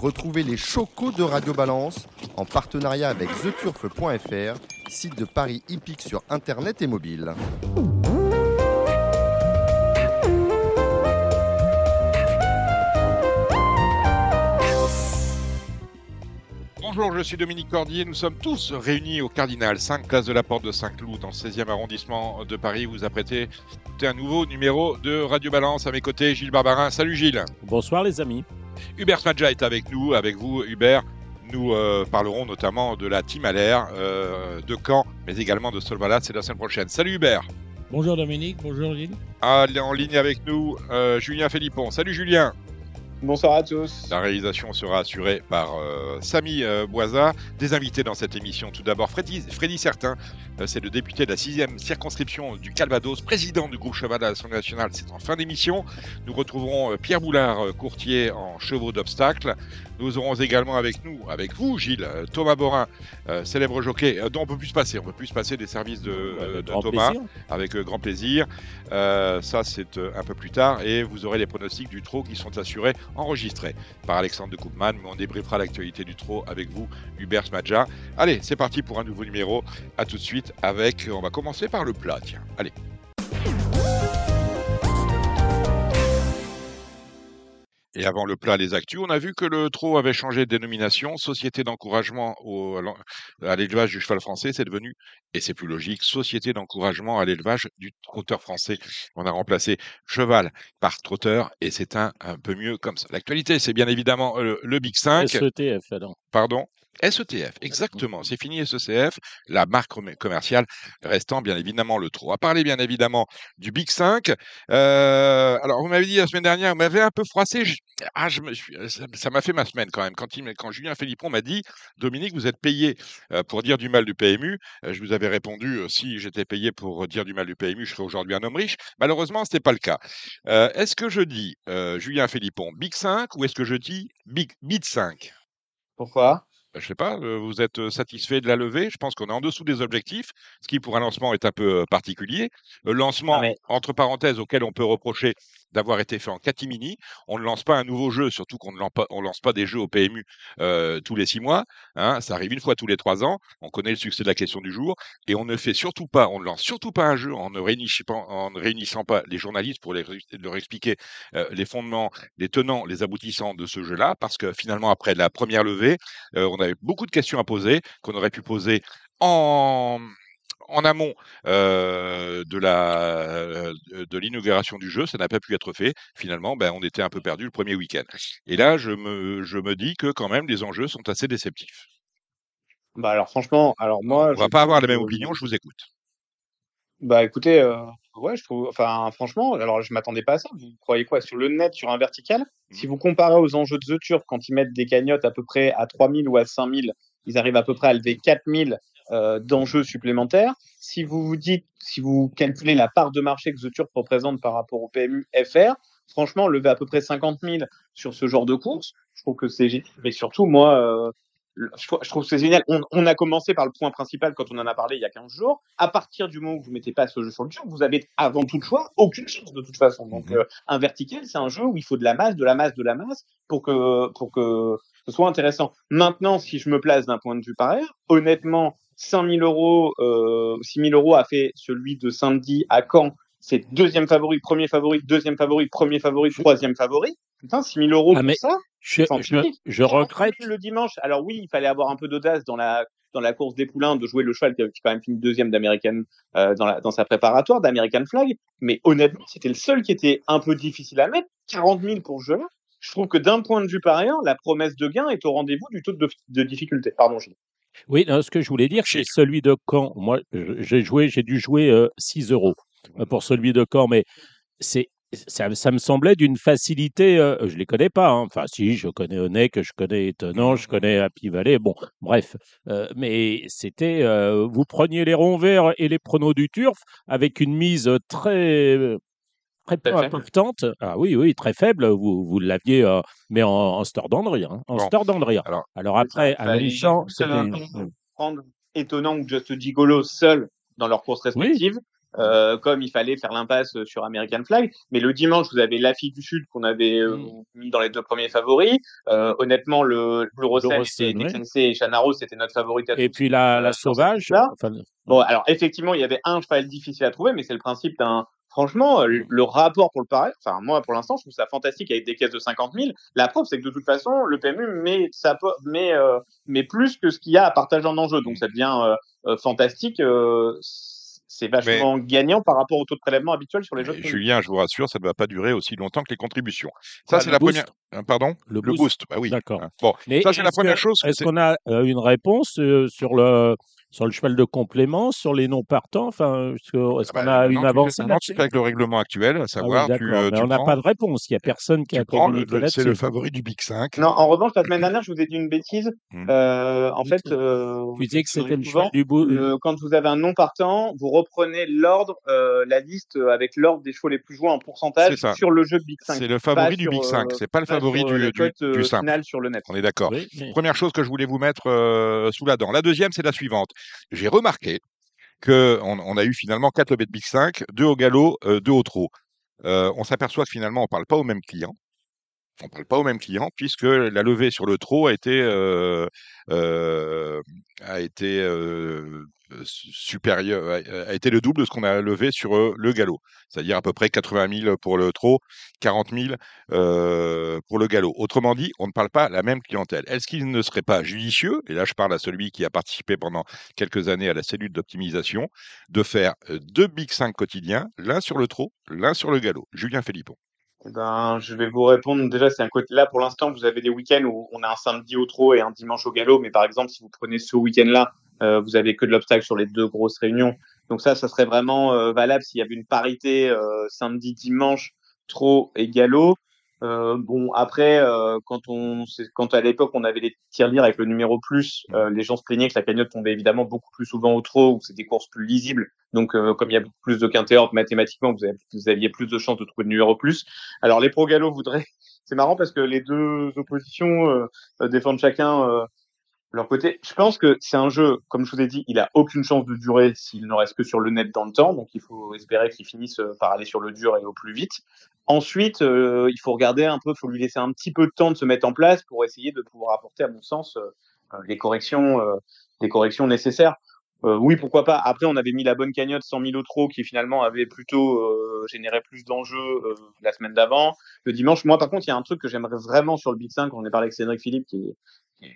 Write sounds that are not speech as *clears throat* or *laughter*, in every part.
Retrouvez les chocos de Radio Balance en partenariat avec theturf.fr, site de paris hippique sur internet et mobile. Bonjour, je suis Dominique Cordier. Nous sommes tous réunis au Cardinal, 5 place de la Porte de Saint-Cloud, dans le 16e arrondissement de Paris. Vous apprêtez un nouveau numéro de Radio Balance. À mes côtés, Gilles Barbarin. Salut Gilles. Bonsoir les amis. Hubert Smadja est avec nous, avec vous Hubert. Nous euh, parlerons notamment de la Team Allaire, euh, de Caen, mais également de Solvala. C'est la semaine prochaine. Salut Hubert. Bonjour Dominique, bonjour Gilles. Ah, en ligne avec nous, euh, Julien Philippon. Salut Julien. Bonsoir à tous. La réalisation sera assurée par euh, Samy euh, Boisa. Des invités dans cette émission. Tout d'abord, Freddy, Freddy Certain, euh, c'est le député de la 6e circonscription du Calvados, président du groupe Cheval à l'Assemblée nationale. C'est en fin d'émission. Nous retrouverons Pierre Boulard, courtier en chevaux d'obstacles. Nous aurons également avec nous, avec vous, Gilles, Thomas Borin, célèbre jockey, dont on peut plus se passer. On peut plus se passer des services de, Thomas, avec grand plaisir. ça, c'est un peu plus tard. Et vous aurez les pronostics du trot qui sont assurés enregistré par Alexandre de Koopman, mais on débriefera l'actualité du trot avec vous, Hubert Smadja. Allez, c'est parti pour un nouveau numéro. À tout de suite avec, on va commencer par le plat, tiens. Allez. Et avant le plat, les actus, on a vu que le trot avait changé de dénomination. Société d'encouragement à l'élevage du cheval français, c'est devenu, et c'est plus logique, Société d'encouragement à l'élevage du trotteur français. On a remplacé cheval par trotteur, et c'est un, un peu mieux comme ça. L'actualité, c'est bien évidemment le, le Big 5. SETF. Pardon? SETF, exactement. C'est fini SECF, la marque commerciale restant bien évidemment le trot. À parler bien évidemment du Big 5. Euh, alors, vous m'avez dit la semaine dernière, vous m'avez un peu froissé. ah, je me suis... Ça m'a fait ma semaine quand même. Quand, il... quand Julien Philippon m'a dit, Dominique, vous êtes payé euh, pour dire du mal du PMU. Euh, je vous avais répondu, si j'étais payé pour dire du mal du PMU, je serais aujourd'hui un homme riche. Malheureusement, ce n'était pas le cas. est-ce que je dis, Julien Philippon, Big 5 ou est-ce que je dis Big, Big 5 Pourquoi? Je sais pas, vous êtes satisfait de la levée? Je pense qu'on est en dessous des objectifs, ce qui pour un lancement est un peu particulier. Le lancement, entre parenthèses, auquel on peut reprocher d'avoir été fait en catimini. On ne lance pas un nouveau jeu, surtout qu'on ne lance pas, lance pas des jeux au PMU euh, tous les six mois. Hein, ça arrive une fois tous les trois ans. On connaît le succès de la question du jour. Et on ne fait surtout pas, on ne lance surtout pas un jeu en ne réunissant pas, les journalistes pour leur expliquer euh, les fondements, les tenants, les aboutissants de ce jeu-là. Parce que finalement, après la première levée, euh, on avait beaucoup de questions à poser qu'on aurait pu poser en en amont de la de l'inauguration du jeu, ça n'a pas pu être fait. Finalement, ben, on était un peu perdu le premier week-end. Et là, je me, je me dis que quand même les enjeux sont assez déceptifs. Bah alors franchement, alors moi, on va pas avoir la même opinion. Je vous écoute. Bah écoutez, ouais, je trouve, enfin franchement, alors je m'attendais pas à ça. Vous croyez quoi? Sur le net, sur un vertical? Si mmh. vous comparez aux enjeux de The Turf, quand ils mettent des cagnottes à peu près à 3000 ou à 5000, ils arrivent à peu près à lever 4000 euh, d'enjeux supplémentaires. Si vous vous dites, si vous calculez la part de marché que The Turf représente par rapport au PMU FR, franchement, lever à peu près 50 000 sur ce genre de course, je trouve que c'est génial. Mais surtout, moi, euh, je, trouve que c'est génial. On, a commencé par le point principal quand on en a parlé il y a 15 jours. À partir du moment où vous mettez pas ce jeu sur le jeu, vous avez avant tout choix aucune chance de toute façon. Donc, mhm. euh, un vertical, c'est un jeu où il faut de la masse, de la masse, de la masse pour que, pour que ce soit intéressant. Maintenant, si je me place d'un point de vue pareil, honnêtement, 5000 euros, euh, 6 000 euros a fait celui de samedi à Caen. C'est deuxième favori, premier favori, deuxième favori, premier favori, troisième favori. Putain, 6 000 euros ah, pour ça. Je, je, regrette. Le dimanche, alors oui, il fallait avoir un peu d'audace dans la dans la course des poulains de jouer le cheval qui a quand même fini deuxième d'American euh, dans, la, dans sa préparatoire d'American Flag. Mais honnêtement, c'était le seul qui était un peu difficile à mettre. 40 000 pour ce jeu Je trouve que d'un point de vue pareil, la promesse de gain est au rendez-vous du taux de, de difficulté. Pardon, Gilles. Oui, ce que je voulais dire, c'est celui de Caen. Moi, j'ai joué, j'ai dû jouer 6 euros pour celui de Caen, mais c'est ça, me semblait d'une facilité, je ne les connais pas, hein. enfin si, je connais Onek, je connais Étonnant, je connais Happy Valley, bon, bref, mais c'était, vous preniez les ronds verts et les pronos du turf avec une mise très très peu importante. Ah oui, oui, très faible. Vous, vous l'aviez, euh, mais en, en store d'Andrea. Hein, en store. Alors, Alors après, à c'était. Prendre étonnant que Just Gigolo seul dans leur course respective. euh, comme il fallait faire l'impasse sur American Flag. Mais le dimanche, vous avez la fille du Sud qu'on avait euh, mm. mis dans les deux premiers favoris. Euh, honnêtement, le Rosen et Nick et Chanaro, c'était notre favori. Et puis la, la sauvage. Bon, alors effectivement, il y avait un cheval difficile à trouver, mais c'est le principe d'un franchement, euh, le rapport pour le pareil, enfin, moi, pour l'instant, je trouve ça fantastique avec des caisses de 50 000. La preuve, c'est que de toute façon, le PMU met, ça, met, euh, met plus que ce qu'il y a à partager en enjeu. Donc, ça devient euh, fantastique. c'est vachement gagnant par rapport au taux de prélèvement habituel sur les jeux. Julien, je vous rassure, ça ne va pas durer aussi longtemps que les contributions. Ça, c'est la première. Pardon? Le, boost. Bah oui. D'accord. Bon, ça, c'est la première chose. Est-ce qu'on a une réponse sur le sur le cheval de complément, sur les non partants Enfin, est-ce ah qu'on bah, a une avancée avec le règlement actuel, à ah savoir. Euh, on n'a pas de réponse. Il n'y a personne qui a communiqué C'est le favori du Big 5. Non, en revanche, la semaine dernière, je vous ai dit une bêtise. Mmh. Euh, en fait, euh, vous disais que c'était le cheval du bout. quand vous avez un non partant, vous reprenez l'ordre, la liste avec l'ordre des chevaux les plus joués en pourcentage sur le jeu Big 5. C'est le favori du Big 5. C'est pas le favori du, du, simple. sur le net. On est d'accord. Première chose que je voulais vous mettre sous la dent. La deuxième, c'est la suivante j'ai remarqué qu'on on a eu finalement 4 levées de Big 5, 2 au galop, 2 euh, au trot. Euh, on s'aperçoit que finalement, on ne parle pas au même client. On ne parle pas au même client puisque la levée sur le trot a été, euh, a été supérieur, a été le double de ce qu'on a levé sur le galop, c'est-à-dire à peu près 80 000 pour le trot, 40 000 pour le galop. Autrement dit, on ne parle pas la même clientèle. Est-ce qu'il ne serait pas judicieux, et là je parle à celui qui a participé pendant quelques années à la cellule d'optimisation, de faire deux Big 5 quotidiens, l'un sur le trot, l'un sur le galop? Julien Philippon. Ben, je vais vous répondre. Déjà, c'est un côté là pour l'instant. Vous avez des week-ends où on a un samedi au trot et un dimanche au galop. Mais par exemple, si vous prenez ce week-end-là, euh, vous avez que de l'obstacle sur les deux grosses réunions. Donc ça, ça serait vraiment euh, valable s'il y avait une parité euh, samedi, dimanche, trop et galop. Euh, bon, après, quand on, quand à l'époque on avait les tirelires avec le numéro plus, les gens se plaignaient que la cagnotte tombait évidemment beaucoup plus souvent au trot, où c'est des courses plus lisibles. Donc, comme il y a beaucoup plus de quintéors, mathématiquement, vous, avez, vous aviez plus de chances de trouver le numéro plus. Alors, les pro galop voudraient. *laughs* C'est marrant parce que les deux oppositions défendent chacun leur côté. Je pense que c'est un jeu, comme je vous ai dit, il a aucune chance de durer s'il ne reste que sur le net dans le temps. Donc il faut espérer qu'il finisse euh, par aller sur le dur et au plus vite. Ensuite, euh, il faut regarder un peu, il faut lui laisser un petit peu de temps de se mettre en place pour essayer de pouvoir apporter, à mon sens, euh, les corrections, les corrections nécessaires. Oui, pourquoi pas. Après, on avait mis la bonne cagnotte 100 000 au trop qui finalement avait plutôt généré plus d'enjeux la semaine d'avant. Le dimanche, moi par contre, il y a un truc que j'aimerais vraiment sur le Big 5. On est parlé avec Cédric Philippe qui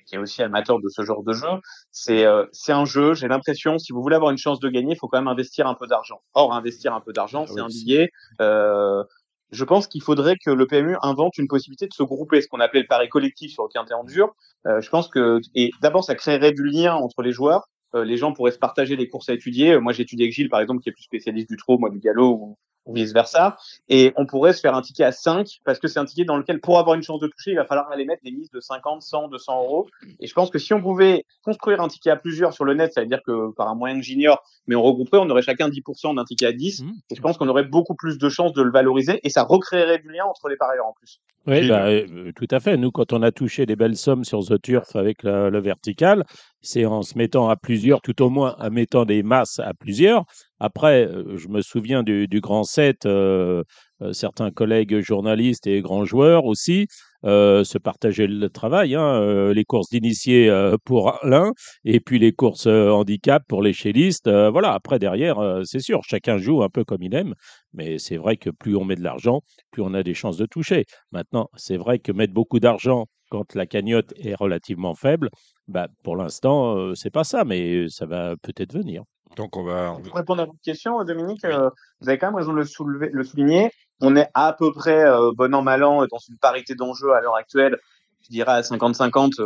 qui est aussi amateur de ce genre de jeu, c'est euh, c'est un jeu. J'ai l'impression, si vous voulez avoir une chance de gagner, il faut quand même investir un peu d'argent. Or, investir un peu d'argent, ah c'est un billet. Euh, je pense qu'il faudrait que le PMU invente une possibilité de se grouper, ce qu'on appelait le pari collectif sur le quintet en dur. Euh, je pense que et d'abord, ça créerait du lien entre les joueurs. Euh, les gens pourraient se partager les courses à étudier. Moi, j'ai étudié avec Gilles, par exemple, qui est plus spécialiste du trot, moi du galop ou vice versa. Et on pourrait se faire un ticket à 5 parce que c'est un ticket dans lequel, pour avoir une chance de toucher, il va falloir aller mettre des mises de 50, 100, 200 euros. Et je pense que si on pouvait construire un ticket à plusieurs sur le net, ça veut dire que par un moyen que j'ignore, mais on regrouperait, on aurait chacun 10% d'un ticket à 10. Mmh. Et je pense qu'on aurait beaucoup plus de chances de le valoriser et ça recréerait du lien entre les parieurs en plus. Oui, bah, euh, tout à fait. Nous, quand on a touché des belles sommes sur The Turf avec le vertical, c'est en se mettant à plusieurs, tout au moins en mettant des masses à plusieurs. Après, euh, je me souviens du, grand set, euh, certains collègues journalistes et grands joueurs aussi se partageaient le travail. Hein, les courses d'initiés pour l'un et puis les courses handicap pour les chélistes. voilà, après, derrière, c'est sûr, chacun joue un peu comme il aime. Mais c'est vrai que plus on met de l'argent, plus on a des chances de toucher. Maintenant, c'est vrai que mettre beaucoup d'argent quand la cagnotte est relativement faible, bah, pour l'instant, euh, c'est pas ça, mais ça va peut-être venir. Donc on va. Pour répondre à votre question, Dominique, euh, vous avez quand même raison de le, soulever, le souligner. On est à peu près euh, bon an mal an dans une parité d'enjeux à l'heure actuelle. Je dirais à 50-50,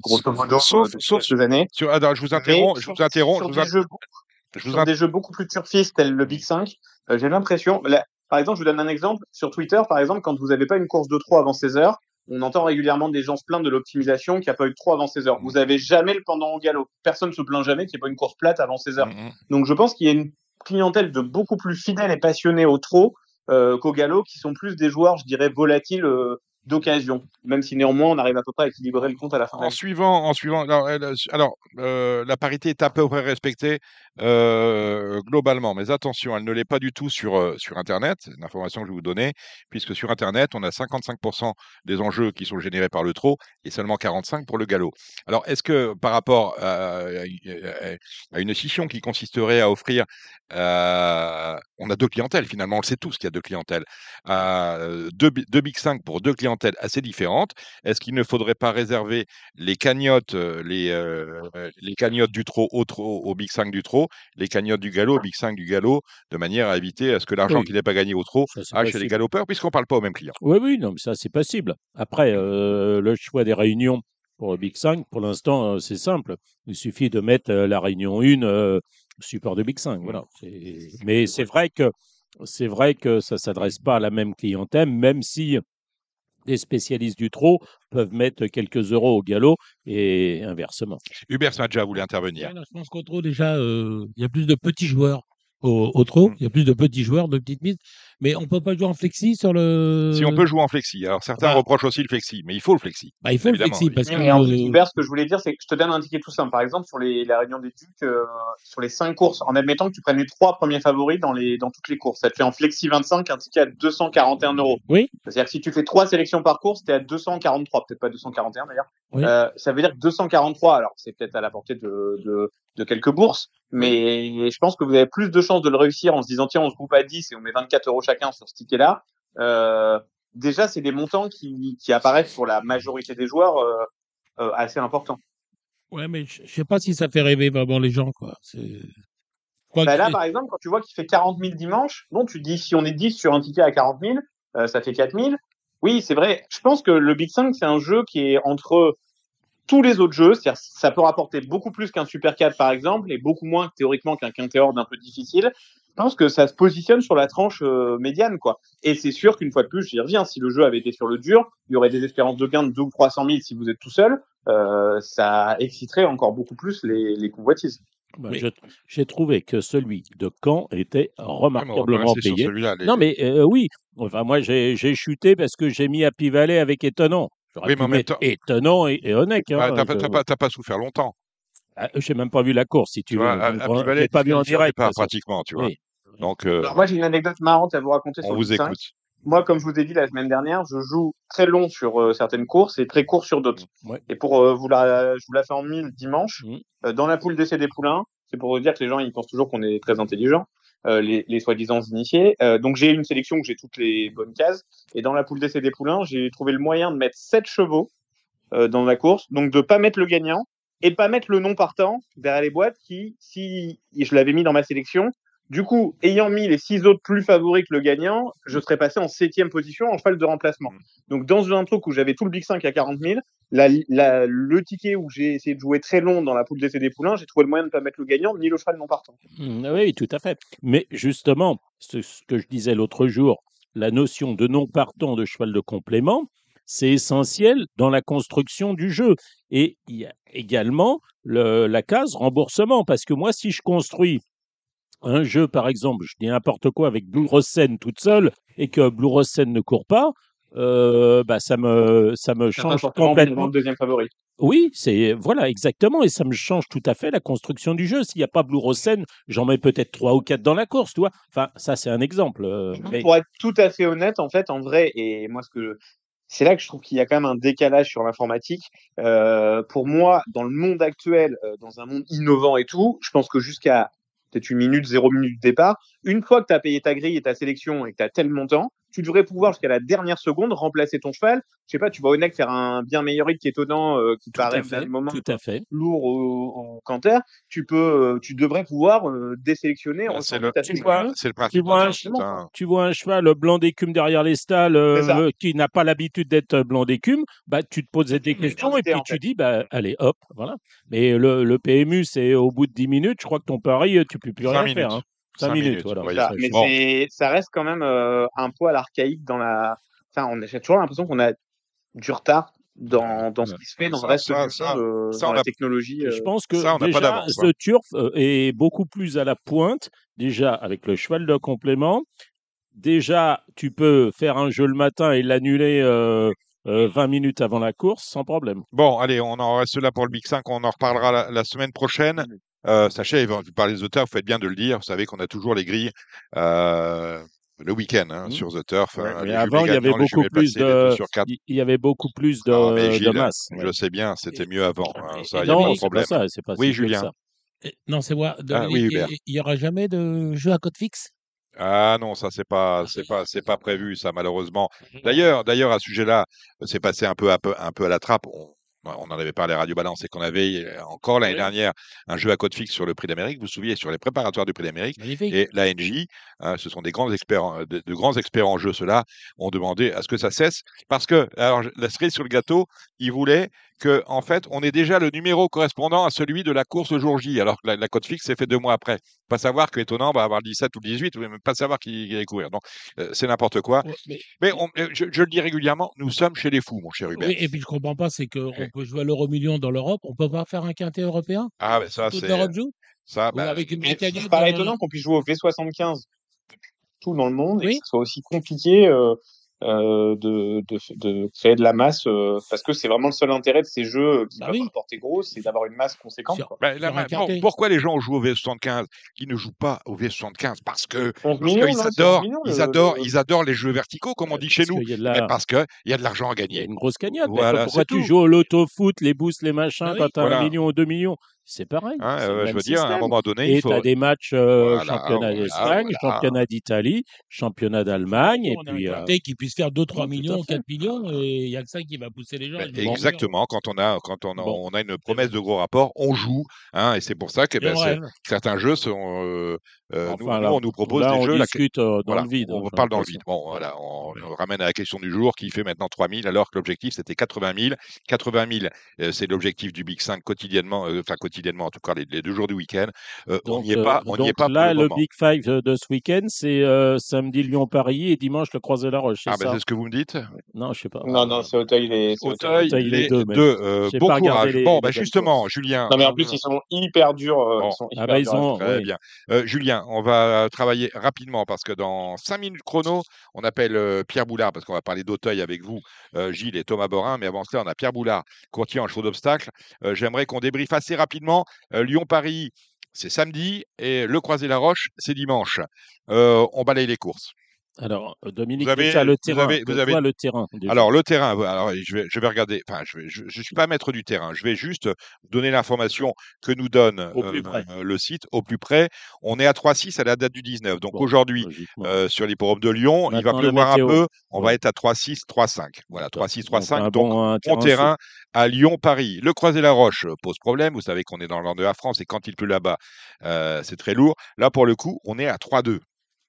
grosso modo, sauf, sauf ces années. Sur, je vous interromps. je vous interromps. Sur, des, jeux, sur des jeux beaucoup plus turfistes, tels le Big 5, j'ai l'impression. Par exemple, je vous donne un exemple. Sur Twitter, par exemple, quand vous n'avez pas une course de 3 avant 16 heures, on entend régulièrement des gens se plaindre de l'optimisation qui a pas eu trop avant 16 heures. Vous avez jamais le pendant au galop. Personne se plaint jamais qu'il n'y ait pas une course plate avant 16 heures. Mm, mm. Donc je pense qu'il y a une clientèle de beaucoup plus fidèles et passionnés au trot euh, qu'au galop, qui sont plus des joueurs, je dirais, volatiles euh, d'occasion, même si néanmoins on arrive à peu près à équilibrer le compte à la fin. En suivant, en suivant, alors, euh, la parité est à peu près *laughs* respectée. Globalement, mais attention, elle ne l'est pas du tout sur, sur Internet, c'est une information que je vais vous donner, puisque sur Internet, on a 55% des enjeux qui sont générés par le trot et seulement 45% pour le galop. Alors, est-ce que par rapport à, une scission qui consisterait à offrir, on a deux clientèles finalement, on le sait tous qu'il y a deux clientèles, deux, Big 5 pour deux clientèles assez différentes, est-ce qu'il ne faudrait pas réserver les cagnottes, les, les cagnottes du trot au, au Big 5 du trot les cagnottes du galop, Big 5 du galop, de manière à éviter à ce que l'argent qui n'est pas gagné au trot aille chez les galopeurs, puisqu'on ne parle pas aux mêmes clients. Oui, oui, non, mais ça, c'est possible. Après, euh, le choix des réunions pour le Big 5, pour l'instant, euh, c'est simple. Il suffit de mettre euh, la réunion 1 support de Big 5. Voilà. Mais c'est vrai que c'est vrai que ça ne s'adresse pas à la même clientèle, même si des spécialistes du trot peuvent mettre quelques euros au galop et inversement. Hubert Smadja voulait intervenir. je pense qu'au trot, déjà, euh, il y a plus de petits joueurs au, au trot. Mmh. Il y a plus de petits joueurs, de petites mises. Mais on peut pas jouer en flexi sur le. Si on peut jouer en flexi. Alors certains bah. reprochent aussi le flexi, mais il faut le flexi. Bah, il faut le flexi parce que. en ce que je voulais dire, c'est que je te donne un ticket tout simple. Par exemple, sur les, la réunion des ducs, euh, sur les cinq courses, en admettant que tu prennes les trois premiers favoris dans les, dans toutes les courses, ça te fait en flexi 25 un ticket à 241 euros. Oui. C'est-à-dire que si tu fais trois sélections par course, t'es à 243, peut-être pas 241 d'ailleurs. Euh, ça veut dire que 243, alors c'est peut-être à la portée de, de, de quelques bourses, mais je pense que vous avez plus de chances de le réussir en se disant tiens on se groupe à 10 et on met 24 euros chacun sur ce ticket-là. Euh, déjà c'est des montants qui, qui apparaissent pour la majorité des joueurs euh, euh, assez importants. Ouais mais je sais pas si ça fait rêver vraiment les gens quoi. Bah là par exemple quand tu vois qu'il fait 40 000 dimanche, bon tu dis si on est 10 sur un ticket à 40 000, euh, ça fait 4 000. Oui, c'est vrai. Je pense que le Big 5, c'est un jeu qui est entre tous les autres jeux. C'est-à-dire ça peut rapporter beaucoup plus qu'un Super 4 par exemple et beaucoup moins théoriquement qu'un Quintéord un peu difficile. Je pense que ça se positionne sur la tranche euh, médiane quoi. Et c'est sûr qu'une fois de plus, j'y reviens, si le jeu avait été sur le dur, il y aurait des espérances de gain de 2 ou 300 000 si vous êtes tout seul. Euh, ça exciterait encore beaucoup plus les, les convoitises. Bah, j'ai trouvé que celui de Caen était remarquablement payé. Non, mais euh, oui. Enfin, moi, j'ai chuté parce que j'ai mis à Pivalet avec étonnant. Oui, mais en même temps... étonnant et, et honnête. Hein, t'as pas, pas, souffert longtemps. Ah, j'ai même pas vu la course, si tu, veux. À, pas vu en direct. Pas pratiquement, tu vois. Donc, euh... moi, j'ai une anecdote marrante à vous raconter on sur vous écoute. Moi, comme je vous ai dit la semaine dernière, je joue très long sur euh, certaines courses et très court sur d'autres. Et pour euh, vous la, je vous la fais en mille dimanche. Mmh. Euh, dans la poule d'essai des poulains, c'est pour vous dire que les gens ils pensent toujours qu'on est très intelligent. Euh, les, les soi-disant initiés. Euh, donc j'ai une sélection où j'ai toutes les bonnes cases. Et dans la poule d'essai des poulains, j'ai trouvé le moyen de mettre sept chevaux euh, dans la course. Donc de pas mettre le gagnant et de pas mettre le non partant derrière les boîtes qui, si je l'avais mis dans ma sélection, du coup, ayant mis les six autres plus favoris que le gagnant, je serais passé en septième position en cheval de remplacement. Mm. Donc, dans un truc où j'avais tout le Big 5 à 40 000, le ticket où j'ai essayé de jouer très long dans la poule d'essai des poulains, j'ai trouvé le moyen de ne pas mettre le gagnant ni le cheval non partant. Mm, oui, tout à fait. Mais justement, ce, que je disais l'autre jour, la notion de non partant de cheval de complément, c'est essentiel dans la construction du jeu. Et il y a également la case remboursement, parce que moi, si je construis un jeu, par exemple, je dis n'importe quoi avec Blue Rosen toute seule et que Blue Rosen ne court pas, euh, bah ça me ça me change complètement. Le deuxième favori. Oui, c'est voilà exactement et ça me change tout à fait la construction du jeu. S'il n'y a pas Blue Rosen, j'en mets peut-être trois ou quatre dans la course, tu vois. Enfin, ça c'est un exemple. Euh, Pour être tout à fait honnête, en fait, en vrai, et moi ce que c'est là que je trouve qu'il y a quand même un décalage sur l'informatique. Euh, pour moi, dans le monde actuel, euh, dans un monde innovant et tout, je pense que jusqu'à peut-être une minute, zéro minute de départ. Une fois que tu as payé ta grille et ta sélection et que tu as tel montant, tu devrais pouvoir jusqu'à la dernière seconde remplacer ton cheval. Je sais pas, tu vois Onek faire un bien meilleur hit qui est étonnant, euh, qui paraît à moment tout à fait. lourd au, canter. Tu peux, euh, tu devrais pouvoir euh, désélectionner. Bah, c'est le, tu vois, le principe. Tu vois, un, tu vois un cheval blanc d'écume derrière les stalles qui n'a pas l'habitude d'être blanc d'écume. Bah, tu te poses des questions et puis tu dis, bah, allez, hop, voilà. Mais le, le PMU, c'est au bout de 10 minutes, je crois que ton pari, tu peux plus rien faire. Hein. 5 minutes, voilà. mais ça reste quand même euh, un poil archaïque dans la. Enfin, on a toujours l'impression qu'on a du retard dans, dans ce qui se fait dans le reste ça, ça, de, ça, dans la technologie. Je euh. pense que déjà, The Turf euh, est beaucoup plus à la pointe, déjà avec le cheval de complément. Déjà, tu peux faire un jeu le matin et l'annuler 20 minutes avant la course sans problème. Bon, allez, on en reste là pour le Big 5. On en reparlera la, la semaine prochaine. Euh, sachez, vous parlez des auteurs, vous faites bien de le dire. Vous savez qu'on a toujours les grilles euh, le week-end hein, mmh. sur The Turf. Ouais, hein, avant, il y avait beaucoup plus de, il y avait beaucoup plus de, ah, mais Gilles, de masse. Je ouais. sais bien, c'était mieux avant. Hein, ça, il n'y a pas de problème. Pas ça, pas oui, Julien. Non, c'est moi. Ah, oui, il n'y aura jamais de jeu à code fixe? Ah non, ça c'est pas c'est pas c'est pas prévu ça malheureusement. D'ailleurs d'ailleurs à ce sujet-là, c'est passé un peu, un peu un peu à la trappe. On, on en avait parlé à Radio Balance et qu'on avait encore l'année oui. dernière un jeu à code fixe sur le prix d'Amérique. Vous vous souvenez, sur les préparatoires du prix d'Amérique. Et l'ANJ, hein, ce sont des grands experts, de, de grands experts en jeu, ceux-là, ont demandé à ce que ça cesse. Parce que, alors, la cerise sur le gâteau, ils voulaient que, en fait, on ait déjà le numéro correspondant à celui de la course le jour J, alors que la, la cote fixe s'est fait deux mois après. Pas savoir que étonnant va avoir le 17 ou le 18, mais même pas savoir qui allait courir. Donc, euh, c'est n'importe quoi. Mais, mais on, je, je, le dis régulièrement, nous sommes chez les fous, mon cher Hubert. Oui, et puis je comprends pas, c'est qu'on ouais. peut jouer à l'euro million dans l'Europe, on peut pas faire un quintet européen? Ah, mais ça, c'est. l'Europe joue? ça, bah, avec une C'est pas étonnant qu'on puisse jouer au V75 tout dans le monde et que ce soit aussi compliqué euh, euh, de, de, de, créer de la masse euh, parce que c'est vraiment le seul intérêt de ces jeux qui bah peuvent oui. porter gros, c'est d'avoir une masse conséquente. Sur, bah, la, bon, pourquoi les gens jouent au V75 qui ne jouent pas au V75 Parce que parce millions, qu'ils adorent, millions, ils adorent, le... ils adorent les jeux verticaux comme on dit chez nous. La... Mais parce que il y a de l'argent à gagner. Une grosse cagnotte. Voilà, pourquoi tu tout. joues au loto foot, les boosts, les machins bah oui, quand t'as voilà. un million ou deux millions? C'est pareil. Hein, euh, je veux dire, à un moment donné, et il faut. Et tu as des matchs euh, voilà, championnat d'Espagne, voilà. championnat d'Italie, championnat d'Allemagne. Et puis. Euh... qui puisse faire 2-3 millions, 4 millions, et il n'y a que ça qui va pousser les gens. Ben, exactement. Quand on a, quand on a, bon. on a une promesse de gros rapport, on joue. Hein, et c'est pour ça que ben, certains jeux sont. Euh, enfin, nous, là, nous, on nous propose là, des on jeux. discute la... dans voilà, le vide. On parle dans le vide. Bon, voilà. On, on, ramène à la question du jour qui fait maintenant 3000, alors que l'objectif, c'était 80 000. 80 000, c'est l'objectif du Big 5 quotidiennement, euh, enfin, quotidiennement, en tout cas, les les deux jours du week-end. Euh, on n'y est pas. On donc y est pas là, le, le Big Five de ce week-end, c'est euh, samedi Lyon-Paris et dimanche le Croisé-la-Roche. Ah, ben c'est ce que vous me dites Non, je sais pas. Non, non, c'est Auteuil les, Auteuil, les, les deux. deux. Euh, bon courage. Les, bon, bah, justement, Julien. Non, mais en plus, ils sont hyper durs. Bon. Ils sont hyper ah, bah, ils ont, Très oui. bien. Julien, on va travailler rapidement parce que dans 5 minutes chrono, on appelle Pierre Boulard parce qu'on va parler d'Auteuil avec vous, Gilles et Thomas Borin. Mais avant cela, on a Pierre Boulard, courtier en chaud d'obstacles. J'aimerais qu'on débriefe assez rapidement Lyon-Paris c'est samedi et le Croisé-la-Roche, c'est dimanche. Euh, on balaye les courses. Alors, Dominique, vous avez, le terrain. Vous avez, vous avez... le terrain. Déjà. Alors, le terrain, alors, je, vais, je vais regarder. Enfin, je ne je, je suis pas maître du terrain. Je vais juste donner l'information que nous donne euh, le site au plus près. On est à 3,6 à la date du 19. Donc, bon, aujourd'hui, euh, sur l'hipporome de Lyon, Maintenant, il va pleuvoir un peu. On ouais. va être à 3,6, 3,5. Voilà, 3,6, 3,5. Donc, donc bon, terrain, terrain à Lyon-Paris. Le Croisé-la-Roche pose problème. Vous savez qu'on est dans le nord de la France et quand il pleut là-bas, euh, c'est très lourd. Là, pour le coup, on est à 3,2.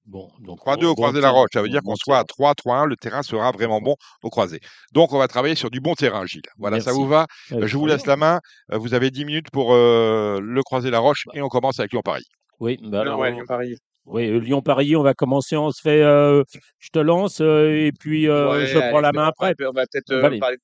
Bon, donc 3-2 au croisé de la roche, ça veut dire qu'on soit à 3, 3-1, le terrain sera vraiment bon au croisé. Donc on va travailler sur du bon terrain, Gilles. Voilà, Merci. ça vous va? Euh, Je vous laisse la main. Vous avez 10 minutes pour euh, le croisé de la roche et on commence avec Lyon-Paris. Oui, bah alors, ouais, Lyon-Paris. Oui, euh, Lyon-Paris, on va commencer, on se fait, euh, je te lance et puis ouais, je prends allez, la main après. On va peut-être parler de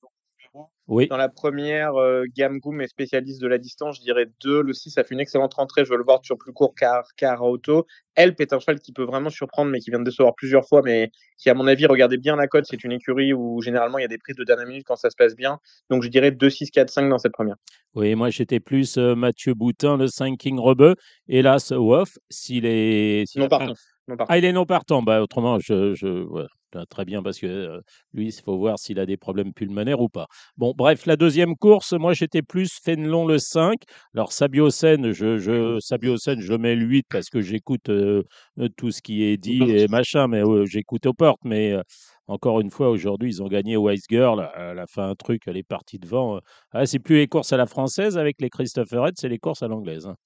oui. Dans la première, euh, Gamgoum est spécialiste de la distance, je dirais 2. Le 6 a fait une excellente rentrée, je veux le voir sur plus court car, car auto. Elp est un cheval qui peut vraiment surprendre, mais qui vient de décevoir plusieurs fois, mais qui, à mon avis, regardez bien la cote. C'est une écurie où généralement il y a des prises de dernière minute quand ça se passe bien. Donc je dirais 2, 6, 4, 5 dans cette première. Oui, moi j'étais plus euh, Mathieu Boutin, le 5 King Rebeu. Hélas, Woff, s'il est. non, partant. Ah, il est non partant. Bah, autrement, je. je. Très bien, parce que euh, lui, il faut voir s'il a des problèmes pulmonaires ou pas. Bon, bref, la deuxième course, moi, j'étais plus Fénelon le 5. Alors, Sabiocène, je, je, Sabiocène, je mets le 8 parce que j'écoute euh, tout ce qui est dit et machin, mais euh, j'écoute aux portes. Mais encore une fois, aujourd'hui, ils ont gagné Wise Girl. Elle a fait un truc, elle est partie devant. Ah, c'est plus les courses à la française avec les Christopher Red, c'est les courses à l'anglaise. Hein.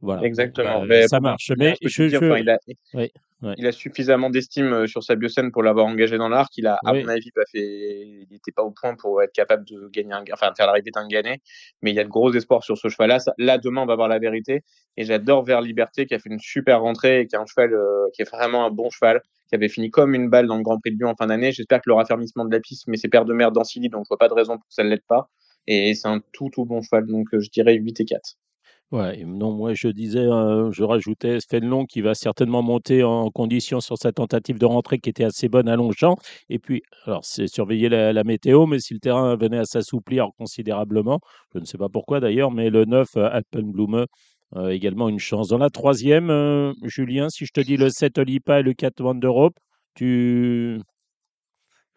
Voilà. Exactement. Bah, mais ça marche. Mais je, dire, je... Enfin, il, a, oui, ouais. il, a, suffisamment d'estime sur sa biocène pour l'avoir engagé dans l'arc. Il a, à oui. mon avis, pas fait. Il n'était pas au point pour être capable de gagner, un... enfin, faire l'arrivée d'un gagné. Mais il y a de gros espoirs sur ce cheval-là. Là, demain, on va voir la vérité. Et j'adore Vers Liberté qui a fait une super rentrée et qui est un cheval euh, qui est vraiment un bon cheval, qui avait fini comme une balle dans le Grand Prix de Lyon en fin d'année. J'espère que le raffermissement de la piste, mais c'est père de merde dans Silly, donc je vois pas de raison pour que ça ne l'aide pas. Et c'est un tout, tout bon cheval. Donc, euh, je dirais 8 et 4. Ouais, non, moi je disais, euh, je rajoutais Fénelon qui va certainement monter en condition sur sa tentative de rentrée qui était assez bonne à Longchamp. Et puis, alors c'est surveiller la, la, météo, mais si le terrain venait à s'assouplir considérablement, je ne sais pas pourquoi d'ailleurs, mais le 9 euh, Alpenblume également une chance. Dans la troisième, Julien, si je te dis le 7 Olipa et le 4 One d'Europe, tu.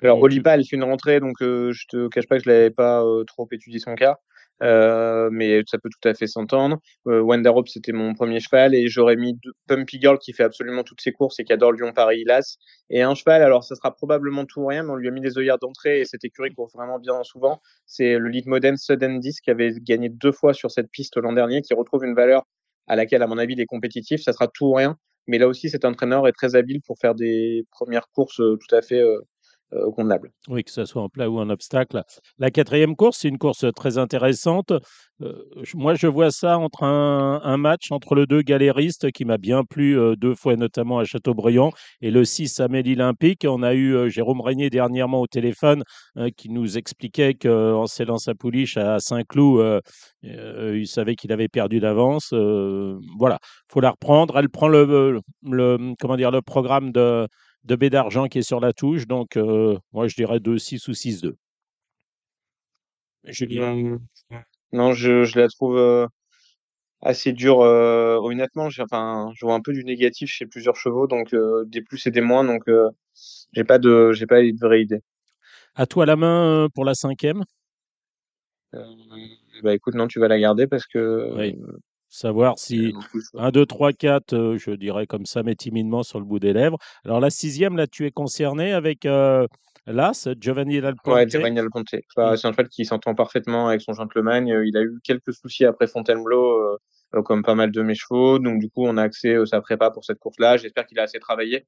Alors, Olipa, elle fait une rentrée, donc je te cache pas que je l'avais pas trop étudié son cas. Euh, mais ça peut tout à fait s'entendre. Euh, Wanderop, c'était mon premier cheval et j'aurais mis Pumpy Girl qui fait absolument toutes ses courses et qui adore Lyon, Paris, Las. Et un cheval, alors ça sera probablement tout ou rien, mais on lui a mis des œillères d'entrée et cette écurie court vraiment bien souvent. C'est le lead modern Sudden Disc qui avait gagné deux fois sur cette piste l'an dernier, qui retrouve une valeur à laquelle, à mon avis, il est compétitif. Ça sera tout ou rien. Mais là aussi, cet entraîneur est très habile pour faire des premières courses euh, tout à fait euh, oui, que ce soit en plat ou en obstacle. La quatrième course, c'est une course très intéressante. Euh, moi, je vois ça entre un, match entre le 2 Galériste, qui m'a bien plu euh, deux fois, notamment à Châteaubriand, et le 6 Amélie Olympique. On a eu Jérôme Régnier dernièrement au téléphone qui nous expliquait qu'en scellant sa pouliche à Saint-Cloud, il savait qu'il avait perdu d'avance. voilà, faut la reprendre. Elle prend le, comment dire, le programme de de B d'argent qui est sur la touche. Donc, euh, moi, je dirais 2-6 ou 6-2. Julien Non, je, je, la trouve euh, assez dure. Euh, honnêtement, enfin, je vois un peu du négatif chez plusieurs chevaux, donc des plus et des moins. Donc, j'ai pas de, j'ai pas de vraie idée. À toi la main pour la cinquième Bah écoute, non, tu vas la garder parce que oui. Savoir si 1, 2, 3, 4, je dirais comme ça, mais timidement sur le bout des lèvres. Alors la sixième, là, tu es concerné avec euh, l'As, Giovanni Alponte. Oui, Giovanni Alponte. Bah, c'est un cheval qui s'entend parfaitement avec son gentleman. Il a eu quelques soucis après Fontainebleau, euh, euh, comme pas mal de mes chevaux. Donc du coup, on a accès à sa prépa pour cette course-là. J'espère qu'il a assez travaillé.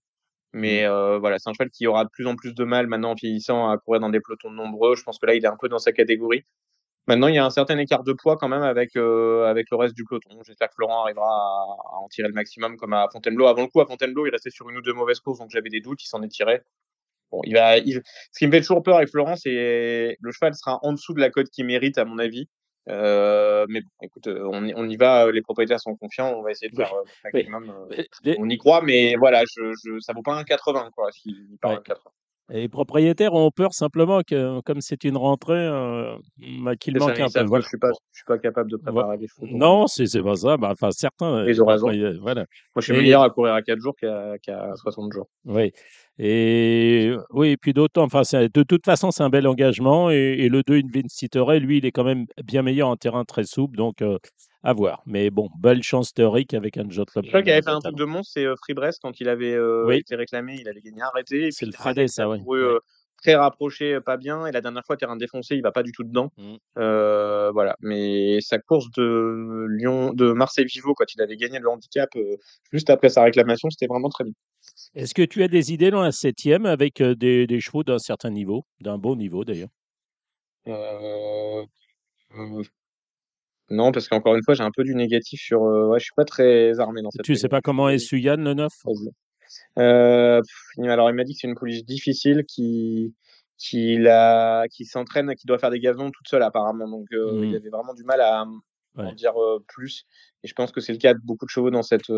Mais mmh. voilà, c'est un cheval qui aura de plus en plus de mal maintenant en vieillissant à courir dans des pelotons nombreux. Je pense que là, il est un peu dans sa catégorie. Maintenant, il y a un certain écart de poids quand même avec, euh, avec le reste du peloton. J'espère que Florent arrivera à, en tirer le maximum comme à Fontainebleau. Avant le coup, à Fontainebleau, il restait sur une ou deux mauvaises courses, donc j'avais des doutes. Il s'en est tiré. Bon, il va, Ce qui me fait toujours peur avec Florent, c'est le cheval sera en dessous de la cote qu'il mérite, à mon avis. Euh, mais bon, écoute, euh, on, on, y va, les propriétaires sont confiants, on va essayer de faire euh, maximum. On y croit, mais voilà, je, je, ça vaut pas un 80, quoi, s'il part un 80. Et les propriétaires ont peur simplement que, comme c'est une rentrée, euh, bah, qu'il manque un peu. Voilà. Je suis pas, je suis pas capable de préparer des photos. Non, c'est pas ça. Bah, enfin, certains. Ils ont raison. Voilà. Moi, je suis meilleur à courir à 4 jours qu'à qu 60 jours. Oui. Et oui, et puis d'autant, enfin, de toute façon, c'est un bel engagement. Et, et le 2, Invincitere, lui, il est quand même bien meilleur en terrain très souple. Donc, euh, à voir. Mais bon, belle chance théorique avec un Jot Je crois qu'il avait fait un truc de monstre, c'est euh, Free Brest, quand il avait euh, été réclamé, il avait gagné arrêté. C'est le Friday, ça, oui. Très rapproché, pas bien. Et la dernière fois, terrain défoncé, il va pas du tout dedans. Mmh. voilà. Mais sa course de Lyon, de Marseille Vivo, quand il avait gagné le handicap, juste après sa réclamation, c'était vraiment très bien. Est-ce que tu as des idées dans la septième avec des, des chevaux d'un certain niveau, d'un beau niveau d'ailleurs? Non, parce qu'encore une fois, j'ai un peu du négatif sur. Euh, ouais, je suis pas très armé dans cette. Tu sais pas comment est Suyan le 9 euh, Alors, il m'a dit que c'est une pouliche difficile qui qui, la, qui s'entraîne, qui doit faire des gazons toute seule apparemment. Donc, euh, il mmh. avait vraiment du mal à en dire plus. Et je pense que c'est le cas de beaucoup de chevaux dans cette,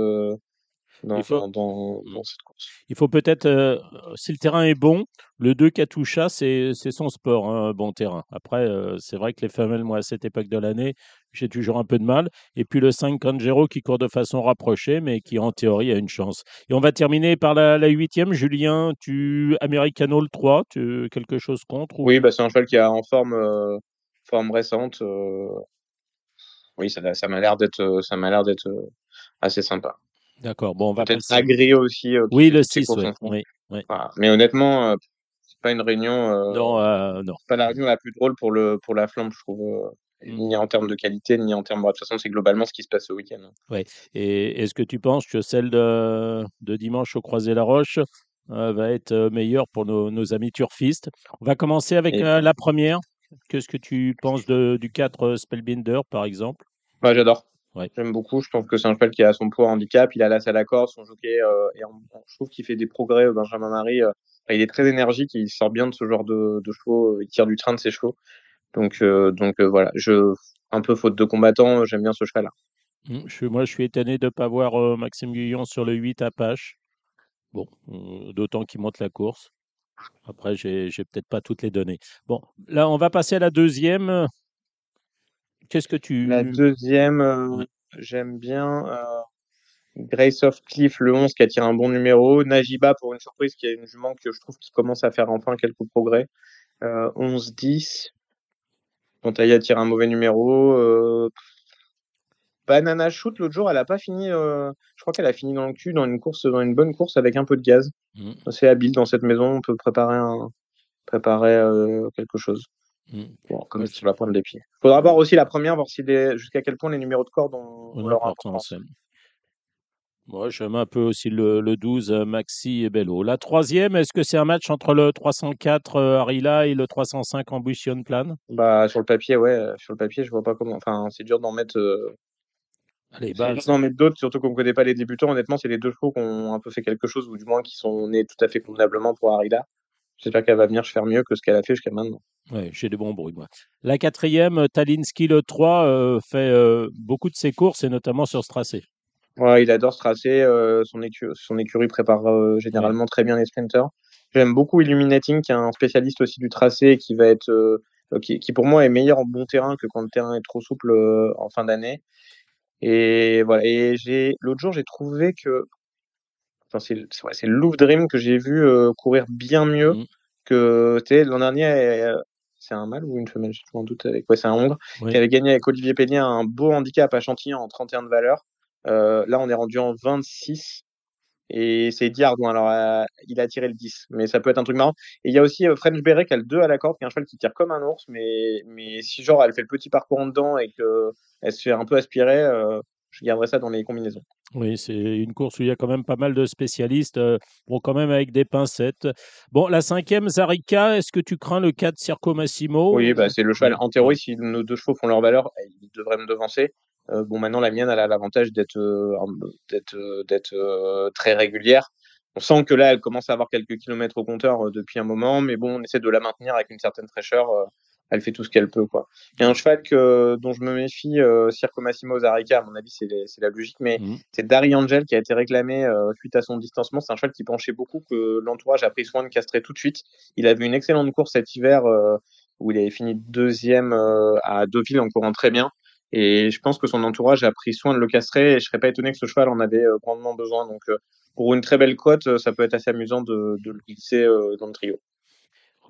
dans, il faut, dans, mmh. cette course. Il faut peut-être, euh, si le terrain est bon, le 2 Katusha, c'est son sport, un hein, bon terrain. Après, euh, c'est vrai que les femelles, moi, à cette époque de l'année, j'ai toujours un peu de mal. Et puis le 5 Kanjero qui court de façon rapprochée, mais qui en théorie a une chance. Et on va terminer par la, huitième. Julien, tu Americano le 3, tu quelque chose contre Oui, bah, c'est un cheval qui est en forme, euh, forme récente. Oui, ça ça m'a l'air d'être assez sympa. D'accord. Bon, on va peut-être agréé aussi. Euh, oui, le 6, oui. Mais honnêtement, euh, c'est pas une réunion. Euh, non, non. Pas la réunion la plus drôle pour le pour la flamme, je trouve. Mmh. Ni en termes de qualité, ni en termes. De toute façon, c'est globalement ce qui se passe ce week-end. Hein. Oui. Et est-ce que tu penses que celle de, de dimanche au Croisé-la-Roche va être meilleure pour nos, nos, amis turfistes? On va commencer avec la première. Qu'est-ce que tu penses de, du 4 Spellbinder, par exemple? Ouais, J'adore. J'aime beaucoup. Je trouve que c'est un cheval qui a son poids handicap. Il a la salle à corps, son jockey. Euh, et je trouve qu'il fait des progrès, euh, Benjamin Marie. Euh, il est très énergique. Il sort bien de ce genre de, de chevaux. Il tire du train de ses chevaux. Donc, donc voilà. Je, un peu faute de combattant, j'aime bien ce cheval-là. Mmh, moi, je suis étonné de ne pas voir Maxime Guillon sur le 8 Apache. Bon, d'autant qu'il monte la course. Après, j'ai peut-être pas toutes les données. Bon, là, on va passer à la deuxième. Qu'est-ce que tu. La deuxième, euh, j'aime bien Grace of Cliff, le 11, qui a tiré un bon numéro. Najiba, pour une surprise, qui a une jument que je trouve qui commence à faire enfin quelques progrès. 11-10. Pontaïa tire un mauvais numéro. Banana Shoot, l'autre jour, elle a pas fini. je crois qu'elle a fini dans le cul, dans une course, dans une bonne course avec un peu de gaz. Mmh. C'est habile dans cette maison. On peut préparer un, préparer quelque chose. Mmh. Bon, comme sur la pointe des pieds. Il faudra voir aussi la première, voir si jusqu'à quel point les numéros de corde ont, leur importance. Moi, j'aime un peu aussi le, le 12, Maxi et Bello. La troisième, est-ce que c'est un match entre le 304 Arila et le 305 Ambition Plan Bah, sur le papier, ouais. Sur le papier, je vois pas comment. Enfin, c'est dur d'en mettre. Allez, bah, d'en mettre d'autres, surtout qu'on ne connaît pas les débutants. Honnêtement, c'est les deux chevaux qui ont un peu fait quelque chose, ou du moins qui sont nés tout à fait convenablement pour Arila. J'espère qu'elle va venir faire mieux que ce qu'elle a fait jusqu'à maintenant. Oui, j'ai des bons bruits, moi. La quatrième, Talinski le 3, euh, fait euh, beaucoup de ses courses, et notamment sur ce tracé. Ouais, il adore ce tracé. Euh, son, son, écurie prépare généralement très bien les sprinters. J'aime beaucoup Illuminating, qui est un spécialiste aussi du tracé, qui va être, qui, qui, pour moi est meilleur en bon terrain que quand le terrain est trop souple en fin d'année. Et voilà. Et j'ai l'autre jour, j'ai trouvé que c'est le Louvre Dream que j'ai vu courir bien mieux mmh. que l'an dernier. c'est un mâle ou une femelle? J'ai toujours un doute avec. Ouais, c'est un hongre qui avait gagné avec Olivier Pellier un beau handicap à Chantilly en 31 de valeur. là, on est rendu en 26 et c'est Diardouin. Alors, il a tiré le 10, mais ça peut être un truc marrant. Et il y a aussi French Beret qui a le 2 à la corde, qui est un cheval qui tire comme un ours, mais, mais si genre elle fait le petit parcours en dedans et qu'elle se fait un peu aspirer, je garderai ça dans les combinaisons. Oui, c'est une course où il y a quand même pas mal de spécialistes, bon, quand même avec des pincettes. Bon, la cinquième, Zarika, est-ce que tu crains le 4 Circo Massimo? Oui, bah, c'est le cheval. En théorie, si nos deux chevaux font leur valeur, ils devraient me devancer. bon, maintenant, la mienne, elle a l'avantage d'être d'être très régulière. On sent que là, elle commence à avoir quelques kilomètres au compteur depuis un moment, mais bon, on essaie de la maintenir avec une certaine fraîcheur elle fait tout ce qu'elle peut. Quoi. Il y a un cheval que, dont je me méfie, euh, Circo Massimo Zarica, à mon avis, c'est la logique, mais mmh. c'est Dari Angel qui a été réclamé euh, suite à son distancement. C'est un cheval qui penchait beaucoup, que l'entourage a pris soin de castrer tout de suite. Il avait une excellente course cet hiver euh, où il avait fini deuxième euh, à Deauville en courant très bien. Et je pense que son entourage a pris soin de le castrer et je serais pas étonné que ce cheval en avait grandement besoin. Donc, pour une très belle cote, ça peut être assez amusant de, de le glisser dans le trio.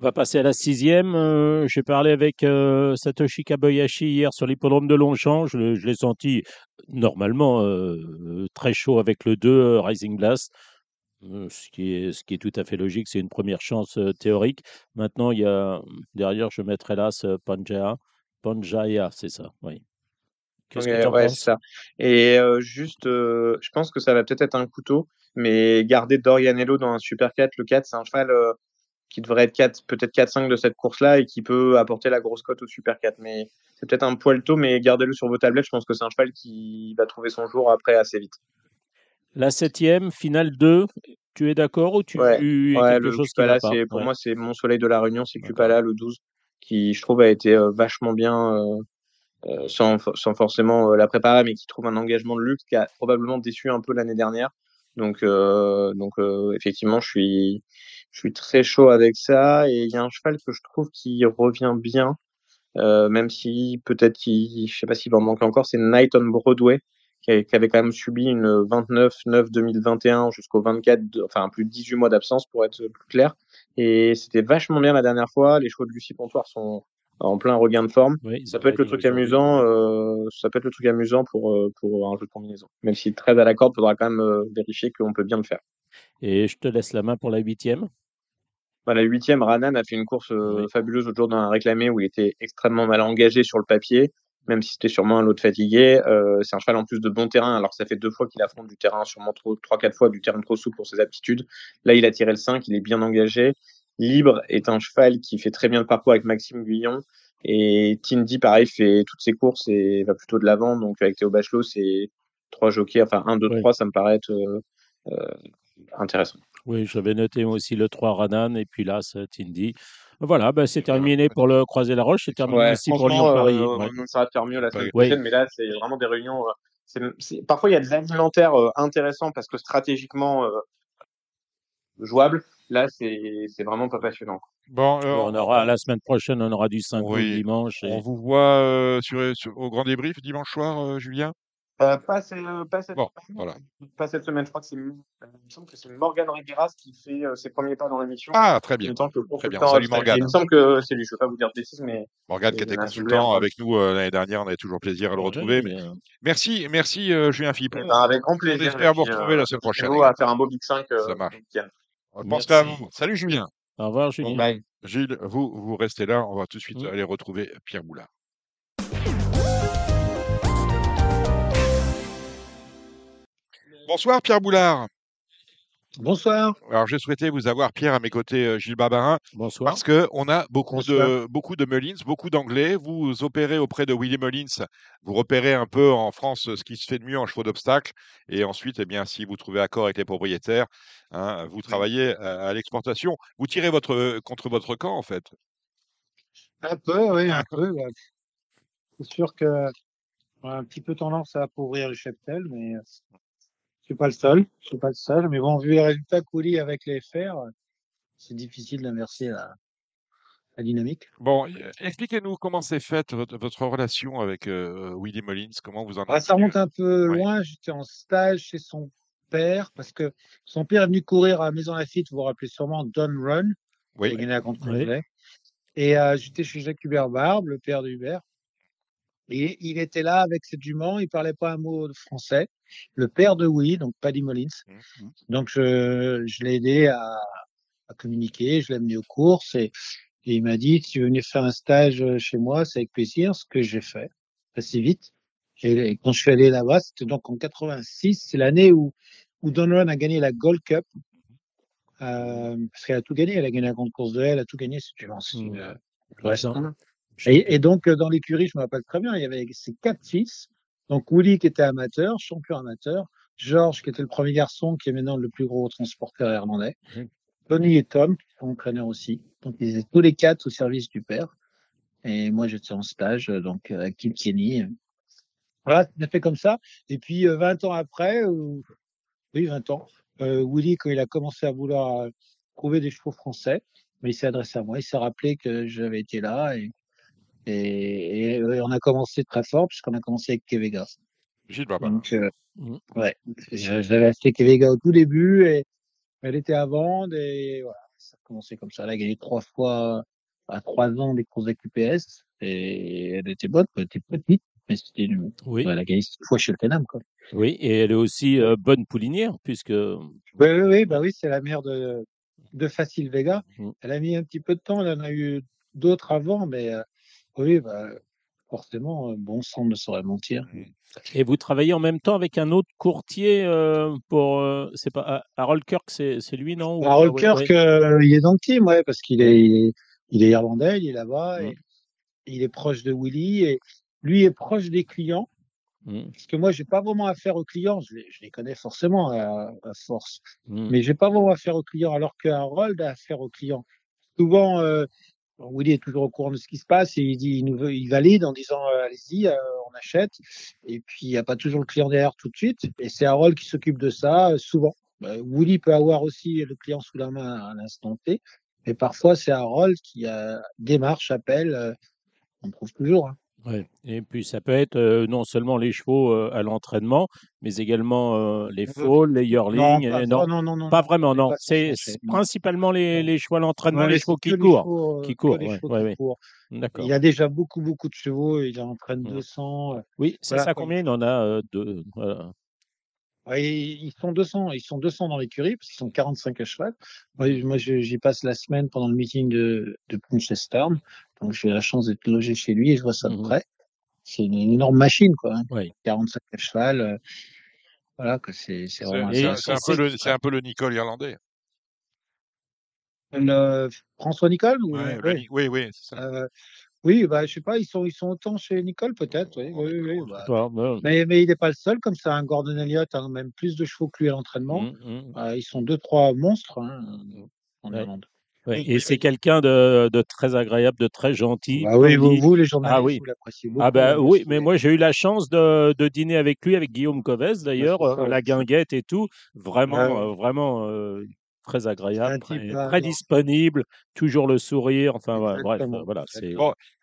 On va passer à la sixième. Euh, j'ai parlé avec euh, Satoshi Kabayashi hier sur l'hippodrome de Longchamp. Je, l'ai senti normalement euh, très chaud avec le 2 Rising Blast. Ce qui, est, ce qui est tout à fait logique, c'est une première chance théorique. Maintenant, il y a derrière, je mettrai là ce Panjaya. Panjaya, c'est ça, oui. Qu'est-ce que tu ouais, penses? ça. Et juste, je pense que ça va peut-être être un couteau, mais garder Dorianello dans un Super 4, le 4, c'est un cheval qui devrait être peut-être 4-5 de cette course-là et qui peut apporter la grosse cote au Super 4. Mais c'est peut-être un poil tôt, mais gardez-le sur vos tablettes. Je pense que c'est un cheval qui va trouver son jour après assez vite. La septième, finale 2, tu es d'accord ou tu ouais, quelque chose qui Pour moi, c'est mon soleil de la Réunion, c'est Cupala, le 12, qui je trouve a été euh, vachement bien, euh, euh, sans, sans, forcément la préparer, mais qui trouve un engagement de luxe qui a probablement déçu un peu l'année dernière. Donc, donc effectivement, je suis, je suis très chaud avec ça. Et il y a un cheval que je trouve qui revient bien, euh, même si peut-être, je sais pas s'il va en manquer encore, c'est Night on Broadway, qui, avait quand même subi une 29-9-2021 jusqu'au 24, enfin plus de 18 mois d'absence pour être plus clair. Et c'était vachement bien la dernière fois. Les chevaux de Lucie Pontoire sont en plein regain de forme. ça peut être le truc amusant. Euh, ça peut être le truc amusant pour euh, pour un jeu de combinaison. Même si très à la corde, faudra quand même euh, vérifier qu'on peut bien le faire. Et je te laisse la main pour la huitième. Bah, la huitième, Ranan a fait une course euh, fabuleuse autour d'un réclamé où il était extrêmement mal engagé sur le papier, même si c'était sûrement un lot de fatigué. Euh, c'est un cheval en plus de bon terrain, alors que ça fait deux fois qu'il affronte du terrain, sûrement trop, trois, quatre fois du terrain trop souple pour ses aptitudes. Là, il a tiré le 5, il est bien engagé. Libre est un cheval qui fait très bien le parcours avec Maxime Guillon. Et Tindy, pareil, fait toutes ses courses et va plutôt de l'avant. Donc, avec Théo Bachelot, c'est trois jockeys, enfin, un, deux, trois, ça me paraît être euh, intéressant. Oui, j'avais noté aussi le 3 Ranan et puis là, c'est Tindy. Voilà, bah, c'est terminé pour le Croiser la Roche, c'est terminé aussi pour Lyon-Paris. Euh, Ça va faire mieux la semaine prochaine, mais là, c'est vraiment des réunions. Euh, parfois, il y a des alimentaires euh, intéressants parce que stratégiquement jouables. Là, c'est vraiment pas passionnant. Bon, on aura la semaine prochaine, on aura du 5 dimanche. On vous voit sur, au grand débrief dimanche soir, Julien? Euh, pas, euh, pas, cette, bon, voilà. pas, cette, semaine, je crois que c'est, il me semble que c'est Morgan Regueras qui fait euh, ses premiers pas dans l'émission. Ah, très bien. très bien. Salut Morgan. Il me semble que c'est lui, je ne veux pas vous dire de bêtises, mais. Morgan qui était consultant avec nous l'année dernière, on avait toujours plaisir à le retrouver. Mais... Merci, merci Julien Philippe. Eh ben, avec grand plaisir. On espère vous retrouver la semaine prochaine. On va faire un beau Big 5. Ça marche. On pense à vous. Salut Julien. Au revoir Julien. bye. Gilles, vous, vous restez là, on va tout de suite mmh. aller retrouver Pierre Boulard. Bonsoir Pierre Boulard. Bonsoir. Alors j'ai souhaité vous avoir Pierre à mes côtés, euh, Gilles Barbarin. Bonsoir. Parce que on a beaucoup de beaucoup de Mullins, beaucoup d'anglais. Vous opérez auprès de Willy Mullins. Vous repérez un peu en France ce qui se fait de mieux en chevaux d'obstacle. Et ensuite, eh bien, si vous trouvez accord avec les propriétaires, hein, vous travaillez à, l'exportation. Vous tirez votre contre votre camp en fait. Un peu, oui, un peu. C'est sûr que un petit peu tendance à appauvrir le cheptel, mais je suis pas le seul, je suis pas le seul, mais bon, vu les résultats coulis avec les fers, c'est difficile d'inverser la, la, dynamique. Bon, euh, expliquez-nous comment s'est faite votre, votre, relation avec euh, Willy Mullins, comment vous en ah, Ça remonte un peu loin, j'étais en stage chez son père, parce que son père est venu courir à Maison Lafitte, vous vous rappelez sûrement Don Run, oui. à contre oui. Et euh, j'étais chez Jacques Hubert Barbe, le père de Hubert. Et il était là avec cette jument, il parlait pas un mot de français. Le père de Willy, donc Paddy Mullins. Mmh, mmh. Donc je, je l'ai aidé à, à, communiquer, je l'ai amené aux courses et, et il m'a dit tu veux venir faire un stage chez moi, c'est avec plaisir, ce que j'ai fait assez vite. Et, quand je suis allé là-bas, c'était donc en 86, c'est l'année où, où Donovan a gagné la Gold Cup. Euh, parce qu'elle a tout gagné, elle a gagné la grande course de elle, elle a tout gagné, c'est mmh. euh, et, et, donc, dans l'écurie, je me rappelle très bien, il y avait ces quatre fils. Donc, Willy qui était amateur, champion amateur. George qui était le premier garçon, qui est maintenant le plus gros transporteur irlandais. Mmh. Tony et Tom qui sont entraîneurs aussi. Donc, ils étaient tous les quatre au service du père. Et moi, j'étais en stage, donc, à Kilkenny. Voilà, a fait comme ça. Et puis, 20 ans après, oui, 20 ans, euh, Willy, quand il a commencé à vouloir trouver des chevaux français, mais il s'est adressé à moi, il s'est rappelé que j'avais été là et et, on a commencé très fort puisqu'on a commencé avec Kevega. Gilles. Donc, euh, mmh. ouais, j'avais acheté Kevega au tout début et elle était à vendre et voilà, ça a commencé comme ça. Elle a gagné trois fois à trois ans des courses QPS et elle était bonne, elle était petite, mais c'était oui. elle a gagné six fois chez le Tenam, quoi. Oui, et elle est aussi euh, bonne poulinière puisque. Oui, oui, oui, bah oui, c'est la mère de de Facile Vega. Mmh. Elle a mis un petit peu de temps, elle en a eu d'autres avant, mais euh, oui, bah, forcément, bon sang ne saurait mentir. Mmh. Et vous travaillez en même temps avec un autre courtier pour. c'est pas Harold Kirk, c'est, lui, non? Harold Kirk, il est dans le team, ouais, parce qu'il est, il est, irlandais, il est là-bas, et mmh. il est proche de Willy, et lui est proche des clients. Mmh. Parce que moi, j'ai pas vraiment affaire aux clients, je les, je les connais forcément à, force, mais j'ai pas vraiment affaire aux clients, alors que Harold a affaire aux clients. Souvent, Willy est toujours au courant de ce qui se passe et il dit, il, nous veut, il valide en disant euh, allez-y, euh, on achète. Et puis il n'y a pas toujours le client derrière tout de suite. Et c'est Harold qui s'occupe de ça euh, souvent. Willy peut avoir aussi le client sous la main à l'instant T, mais parfois c'est Harold qui démarche, appelle. on trouve toujours. Hein. Ouais. Et puis ça peut être euh, non seulement les chevaux euh, à l'entraînement, mais également euh, les foals, les yearlings. Non, non, non, non, pas vraiment, non. C'est principalement les, les chevaux à l'entraînement, les, chevaux qui courent. qui courent, ouais, D'accord. Il y a déjà beaucoup, beaucoup de chevaux, il en entraîne 200. Oui, c'est ça combien? Il en a deux, voilà. Ils sont 200, ils sont 200 dans l'écurie parce qu'ils sont 45 à cheval. Moi, j'y passe la semaine pendant le meeting de, de Punchester. Donc j'ai la chance d'être logé chez lui et je vois ça de mmh près. C'est une énorme machine, quoi. Hein. 45 à cheval. Euh, voilà, que c'est vraiment. C'est un, peu le, c'est un peu le Nicole irlandais. Le François Nicole ou... oui, oui, oui, ça. Euh, oui, bah, je sais pas, ils sont, ils sont autant chez Nicole, peut-être. Oui, oui, oui, bah. mais, mais il n'est pas le seul, comme ça, un Gordon Elliott a même plus de chevaux que lui à l'entraînement. Mmh, mmh. Euh, ils sont deux, trois monstres hein, en Irlande et c'est quelqu'un de, de, très agréable, de très gentil. Bah oui, vous, vous, les journalistes, ah, oui. vous l'appréciez beaucoup. Ah ben oui, mais moi j'ai eu la chance de, de, dîner avec lui, avec Guillaume Covès d'ailleurs, bah, la guinguette et tout. Vraiment, euh, vraiment, euh, très agréable, très, disponible, toujours le sourire. Enfin, bref, voilà.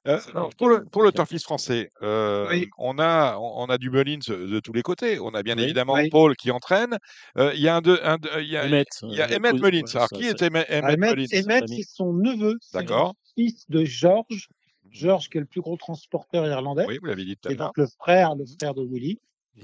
Euh, pour le, pour le turfiste français, euh, on, a, on a du Mullins de, tous les côtés. On a bien évidemment Paul qui entraîne. Euh, il y a un, de, un il y a, Emmett, il y a Emmett Mullins. Alors, qui est Emmett, Emmett Mullins Emmett, c'est son neveu. D'accord. Fils de George. George, qui est le plus gros transporteur irlandais. Oui, vous l'avez dit tout à l'heure. donc le frère, le frère de Willy.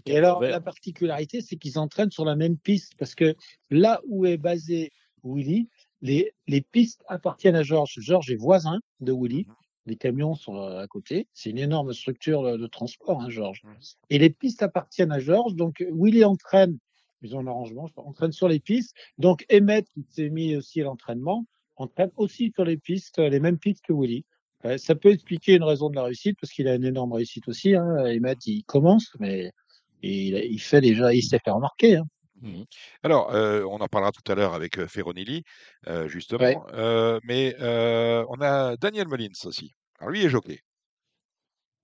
Et alors, la particularité, c'est qu'ils entraînent sur la même piste parce que là où est basé Willy, les, les pistes appartiennent à George. George est voisin de Willy. Mhm. Les camions sont à côté. C'est une énorme structure de, transport, hein, George. Mhm. Et les pistes appartiennent à George. Donc, Willy entraîne, ils ont un arrangement, entraîne sur les pistes. Donc, Emmett, qui s'est mis aussi à l'entraînement, entraîne aussi sur les pistes, les mêmes pistes que Willy. ça peut expliquer une raison de la réussite, parce qu'il a une énorme réussite aussi. Hein. Emmett, il commence, mais et il, fait déjà, il s'est fait remarquer. Hein. Mmh Alors, euh, on en parlera tout à l'heure avec euh, Ferronilli, euh, justement. mais on a Daniel Molins aussi. Alors, lui est jockey.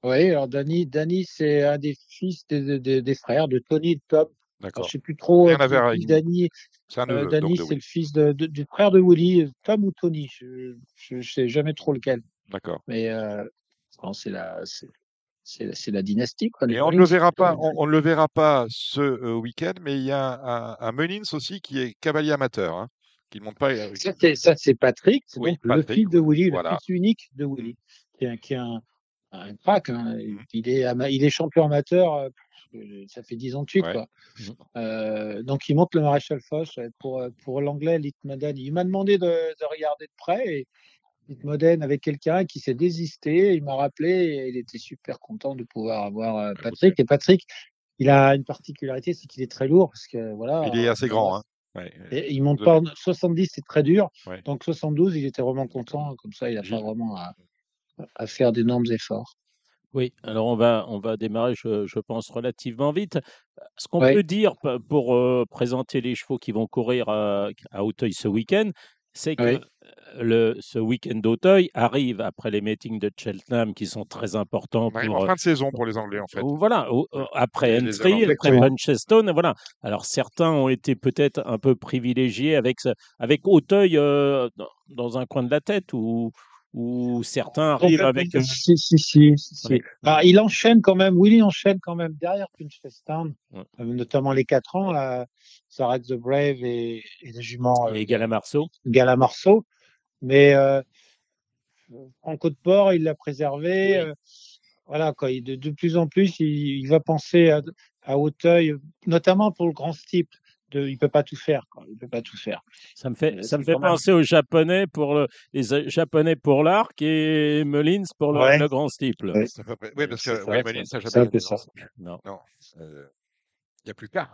Oui, alors Danny, Danny c'est un des fils des, des, frères de Tony et de Tom. D'accord. Je ne sais plus trop. Rien Danny, c'est Danny, c'est le fils de, du frère de Willy, Tom ou Tony. Je ne sais jamais trop lequel. D'accord. Mais c'est la, c'est la dynastie. Quoi, et on ne le verra pas, on, le verra pas ce euh, week-end, mais il y a un, un, Mullins aussi qui est cavalier amateur, hein, qui ne monte pas. Euh, ça, c'est Patrick, c'est donc le fils de Willy, le fils unique de Willy, qui est, qui un, un crack. Hein. Mmh. Il, est, il est champion amateur, euh, ça fait 10 ans de suite. Quoi. Mmh. Euh, donc il monte le maréchal Foch pour, pour l'anglais Litmadan. Il m'a demandé de, de, regarder de près et Modène avec quelqu'un qui s'est désisté. Il m'a rappelé et il était super content de pouvoir avoir euh, Patrick. Et Patrick, il a une particularité, c'est qu'il est très lourd parce que voilà. Il est assez grand. Hein. et il monte pas 70, c'est très dur. Donc 72, il était vraiment content. Comme ça, il n'a pas vraiment à, à faire d'énormes efforts. Oui, alors on va, on va démarrer, je, je pense, relativement vite. Ce qu'on peut dire pour euh, présenter les chevaux qui vont courir à, à Auteuil ce week-end, c'est que le, ce week-end d'Auteuil arrive après les meetings de Cheltenham qui sont très importants. pour, en fin de saison pour les Anglais, en fait. Voilà, après Entry, après Manchester, voilà. Alors certains ont été peut-être un peu privilégiés avec, avec Auteuil dans un coin de la tête ou, ou certains arrivent avec. Si, si, si. si. Bah, il enchaîne quand même, Willy enchaîne quand même derrière Pinchfestown, ouais. notamment les 4 ans, là, Sarah the Brave et, et les juments. Et euh, Galamarceau. Galamarceau. Mais euh, Franco de Port, il l'a préservé. Euh, voilà, quoi. Il, de, de, plus en plus, il, il va penser à, à Hauteuil, notamment pour le grand type de, il peut pas tout faire. Quoi. Il peut pas tout faire. Ça me fait, ça me fait penser aux Japonais pour le, les Japonais pour l'arc et Mullins pour le, ouais. le grand steeple. Ouais. Oui, parce que oui, Mullins, ça, Japonais. Ça, non. non. Euh, il n'y a plus qu'à.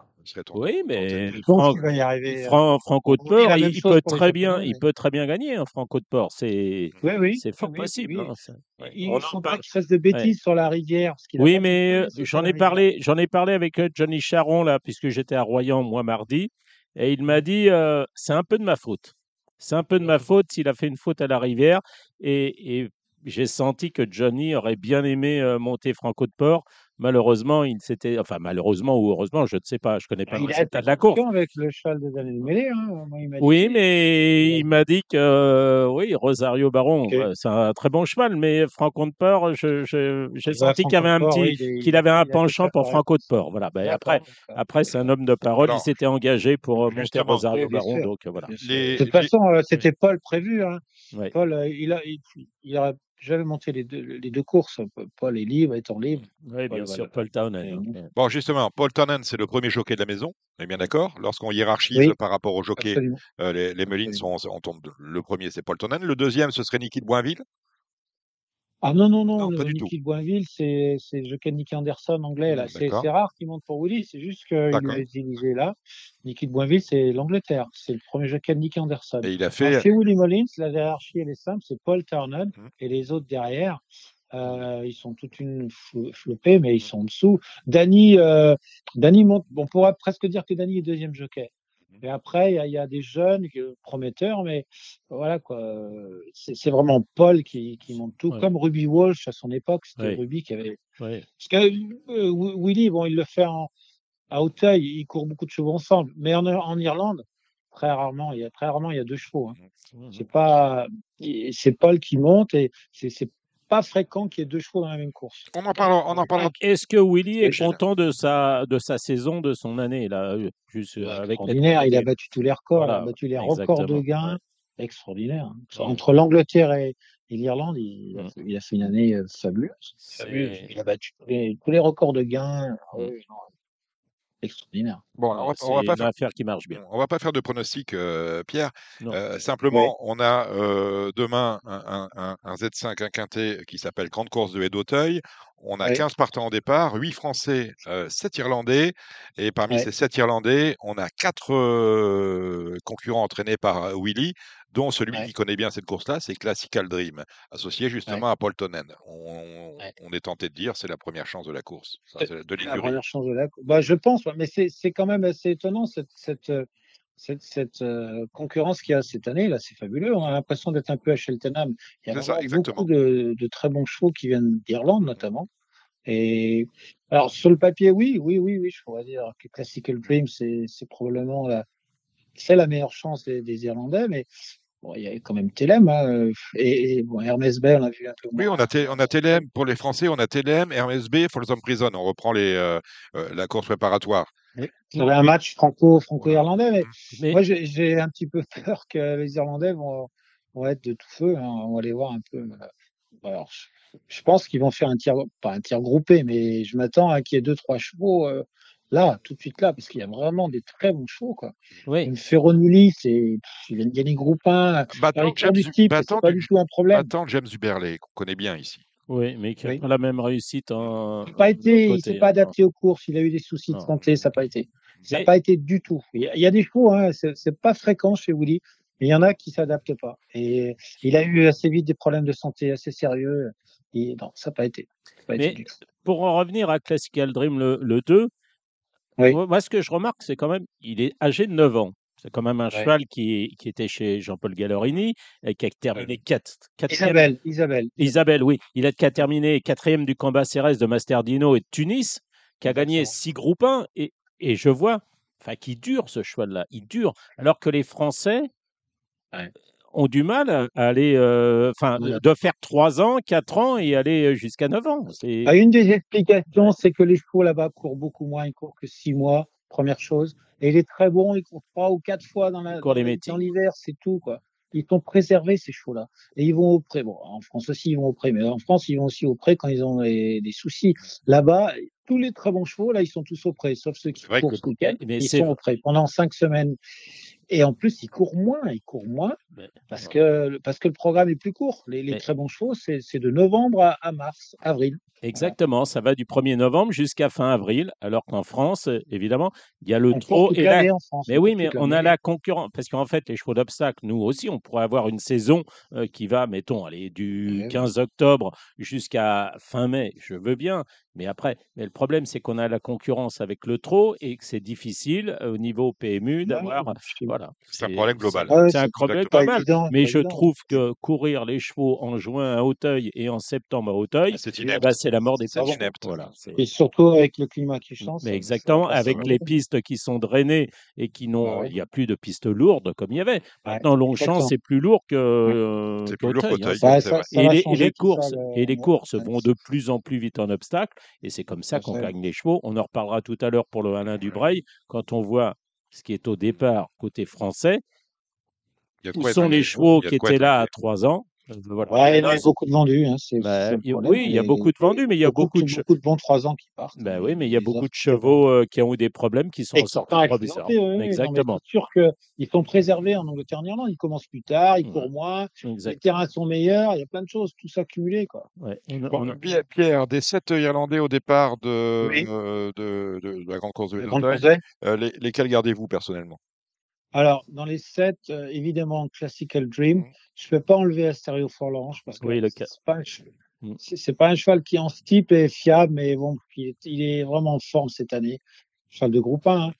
Oui, mais Fran Franco de Port, il, il peut très bien, il peut très bien gagner. Hein, Franco de Port, c'est oui, oui, c'est fort oui, possible. Oui. Hein, Ils ne font pas qu'il fasse de bêtises ouais. sur la rivière. Oui, mais j'en ai parlé, j'en ai parlé avec Johnny Charon là, puisque j'étais à Royan moi mardi, et il m'a dit euh, c'est un peu de ma faute. C'est un peu de ma faute s'il a fait une faute à la rivière et, et j'ai senti que Johnny aurait bien aimé euh, monter Franco de Port malheureusement, il s'était, enfin malheureusement ou heureusement, je ne sais pas, je connais pas le résultat de la course. avec le cheval des années mêlées. Hein. oui, mais il m'a dit que euh, oui, Rosario Baron, okay. euh, c'est un très bon cheval, mais Franco de Port, j'ai je, senti qu'il avait un petit, oui, qu'il avait un penchant pour Franco de Port. Voilà. Ben, après, après, c'est un homme de parole. Il s'était engagé pour euh, monter Rosario Baron, donc voilà. Les, de toute façon, c'était Paul prévu. Hein. Ouais. Paul, il a, il, il aurait j'avais monté les deux, les deux courses, Paul est libre, étant libre. Oui, bien Paul, sûr, voilà. Paul Townend. Bon, justement, Paul Townend, c'est le premier jockey de la maison, on est bien d'accord Lorsqu'on hiérarchise oui, par rapport au jockey, euh, les, les Mullins sont, on tombe, le premier, c'est Paul Townend. Le deuxième, ce serait Niki de Boinville ah non, non, non, non le Nicky de Boinville, c'est le jockey Nicky Anderson anglais. là. C'est rare qu'il monte pour Willy, c'est juste qu'il l'a utilisé là. Nicky de Boinville, c'est l'Angleterre. C'est le premier jockey de Nicky Anderson. Et il a fait. chez Willy Mullins, la hiérarchie, elle est simple c'est Paul Turner mmh. et les autres derrière. Euh, ils sont toute une flopée, mais ils sont en dessous. Danny, euh, Danny monte, on pourrait presque dire que Danny est deuxième jockey. Et après, il y, y, a des jeunes prometteurs, mais voilà quoi. C'est vraiment Paul qui, qui monte tout, ouais. comme Ruby Walsh à son époque. C'était ouais. Ruby qui avait. Ouais. Parce que euh, Willy, bon, il le fait en, à Auteuil, il court beaucoup de chevaux ensemble. Mais en, en Irlande, très rarement. Il y a très rarement, il y a deux chevaux. Hein. C'est pas, c'est Paul qui monte et c'est pas fréquent qu'il y ait deux chevaux dans la même course. On en parlera. On en parlera. Est-ce que Willy est content de sa de sa saison, de son année là, euh, juste euh, avec extraordinaire. Il a battu tous les records. il a battu les records de gains. Extraordinaire. Hein. Entre l'Angleterre et, l'Irlande, il, a fait une année euh, fabuleuse. Il a battu tous les, records de gains. Mmh extraordinaire. Bon, on va, va pas faire, affaire qui marche bien. On va pas faire de pronostic, euh, Pierre. Euh, simplement, on a euh, demain un, Z5, un quintet qui s'appelle Grande course de Haie On a 15 partants au départ, 8 Français, 7 Irlandais. Et parmi ces 7 Irlandais, on a 4 concurrents entraînés par Willy dont celui qui connaît bien cette course-là, c'est Classical Dream, associé justement à Paul Tonnen. On, est tenté de dire c'est la première chance de la course, de La première chance de la course. Bah, je pense, mais c'est quand même assez étonnant cette, cette, cette, euh, concurrence qu'il y a cette année. là, C'est fabuleux. On a l'impression d'être un peu à Cheltenham. Il y a beaucoup de, de, très bons chevaux qui viennent d'Irlande notamment. Et alors sur le papier, oui, oui, oui, oui, je pourrais dire que Classical Dream, c'est probablement la, c'est la meilleure chance des, Irlandais, mais bon, il y a quand même Telem hein, euh, et, bon, Hermès Bay, on a vu un peu. Oui, on a, on a Telem pour les Français, on a Telem, Hermès Bay, Folsom Prison. On reprend les, euh, la course préparatoire. Il y avait un match franco, franco-irlandais, mais, moi j'ai un petit peu peur que les Irlandais vont, vont être de tout feu. Hein. On va les voir un peu. Alors, je pense qu'ils vont faire un tir, pas un tir groupé, mais je m'attends à qu'il y ait deux, trois chevaux là, tout de suite là, parce qu'il y a vraiment des très bons chevaux. Quoi. Oui. Une Ferronulli, c'est, il vient de gagner groupe 1. Battant James, du type, pas du tout un problème. Battant James Huberley, qu'on connaît bien ici. Oui, mais qui n'a pas la même réussite en. Il pas été, il s'est pas hein, adapté aux courses, il a eu des soucis de santé, ça n'a pas été. Ça n'a pas été du tout. Il y a, des chevaux, hein, c'est pas fréquent chez Willy, mais il y en a qui s'adaptent pas. Et il a eu assez vite des problèmes de santé assez sérieux. Et non, ça n'a pas été. Pas mais été pour en revenir à Classical Dream le, le 2, moi, ce que je remarque, c'est quand même, il est âgé de 9 ans. C'est quand même un cheval qui, qui était chez Jean-Paul Gallorini et qui a terminé 4 Isabelle, Isabelle. Isabelle, oui. Il a terminé quatrième du combat Cérès de Masterdino et de Tunis, qui a gagné 6 groupes 1. Et, et je vois, enfin, qui dure ce cheval-là. Il dure. Alors que les Français, ont du mal à aller, euh, enfin, de faire 3 ans, 4 ans et aller jusqu'à 9 ans. Ah, une des explications, c'est que les chevaux là-bas courent beaucoup moins, ils courent que 6 mois, première chose. Et il est très bon, il court 3 ou 4 fois dans l'hiver, c'est tout, quoi. Ils sont préservés, ces chevaux-là. Et ils vont au pré. Bon, en France aussi, ils vont au pré, mais en France, ils vont aussi au pré quand ils ont des, soucis. Là-bas, tous les très bons chevaux, là, ils sont tous au pré, sauf ceux qui courent ce week-end. Ils sont au pré pendant 5 semaines. Et en plus, il court moins, il court moins parce que, parce que le programme est plus court. Les, très bons chevaux, c'est de novembre à, mars, avril. Exactement, ça va du 1er novembre jusqu'à fin avril, alors qu'en France, évidemment, il y a le et la... Mais oui, mais on a la concurrence, parce qu'en fait, les chevaux d'obstacle, nous aussi, on pourrait avoir une saison euh, qui va, mettons, aller du 15 octobre jusqu'à fin mai, je veux bien, mais après, mais le problème, c'est qu'on a la concurrence avec le trot et que c'est difficile euh, au niveau PMU d'avoir. Voilà. C'est un problème global. c'est un problème global. mais je trouve que courir les chevaux en juin à Hauteuil et en septembre à Hauteuil, ah, bah, c'est la mort des pauvres. Voilà, et surtout avec le climat qui change. Mais exactement, avec les pistes qui sont drainées et qui n'ont. Bah il n'y a plus de pistes lourdes comme il y avait. Maintenant, Longchamp, c'est plus lourd que. C'est plus lourd qu'Hauteuil. Et les courses, et les courses vont de plus en plus vite en obstacle. Et c'est comme ça qu'on gagne les chevaux. On en reparlera tout à l'heure pour le Alain Dubreuil. Quand on voit ce qui est au départ côté français, où sont les chevaux qui étaient là à 3 ans voilà. il y a beaucoup de vendus. Hein, bah, oui, il y a beaucoup de vendus, mais il y a beaucoup, de, beaucoup de bons 3 ans qui partent. Bah, oui, mais il y a beaucoup de chevaux euh, qui ont eu des problèmes qui sont ressortis oui, Exactement. C'est sûr qu'ils sont préservés en Angleterre en Irlande. Ils commencent plus tard, ils courent moins, les terrains sont meilleurs, il y a plein de choses, tout ça cumulé. Quoi. Pierre, des 7 Irlandais au départ de, euh, de, de, la Grande Course de euh, les, lesquels gardez-vous personnellement? Alors, dans les sept, euh, évidemment, Classical Dream, mmh. je ne peux pas enlever Asterio Forlange parce que oui, c'est pas, mmh. pas, un cheval qui en ce type est fiable, mais bon, il est, vraiment en forme cette année. Cheval de groupe 1.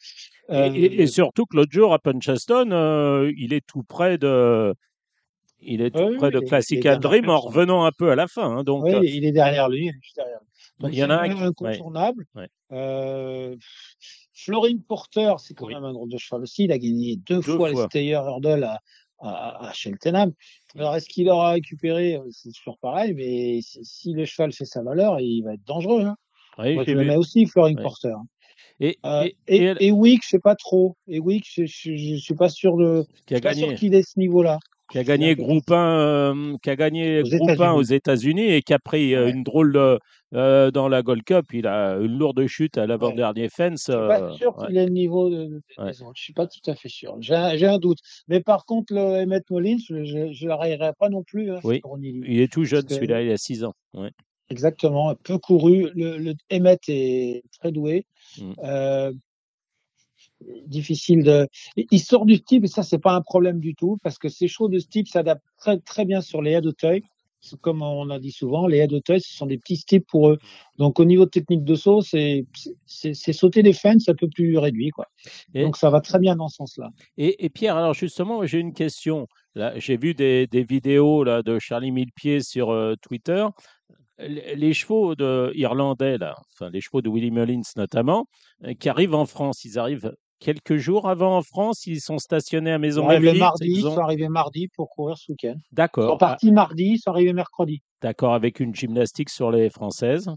Hein. Et, euh, surtout que l'autre jour à Puncheston, euh, il est tout près de. Il est tout près de Classical Dream en revenant un peu à la fin. Hein, donc, oui, il est derrière lui. il y en a un incontournable. Florin Porter, c'est quand même un drôle de cheval aussi. Il a gagné deux, fois, les Stayer Hurdle à, à, Cheltenham. Alors, est-ce qu'il aura récupéré euh, C'est toujours pareil, mais si, le cheval fait sa valeur, il va être dangereux. Hein. Oui, Moi, je le mets aussi, Florin Porter. Et, euh, et, et, et, Wick, je sais pas trop. Et Wick, je, je, suis pas sûr de. Qui a gagné. qu'il est ce niveau-là qui a gagné groupe 1, euh, qui a gagné aux groupe 1 aux États-Unis et qui a pris euh, une drôle de euh, dans la Gold Cup. Il a une lourde chute à l'avant-dernier fence. Je suis pas sûr qu'il ait le niveau de, Je suis pas tout à fait sûr. J'ai un, doute. Mais par contre, le Emmett Mullins, je ne l'arriverai pas non plus. Hein, oui. Il est tout jeune, celui-là, il a 6 ans. Exactement, peu couru. Le, le Emmett est très doué. Mm difficile de. Il sort du type et ça c'est pas un problème du tout parce que ces chevaux de type s'adaptent très très bien sur les haies d'Auteuil. Comme on a dit souvent, les haies d'Auteuil ce sont des petits styles pour eux. Donc au niveau technique de saut, c'est sauter des fans un peu plus réduit quoi. Donc ça va très bien dans ce sens-là. Et, et, Pierre, alors justement, j'ai une question. J'ai vu des, des, vidéos là de Charlie Millepied sur euh, Twitter les chevaux de irlandais, là, enfin les chevaux de Willie Mullins notamment, euh, qui arrivent en France, ils arrivent quelques jours avant en France. Ils sont stationnés à Maison. Le mardi, ils, sont arrivés mardi pour courir ce week-end. D'accord. Ils sont partis mardi, ils sont arrivés mercredi. D'accord, avec une gymnastique sur les Françaises.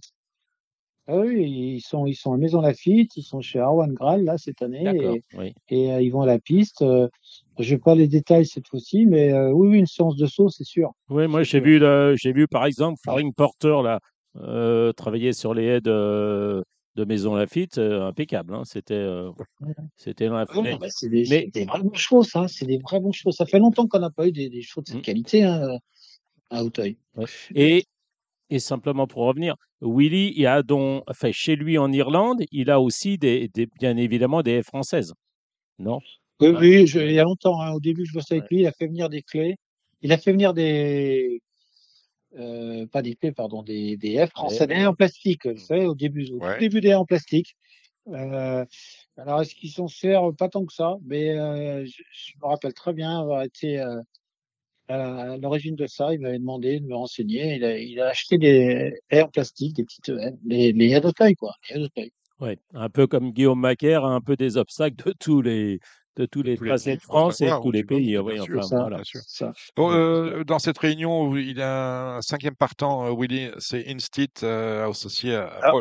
Ah oui, ils sont, ils sont à Maison Lafitte, ils sont chez Arwan Graal là cette année et, et euh, ils vont à la piste. Euh, je n'ai pas les détails cette fois-ci, mais euh, oui, oui, une séance de saut, c'est sûr. Oui, moi j'ai vu, j'ai vu par exemple Faring Porter là travailler sur les aides de Maison Lafitte, euh, impeccable. Hein. C'était, euh, c'était dans la bah, c'est des, mais... des vrais bons chevaux, ça. C'est des vrais bons chevaux. Ça fait longtemps qu'on n'a pas eu des, des, chevaux de cette mmh. qualité hein, à Hauteuil. Et, et simplement pour revenir, Willy, il a donc, enfin, chez lui en Irlande, il a aussi des, des bien évidemment des françaises, non? Oui, oui il y a longtemps. Hein. Au début, je bossais avec lui. Il a fait venir des clés. Il a fait venir des euh, pas des clés, pardon, des, des F français, des en plastique, vous savez, au début, au début des en plastique. Euh, alors, est-ce qu'ils sont chers Pas tant que ça, mais euh, je, me rappelle très bien avoir été euh, à l'origine de ça. Il m'avait demandé de me renseigner. Il a, il a acheté des haies en plastique, des petites haies, les, les haies de taille, quoi. Les haies de taille. Ouais, un peu comme Guillaume Macaire, un peu des obstacles de tous les de tous les tracés de France et de tous les pays. Oui, enfin, voilà. Ça. Bon, euh, dans cette réunion, il a un cinquième partant, euh, Willy, c'est Instit euh, associé à.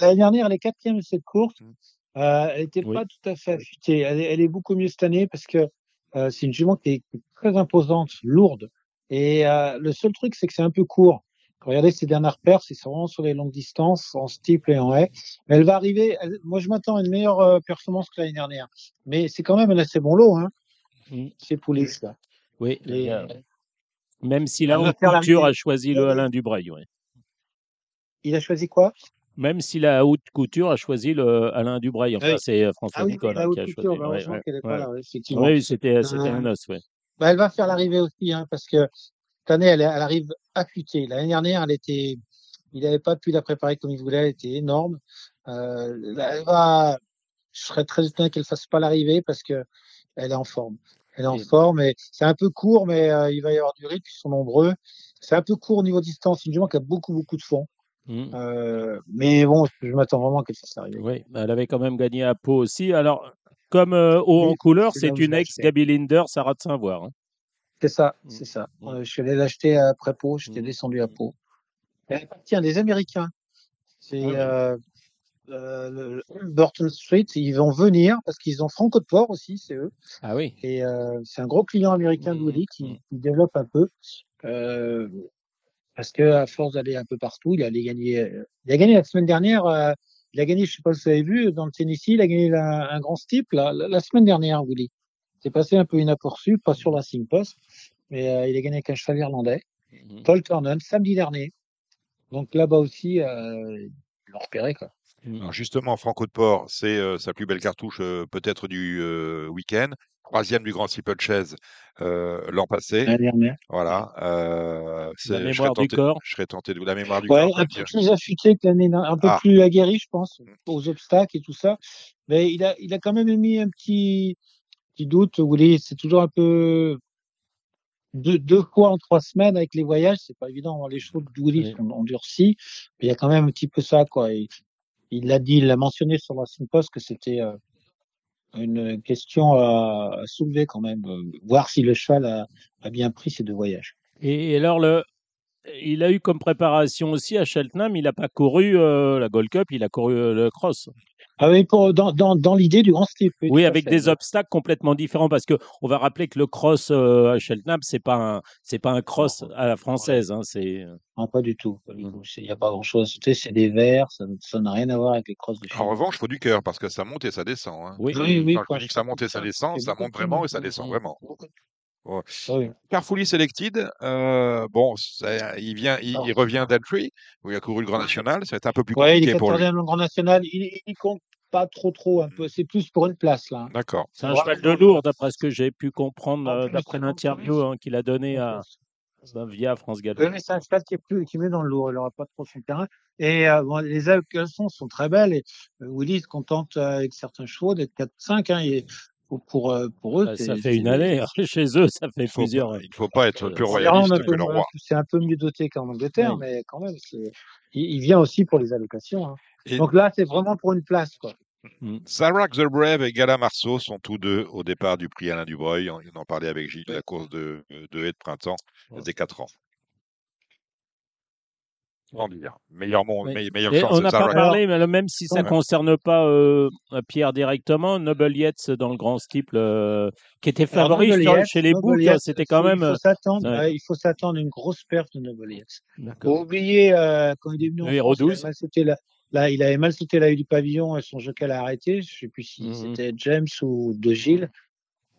L'année dernière, elle est quatrième de cette course. Mmh. Euh, elle n'était pas tout à fait affûtée. Elle, elle, est beaucoup mieux cette année parce que euh, c'est une jument qui est très imposante, lourde. Et le seul truc, c'est que c'est un peu court. Regardez ses dernières pertes, c'est vraiment sur les longues distances, en steeple et en haie. Mais elle va arriver, moi je m'attends à une meilleure euh, performance que l'année dernière. Mais c'est quand même un assez bon lot, hein, mmh. chez Poulis. Là. Oui, euh, même si la haute couture a choisi le Alain Dubreuil. Oui. Il a choisi quoi? Même si la haute couture a choisi le Alain Dubreuil. Enfin, c'est euh, François ah, oui, Nicolas qui a couture, choisi. Bah, ouais, ouais, là, effectivement. Oui, c'était un os. Ouais. Bah, elle va faire l'arrivée aussi, hein, parce que cette année, elle, elle arrive affûtée. L'année dernière, elle était, il n'avait pas pu la préparer comme il voulait, elle était énorme. Euh, elle va, je serais très étonné qu'elle fasse pas l'arrivée parce que elle est en forme. Elle est en forme et c'est un peu court, mais euh, il va y avoir du rythme, ils sont nombreux. C'est un peu court au niveau distance, une jument qui a beaucoup, beaucoup de fond. Mmh. Euh, mais bon, je m'attends vraiment qu'elle fasse l'arrivée. Oui, elle avait quand même gagné à Pau aussi. Alors, comme euh, haut en couleur, c'est une ex Gabi Linder, Sarah de Saint-Voir. Hein. C'est ça, mmh. c'est ça. Mmh. je suis allé l'acheter après Pau, j'étais mmh. descendu à Pau. Elle appartient à des Américains. C'est ah euh, euh, Burton Street. Ils vont venir parce qu'ils ont Franco de Port aussi, c'est eux. Ah oui. Et euh, c'est un gros client américain de Woody qui, qui, développe un peu. Euh, parce que à force d'aller un peu partout, il allait gagner. Euh, il a gagné la semaine dernière. Euh, il a gagné, je sais pas si vous avez vu, dans le Tennessee, il a gagné un grand steep la, la, semaine dernière, Woody. C'est passé un peu inaperçu, pas sur la Post, mais euh, il a gagné avec un cheval irlandais, mmh. Paul Turnen, samedi dernier. Donc là-bas aussi, euh, ils l'ont repéré. Quoi. Mmh. Alors justement, Franco de Port, c'est euh, sa plus belle cartouche euh, peut-être du euh, week-end. Troisième du Grand Steeple Chase l'an passé. L'année dernière. Voilà. la mémoire du corps. Je serais tenté de la mémoire du ouais, corps. Un peu plus affûté que l'année un peu ah. plus aguerri, je pense, mmh. aux obstacles et tout ça. Mais il a, il a quand même mis un petit, doute. Willy, c'est toujours un peu deux, deux fois en trois semaines avec les voyages, c'est pas évident. Les choses de sont endurcies, mais il y a quand même un petit peu ça, quoi. il l'a dit, il l'a mentionné sur son poste que c'était euh, une question à, soulever quand même, euh, voir si le cheval a, a, bien pris ces deux voyages. Et alors, le, il a eu comme préparation aussi à Cheltenham, il n'a pas couru euh, la Gold Cup, il a couru le cross. Ah oui, pour, dans, dans, dans l'idée du grand. Oui, avec des obstacles complètement différents, parce que on va rappeler que le cross euh, à Cheltenham, c'est pas un, c'est pas un cross à la française, hein, c'est. Non, pas du tout. Mmh. Il n'y a pas grand-chose. Tu sais, c'est des verts, ça n'a rien à voir avec les crosses de Cheltenham. En revanche, il faut du cœur, parce que ça monte et ça descend. Hein. Oui, oui, oui. Quand je dis que ça monte et ça descend, ça monte vraiment et ça descend vraiment. Oh. Carfully Selected, euh, bon, ça, il vient, il, il revient d'Entry, où il a couru le Grand National. Ça va être un peu plus compliqué ouais, il est pour lui. le Grand National. Il, il, compte pas trop, trop, un peu. C'est plus pour une place là. D'accord. C'est un cheval de lourd, d'après ce que j'ai pu comprendre, euh, d'après l'interview hein, qu'il a donné à via France Gallo. Oui, mais c'est un cheval qui est plus, qui met dans le lourd. Il n'aura pas trop son terrain. Et euh, bon, les allocations sont très belles. Et euh, Willy se contente euh, avec certains chevaux d'être 4-5. Hein, et pour, pour eux. Bah, ça fait une année. Hein. *laughs* Chez eux, ça fait plusieurs. Il ne faut pas être plus royaliste que le roi. C'est un peu mieux doté qu'en Angleterre, oui. mais quand même, il, il, vient aussi pour les allocations. Hein. Et... Donc là, c'est vraiment pour une place. Quoi. Mm. The Brave et Gala Marceau sont tous deux au départ du prix Alain Dubreuil. On en parlait avec Gilles, la course de, de haie de printemps des 4 ans. Dire. Meilleur oui. chance. On n'a pas parlé, mais même si ça ne ouais. concerne pas euh, Pierre directement, Noble Yates dans le grand steeple, euh, qui était favori Yates, chez les boucs, c'était quand même. Il faut s'attendre, ouais. il faut s'attendre une grosse perte de Noble Yates. Faut oublier euh, quand il est venu 12. Il la, là, il avait mal sauté la rue du pavillon et son jockey l'a arrêté. Je sais plus si Mhm. mm -hmm. c'était James ou De Gilles.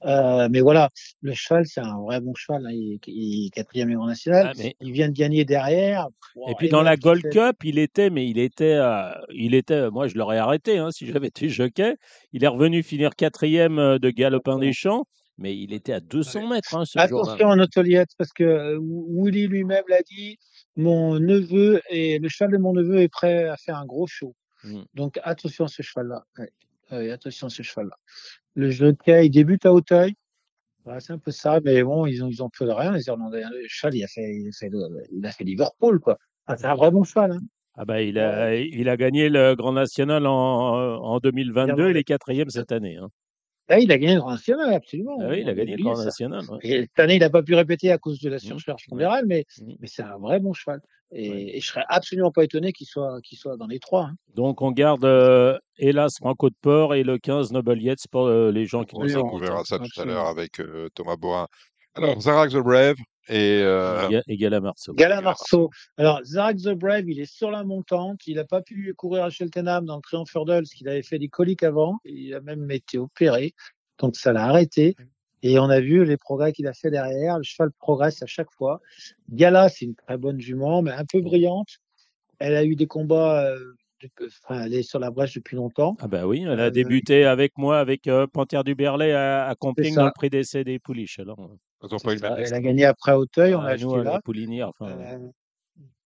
Euh, mais voilà, le cheval, c'est un vrai bon cheval. Hein. Il, il est quatrième Grand national. Ah, mais... Il vient de gagner derrière. et puis dans la Gold Cup, il était, mais il était, euh, il était. Moi, je l'aurais arrêté hein, si j'avais été jockey. Il est revenu finir quatrième euh, de Galopin des Champs, mais il était à 200 mètres hein, ce Attention à Notoliette, parce que Willy lui-même l'a dit. Mon neveu et le cheval de mon neveu est prêt à faire un gros show. Mm. Donc attention à ce cheval-là. Ouais. Ouais, attention à ce cheval-là. Le jockey, il débute à Hauteuil. Ouais, c'est un peu ça, mais bon, ils ont, ils ont peu de rien, les Irlandais. Le cheval, il a fait, il a fait, il a fait Liverpool, quoi. Ah, c'est un vrai bon cheval, hein. Ah bah, il a, ouais. il a gagné le Grand National en, en 2022, il est quatrième cette année. Hein. Ah, il a gagné le Grand National, absolument. Ah oui, il a gagné le Grand National. Ouais. Et cette année, il n'a pas pu répéter à cause de la surcharge mmh. pondérale, mais, mmh. mais c'est un vrai bon cheval. Et, ouais. et je serais absolument pas étonné qu'il soit, qu'il soit dans les trois. Hein. Donc on garde euh, hélas Franco de Port et le 15 Noble Yates pour euh, les gens qui nous écoutent. On verra ça absolument. tout à l'heure avec euh, Thomas Boin. Alors, Zarak the Brave et, euh... et Gala Marceau. Gala Marceau. Alors, Zarak the Brave, il est sur la montante. Il n'a pas pu courir à Cheltenham dans le Triumph Hurdle parce qu'il avait fait des coliques avant. Il a même été opéré. Donc, ça l'a arrêté. Et on a vu les progrès qu'il a fait derrière. Le cheval progresse à chaque fois. Gala, c'est une très bonne jument, mais un peu brillante. Elle a eu des combats. Euh, enfin, elle est sur la brèche depuis longtemps. Ah bah oui, elle a euh, débuté avec moi, avec euh, Panthère du Berlay à, à Comping dans le prix d'essai des pouliches. Alors, elle a gagné après Auteuil, on ah, a nous, acheté là. Poulinière, enfin,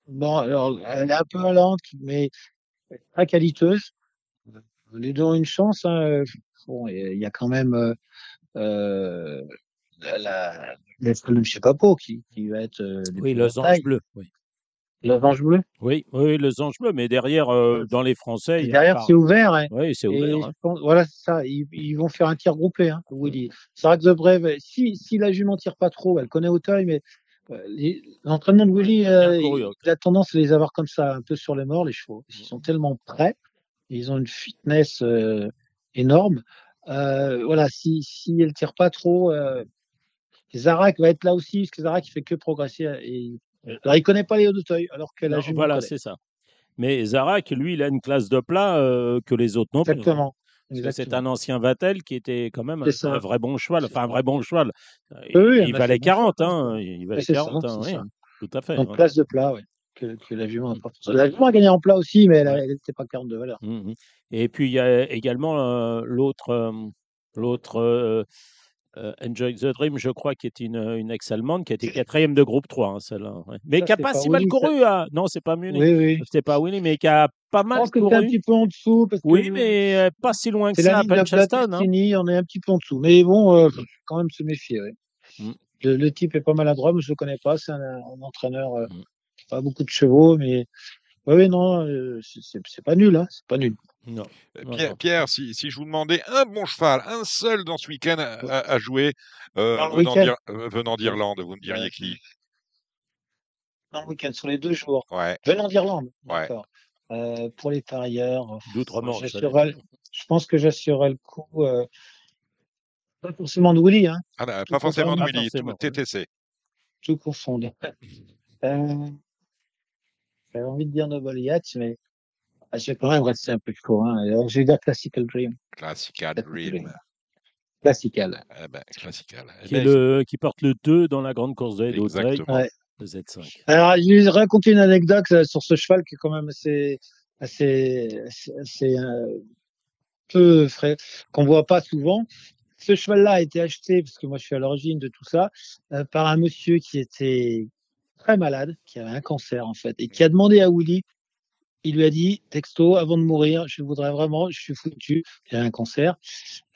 bon, alors, elle est un peu lente, mais très qualiteuse. Les ont une chance. Hein. Bon, il y a quand même euh, la, sais pas pas qui, qui va être. Euh, oui, le bleu. Oui. Le ange bleu? Oui, oui, le ange bleu. Mais derrière, euh, dans les Français, derrière c'est ouvert. Hein. Oui, c'est ouvert. Hein. Pense, voilà, c'est ça. Ils, ils, vont faire un tir groupé. Hein, Willy. C'est vrai que The Brave, si si la jument tire pas trop, elle connaît Auteuil, mais euh, l'entraînement de Willy, euh, il, il, a tendance à les avoir comme ça, un peu sur les morts, les chevaux. Ils sont tellement prêts, ils ont une fitness euh, énorme. Euh, voilà, si, si elle tire pas trop, euh, Zarak va être là aussi, parce que Zarak il fait que progresser. Et, alors il connaît pas les d'Auteuil, alors que la jument Voilà, c'est ça. Mais Zarak, lui, il a une classe de plat euh, que les autres n'ont pas. Exactement. C'est un ancien Vatel qui était quand même un, un, vrai bon cheval, enfin un vrai bon cheval. Il, oui, il valait 40, hein. Il valait 40, ça, hein, oui, tout à fait. Donc, ouais. place de plat, oui. Que, que, la jument apporte. La jument a gagné en plat aussi, mais elle n'était pas 40 de valeur. Mmh, mmh. Et puis il y a également euh, l'autre, euh, l'autre Enjoy the Dream, je crois, qui est une, une ex-allemande, qui a été quatrième de groupe 3, hein, celle-là. Ouais. Mais qui n'a pas, pas si mal couru. Hein. Non, c'est pas Munich. Oui, oui. C'était pas Winnie, mais qui a pas mal je pense couru. Que un petit peu en dessous. Parce oui, mais pas si loin que ça à Puncheston. Hein. on est un petit peu en dessous. Mais bon, quand même se méfier. Ouais. Mm. Le, le, type est pas maladroit, mais je le connais pas. C'est un, un, entraîneur. Mm. Pas beaucoup de chevaux, mais Oui, oui, non, c'est pas nul, hein, c'est pas nul. Non. Pierre, Pierre si, si, je vous demandais un bon cheval, un seul dans ce week-end à, jouer venant d'Irlande, vous me diriez qui? Dans le week-end, sur les deux jours. Ouais. Venant d'Irlande. Ouais. Euh, pour les parieurs, D'outre-Manche. Je pense que j'assurerai le coup. Euh, pas forcément de Willy. Hein. Ah, non, pas forcément de Willy, tout TTC. Tout confondé. euh, J'avais envie de dire Noble Yacht, mais ah, je vais quand même rester un peu court. Hein. Alors, je vais dire Classical Dream. Classical Dream. Classical. Eh ben, classical. Eh qui, ben, le, qui, porte le 2 dans la grande course de ouais. de Z5. Alors, je vais raconter une anecdote euh, sur ce cheval qui est quand même assez, assez, assez euh, peu frais, qu'on voit pas souvent. Ce cheval-là a été acheté, parce que moi je suis à l'origine de tout ça, euh, par un monsieur qui était très malade, qui avait un cancer en fait, et qui a demandé à Willy il lui a dit, texto, avant de mourir, je voudrais vraiment, je suis foutu, j'ai un cancer,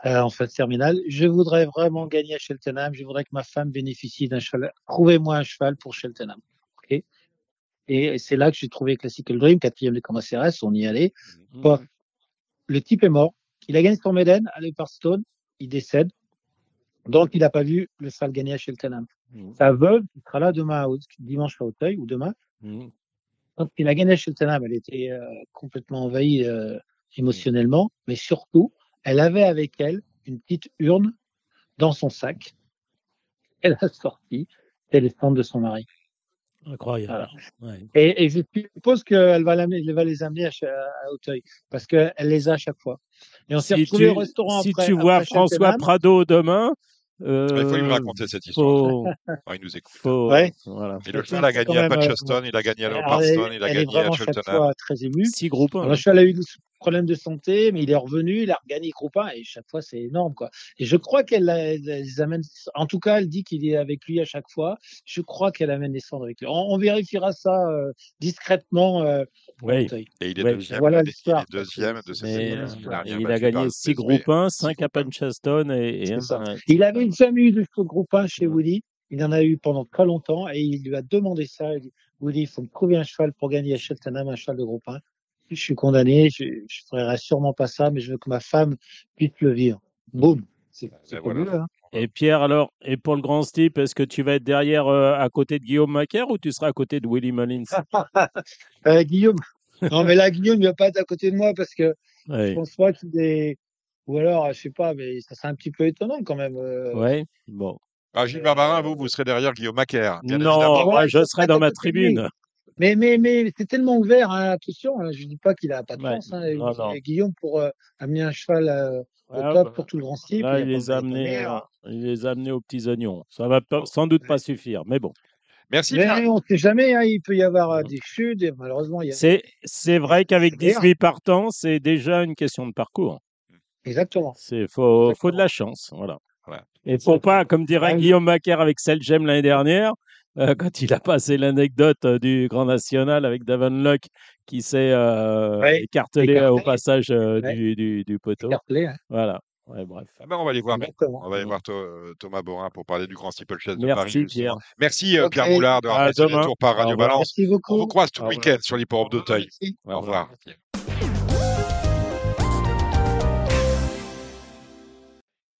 euh, en phase terminale, je voudrais vraiment gagner à Cheltenham, je voudrais que ma femme bénéficie d'un cheval, trouvez-moi un cheval pour Cheltenham. Okay et c'est là que j'ai trouvé Classical Dream, quatrième des camps CRS, on y allait. Mmh. Le type est mort, il a gagné son Méden à Stone, il décède, donc il n'a pas vu le cheval gagner à Cheltenham. Mmh. Sa veuve, il sera là demain, dimanche à Hauteuil, ou demain, mmh. Il a gagné Cheltenham, elle était euh, complètement envahie euh, émotionnellement, mais surtout, elle avait avec elle une petite urne dans son sac. *laughs* Elle a sorti, c'était les cendres de son mari. Incroyable. Et, je suppose qu'elle va, va, les amener à, à Auteuil, parce qu'elle les a à chaque fois. Et on s'est retrouvés au restaurant Si tu vois François Prado demain, euh, il faut lui raconter cette histoire. il nous écoute. Faut... Ouais. Voilà. Et le cheval a gagné à Patcheston, il a gagné à Parston, il a gagné à Cheltenham. très ému. Six groupes. Le cheval a eu des problèmes de santé, mais il est revenu, il a regagné groupe 1 et chaque fois c'est énorme quoi. Et je crois qu'elle les amène, en tout cas elle dit qu'il est avec lui à chaque fois. Je crois qu'elle amène des cendres avec lui. On, vérifiera ça euh, discrètement. Euh, oui. Et il est deuxième. Voilà l'histoire. Deuxième de cette Il a gagné six groupes 1, 5 à Panchaston et, et un. Il avait une famille de groupe 1 chez Woody. Il en a eu pendant très longtemps et il lui a demandé ça. Il dit, Woody, il faut me trouver un cheval pour gagner à Cheltenham, un cheval de groupe 1 je suis condamné, je ne ferai sûrement pas ça, mais je veux que ma femme puisse le vivre. Boum. C'est ben hein. Et Pierre, alors, et pour le grand steep, est-ce que tu vas être derrière, euh, à côté de Guillaume Macaire ou tu seras à côté de Willy Mullins? *laughs* Euh, Guillaume. Non, mais là, Guillaume, il ne va pas être à côté de moi parce que je pense pas qu'il est. Ou alors, je sais pas, mais ça serait un petit peu étonnant quand même. Euh... Oui, bon. Ah, Gilles Barbarin, vous, vous serez derrière Guillaume Macaire. Non, moi, je serai dans ma tribune. Mais, mais, mais c'est tellement ouvert, hein, attention, hein, je ne dis pas qu'il n'a pas de chance. Hein, Guillaume pour euh, amener un cheval euh, au top bah, pour tout le grand style. Là, il, les a amenés, euh, il les a amenés aux petits oignons. Ça va sans doute pas suffire, mais bon. Merci. Mais on ne sait jamais, hein, il peut y avoir des chutes, et malheureusement. Il y a... C'est vrai qu'avec 18 partants, c'est déjà une question de parcours. Exactement. Il faut, faut de la chance. Voilà. voilà. Et pour pas, comme dirait Guillaume Macaire avec Selgem l'année dernière, euh, quand il a passé l'anecdote euh, du Grand National avec Davon Luck qui s'est euh, écartelé, au passage du, du, du, poteau. Écartelé, Voilà. Ouais, bref. Ah ben on va aller voir, on va aller voir Thomas Borin pour parler du Grand Steeplechase de Merci, Paris. Pierre. Merci Pierre Moulard de avoir fait tour par Radio Balance. Merci beaucoup. On vous croise tout le week-end sur l'hipporome d'Auteuil. Au revoir.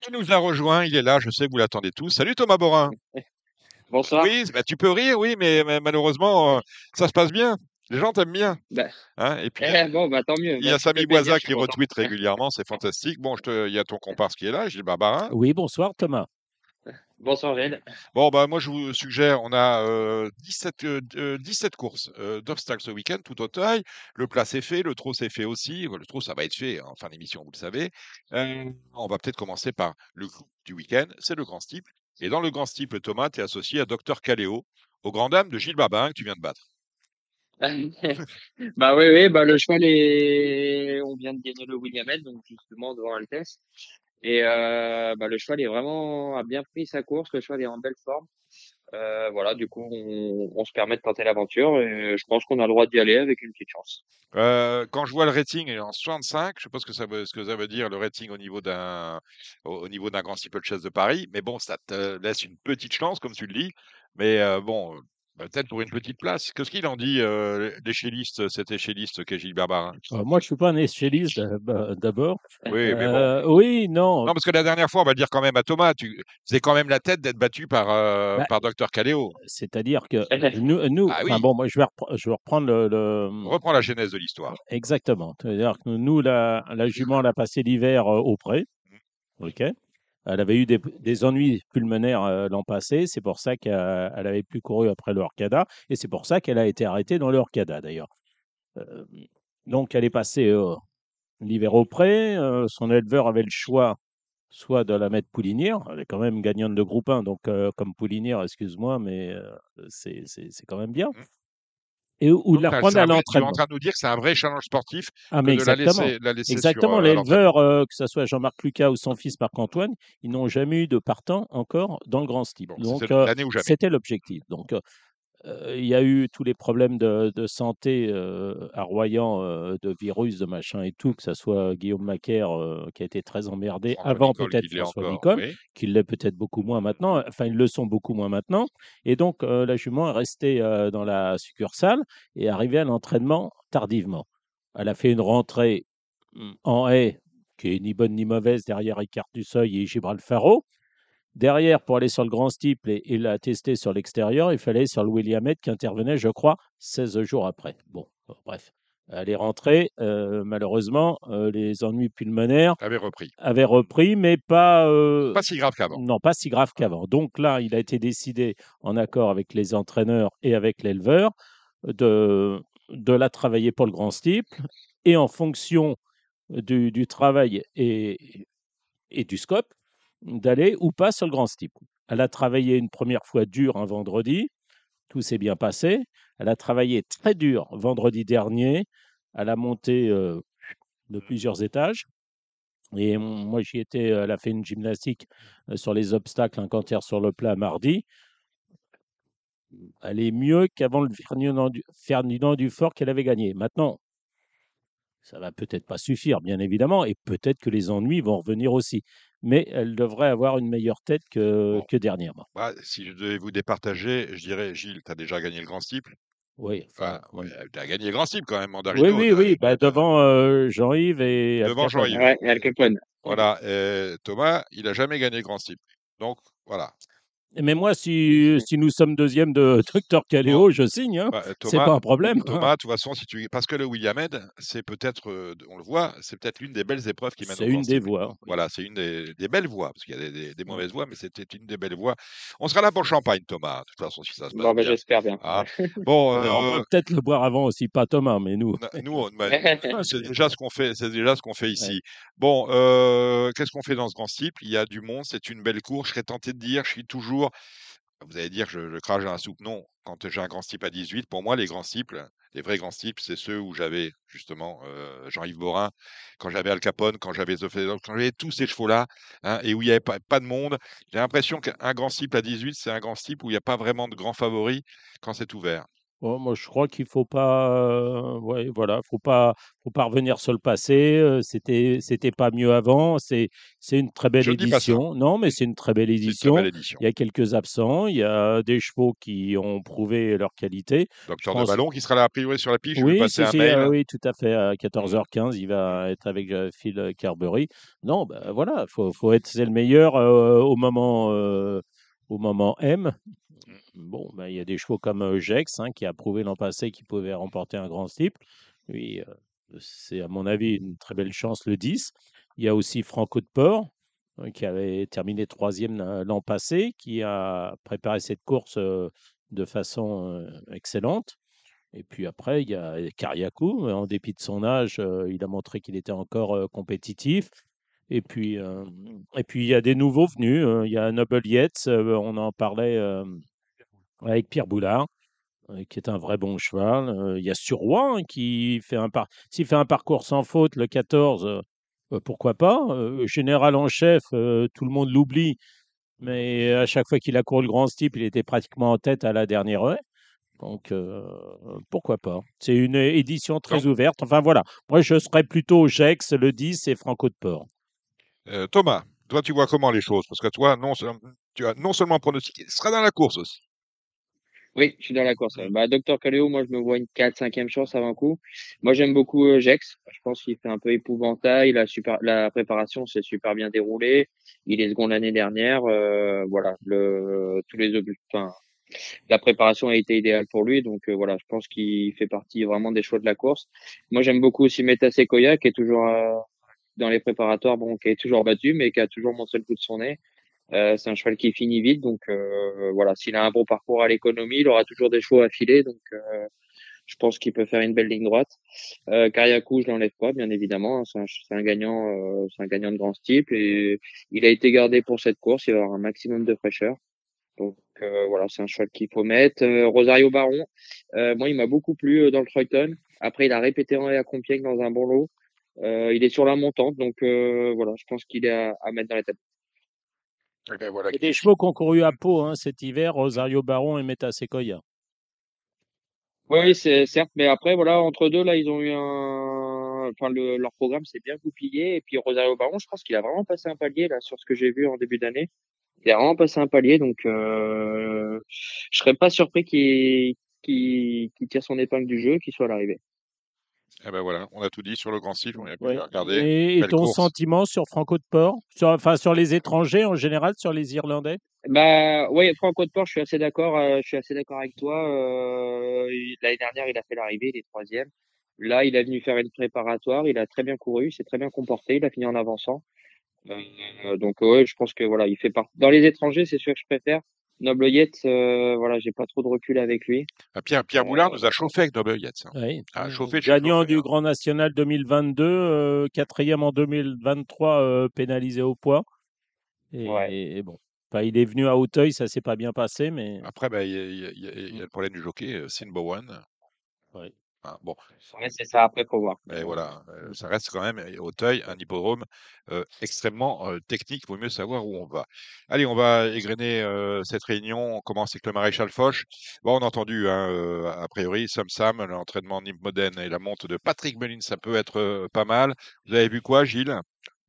Il nous a rejoint, il est là, je sais que vous l'attendez tous. Salut Thomas Borin. *laughs* Bonsoir. Oui, bah, tu peux rire, oui, mais, malheureusement, euh, ça se passe bien. Les gens t'aiment bien. Ben. Hein, et puis, eh, bon, bah, tant mieux. Il y a Samy Boisa qui retweet régulièrement, c'est fantastique. Bon, je te, il y a ton comparse qui est là, Gilles Barbarin. Oui, bonsoir Thomas. Bonsoir Réal. Bon, bah, moi je vous suggère, on a euh, 17, euh, 17 courses euh, d'obstacles ce week-end, tout au taille. Le plat c'est fait, le trot c'est fait aussi. Le trot, ça va être fait en fin d'émission, vous le savez. Euh, on va peut-être commencer par le coup du week-end, c'est le grand steeple. Et dans le grand steeple, Thomas, tu es associé à Dr Caléo, au grand dame de Gilles Babin que tu viens de battre. *laughs* bah oui, oui, bah le cheval est. On vient de gagner le William donc justement devant Altesse. Et euh, bah, le cheval est vraiment a bien pris sa course. Le cheval est en belle forme. Euh, voilà, du coup, on, se permet de tenter l'aventure et je pense qu'on a le droit d'y aller avec une petite chance. Euh, quand je vois le rating en 65, je ce que ça veut, ce que ça veut dire le rating au niveau d'un au, niveau d'un grand steeple chasse de Paris, mais bon, ça te laisse une petite chance comme tu le dis. Mais euh, bon, peut-être pour une petite place. Qu'est-ce qu'il en dit, euh, l'écheliste, cet échelliste qu'est Gilles Barbarin euh, Moi, je suis pas un échelliste bah, d'abord. Oui, mais bon. Euh, oui, non. Non, parce que la dernière fois, on va le dire quand même à Thomas, tu faisais quand même la tête d'être battu par, euh, Bah, par Dr Caléo. C'est-à-dire que *laughs* nous, nous Ah enfin, bon, moi, je vais, repre- je vais reprendre le, le- Reprends la genèse de l'histoire. Exactement. C'est-à-dire que nous, la, la jument, elle a passé l'hiver euh, au pré. OK. Elle avait eu des, ennuis pulmonaires euh, l'an passé. C'est pour ça qu'elle n'avait plus couru après le Orcada. Et c'est pour ça qu'elle a été arrêtée dans le d'ailleurs. Euh, donc, elle est passée euh, l'hiver au pré. euh, son éleveur avait le choix soit de la mettre poulinière. Elle est quand même gagnante de groupe 1. Donc, euh, comme poulinière, excuse-moi, mais euh, c'est quand même bien. Et, ou de la c'est à vrai- tu es en l'entraînement. train de nous dire que c'est un vrai challenge sportif Ah, que mais de la laisser, la laisser Exactement. sur, euh, l'entraînement. L'éleveur, euh, que ce soit Jean-Marc Lucas ou son fils Marc-Antoine, ils n'ont jamais eu de partant encore dans le grand style. Bon, Donc, c'était euh, l'objectif. Donc, il y a eu tous les problèmes de, de santé euh, à Royan, euh, de virus, de machin et tout, que ce soit Guillaume Macaire, euh, qui a été très emmerdé, François avant peut-être François Nicole, oui. qui l'est peut-être beaucoup moins maintenant. Enfin, ils le sont beaucoup moins maintenant. Et donc, la jument est restée dans la succursale et est arrivée à l'entraînement tardivement. Elle a fait une rentrée mm, en haie, qui est ni bonne ni mauvaise, derrière Ricard du Seuil et Gibral Faro. Derrière, pour aller sur le grand steeple et, et la tester sur l'extérieur, il fallait aller sur le Williamette qui intervenait, je crois, 16 jours après. Bon, euh, bref. Elle est rentrée. euh, malheureusement, euh, les ennuis pulmonaires Avait repris. avaient repris, mais pas. euh, Pas si grave qu'avant. non, pas si grave qu'avant. Donc là, il a été décidé, en accord avec les entraîneurs et avec l'éleveur, de, de la travailler pour le grand steeple. Et en fonction du, du travail et, et du scope, d'aller ou pas sur le grand steeple. Elle a travaillé une première fois dur un vendredi, tout s'est bien passé. Elle a travaillé très dur vendredi dernier. Elle a monté euh, de plusieurs étages. Et moi, j'y étais, elle a fait une gymnastique euh, sur les obstacles, un canter sur le plat mardi. Elle est mieux qu'avant le Ferdinand, du, Ferdinand Dufort qu'elle avait gagné. Maintenant, ça va peut-être pas suffire, bien évidemment, et peut-être que les ennuis vont revenir aussi. Mais elle devrait avoir une meilleure tête que, Bon. que dernièrement. Bah, si je devais vous départager, je dirais, Gilles, tu as déjà gagné le grand steeple. Oui, Enfin, oui. tu as gagné le grand steeple quand même, oui, Mandarino. oui, t'as- oui, bah, devant euh, Jean-Yves et Al Devant Capone. Jean-Yves. Ouais, et Al Capone. Voilà. et Thomas, il a jamais gagné le grand steeple. Donc, voilà. Mais moi, si, si nous sommes deuxième de *laughs* Dr Caléo, je signe. Hein. Bah, C'est pas un problème. Thomas, de toute façon, si tu... parce que le William Head, c'est peut-être, euh, on le voit, c'est peut-être l'une des belles épreuves qui mène C'est une des voies. Voilà, c'est une des, des belles voies, parce qu'il y a des, des- des mauvaises voies, mais c'était une des belles voies. On sera là pour le champagne, Thomas, de toute façon, si ça se passe Bon, bah, bien. j'espère bien. Ah, *laughs* Bon, Euh, on euh, va peut-être le boire avant aussi, pas Thomas, mais nous. nous, on- bah, *laughs* c'est déjà ce qu'on fait, c'est déjà ce qu'on fait ici. Bon, euh, qu'est-ce qu'on fait dans ce grand steeple Il y a du monde, c'est une belle course. Je serais tenté de dire, je suis toujours. Vous allez dire, je, je crache dans la soupe. Non, quand j'ai un grand steeple à 18, pour moi, les grands steeples, les vrais grands steeples, c'est ceux où j'avais justement euh, Jean-Yves Borin, quand j'avais Al Capone, quand j'avais The quand j'avais tous ces chevaux-là, hein, et où il n'y avait pas, de monde. J'ai l'impression qu'un grand steeple à 18, c'est un grand steeple où il n'y a pas vraiment de grands favoris quand c'est ouvert. Bon, moi, je crois qu'il faut pas, euh, ouais, voilà, faut pas, faut pas revenir sur le passé. euh, C'était, c'était pas mieux avant. C'est, c'est une très belle Je dis pas ça. édition. Non, mais c'est une très belle C'est une très édition. belle édition. Il y a quelques absents. Il y a des chevaux qui ont prouvé leur qualité. Docteur pense- de Ballon qui sera là a priori sur la piste. Je vais lui Oui, passer un mail. oui, tout à fait. À 14h15, il va être avec Phil Carberry. Non, ben voilà, faut, faut être c'est le meilleur au moment, au moment M. Bon, ben, il y a des chevaux comme euh, Jex, hein, qui a prouvé l'an passé qu'il pouvait remporter un grand steeple. Lui, euh, c'est à mon avis une très belle chance le 10. Il y a aussi Franco de Port, euh, qui avait terminé troisième euh, l'an passé, qui a préparé cette course de façon excellente. Et puis après, il y a Kariakou. En dépit de son âge, il a montré qu'il était encore compétitif. Et puis, et puis, il y a des nouveaux venus. il y a Noble Yates, on en parlait avec Pierre Boulard, euh, qui est un vrai bon cheval. Euh, il y a Surroi hein, qui fait un, par... S'il fait un parcours sans faute le 14, euh, euh, pourquoi pas Général en chef, tout le monde l'oublie. Mais à chaque fois qu'il a couru le grand steep, il était pratiquement en tête à la dernière heure. Donc, euh, pourquoi pas C'est une édition très ouverte. Enfin, voilà. Moi, je serais plutôt Gex, le 10 et Franco de Port. Euh, Thomas, toi, tu vois comment les choses? Parce que toi, non, tu as non seulement pronostiqué, tu seras dans la course aussi. Oui, je suis dans la course. Bah, Docteur Caléo, moi, je me vois une 4 5 chance avant coup. Moi, j'aime beaucoup euh, Jex. Je pense qu'il fait un peu épouvantail. La, préparation s'est super bien déroulée. Il est second l'année dernière. Euh, voilà, le, tous les enfin, la préparation a été idéale pour lui. Donc, euh, voilà, je pense qu'il fait partie vraiment des choix de la course. Moi, j'aime beaucoup aussi Meta Sequoia, qui est toujours dans les préparatoires, bon, qui est toujours battu, mais qui a toujours montré le coup de son nez. Euh, c'est un cheval qui finit vite, donc euh, voilà, s'il a un bon parcours à l'économie, il aura toujours des chevaux à filer, donc euh, je pense qu'il peut faire une belle ligne droite. Euh, Kariakou, je l'enlève pas, bien évidemment, c'est un, un, gagnant, c'est un gagnant de grand style et il a été gardé pour cette course, il va avoir un maximum de fraîcheur. Donc voilà, c'est un cheval qu'il faut mettre. Rosario Baron, moi il m'a beaucoup plu dans le Troyton. Après, il a répété en à Compiègne dans un bon lot. il est sur la montante, donc voilà, je pense qu'il est à, à mettre dans la tête. Ben, voilà. Il y a des chevaux qui ont couru à Pau hein, cet hiver, Rosario Baron et Meta Sequoia. Oui, c'est certes, mais après, voilà, entre deux, là, ils ont eu un. Enfin, le, leur programme s'est bien goupillé. Et puis Rosario Baron, je pense qu'il a vraiment passé un palier, là, sur ce que j'ai vu en début d'année. Il a vraiment passé un palier, donc euh, je serais pas surpris qu'il qu tire son épingle du jeu, qu'il soit à l'arrivée. Eh ben voilà, on a tout dit sur le Grand Style, on a pu regarder. Et, ton sentiment sur Franco de Port sur, Enfin, sur les étrangers en général, sur les Irlandais? Bah oui, Franco de Port, je suis assez d'accord. Euh, je suis assez d'accord avec toi. Euh, L'année dernière, il a fait l'arrivée, il est troisième. Là, il est venu faire une préparatoire. Il a très bien couru, il s'est très bien comporté. Il a fini en avançant. Euh, donc ouais, je pense que voilà, il fait partie. Dans les étrangers, c'est sûr que je préfère. Noble Yates, euh, voilà, j'ai pas trop de recul avec lui. Ah, Pierre, Pierre Moulin nous a chauffé avec Noble Yates. Hein. Oui. Chauffé, Gagnant du Grand National 2022, euh, quatrième en 2023, euh, pénalisé au poids. Et, bon, il est venu à Hauteuil, ça s'est pas bien passé, mais. Après, bah, il y, a le problème du jockey, Sin Bowen. Oui. Ah, bon. c'est ça après pour voir. Mais voilà, euh, ça reste quand même euh, Auteuil, un hippodrome euh, extrêmement technique. Il vaut mieux savoir où on va. Allez, on va égrener cette réunion. On commence avec le maréchal Foch. Bon, on a entendu, hein, a priori, Sam Sam, l'entraînement Nymphmodène et la monte de Patrick Meline, ça peut être pas mal. Vous avez vu quoi, Gilles?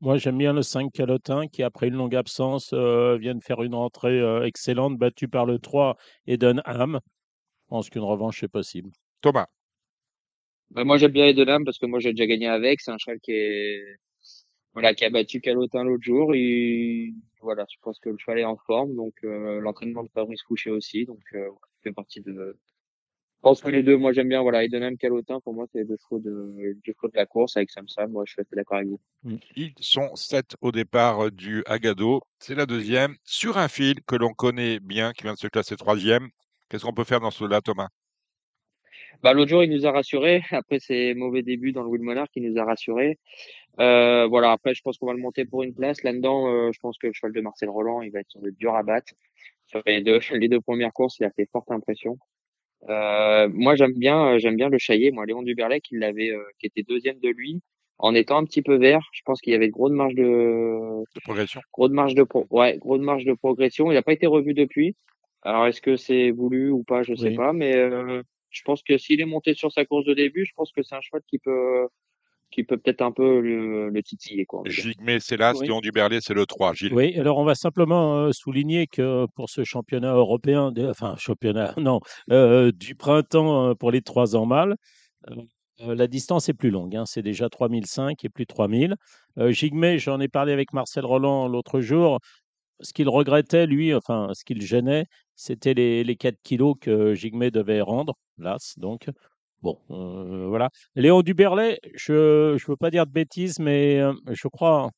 Moi, j'aime bien le 5 Calotin qui, après une longue absence, vient de faire une entrée excellente, battu par le 3 Eden Ham. Je pense qu'une revanche est possible. Thomas. Bah, moi, j'aime bien Edenham parce que moi, j'ai déjà gagné avec. C'est un cheval qui est, voilà, qui a battu Calotin l'autre jour. Et voilà, je pense que le cheval est en forme. Donc, euh, l'entraînement de Fabrice Coucher aussi. Donc, euh, fait partie de, je pense que les deux, moi, j'aime bien, voilà, Edenham, Calotin. Pour moi, c'est deux chevaux de, deux chevaux de la course avec Samsam. Moi, je suis assez d'accord avec vous. Mmh. Ils sont sept au départ euh, du Agado. C'est la deuxième. Sur un fil que l'on connaît bien, qui vient de se classer troisième. Qu'est-ce qu'on peut faire dans ce-là, Thomas? Bah, l'autre jour, il nous a rassurés. Après ses mauvais débuts dans le Will Monarch, il nous a rassurés. Euh, voilà. Après, je pense qu'on va le monter pour une place. Là-dedans, euh, je pense que le cheval de Marcel Roland, il va être sur le dur à battre. Sur les deux, *laughs* les deux premières courses, il a fait forte impression. Euh, moi, j'aime bien, j'aime bien le Chaillet. Moi, Léon Duberlet, qui l'avait, qui était deuxième de lui, en étant un petit peu vert. Je pense qu'il y avait de grosses marge de, de progression. Gros de marge de pro... ouais, gros de marge de progression. Il n'a pas été revu depuis. Alors, est-ce que c'est voulu ou pas, je sais pas, mais je pense que s'il est monté sur sa course de début, je pense que c'est un cheval qui peut qui peut peut-être un peu le, le titiller. Quoi, mais c'est là, oui. du Berlier, c'est le 3. Gilles. Oui, alors on va simplement euh, souligner que pour ce championnat européen, de, enfin championnat, *laughs* non, euh, du printemps euh, pour les trois ans mâles, la distance est plus longue, hein, c'est déjà 3005 et plus 3000. Euh, Gigmé, j'en ai parlé avec Marcel Roland l'autre jour, ce qu'il regrettait, lui, enfin, ce qu'il gênait, c'était les, les 4 kilos que Jigme devait rendre, l'As, donc. Bon, euh, voilà. Léon Duberlet, je ne veux pas dire de bêtises, mais euh, je crois,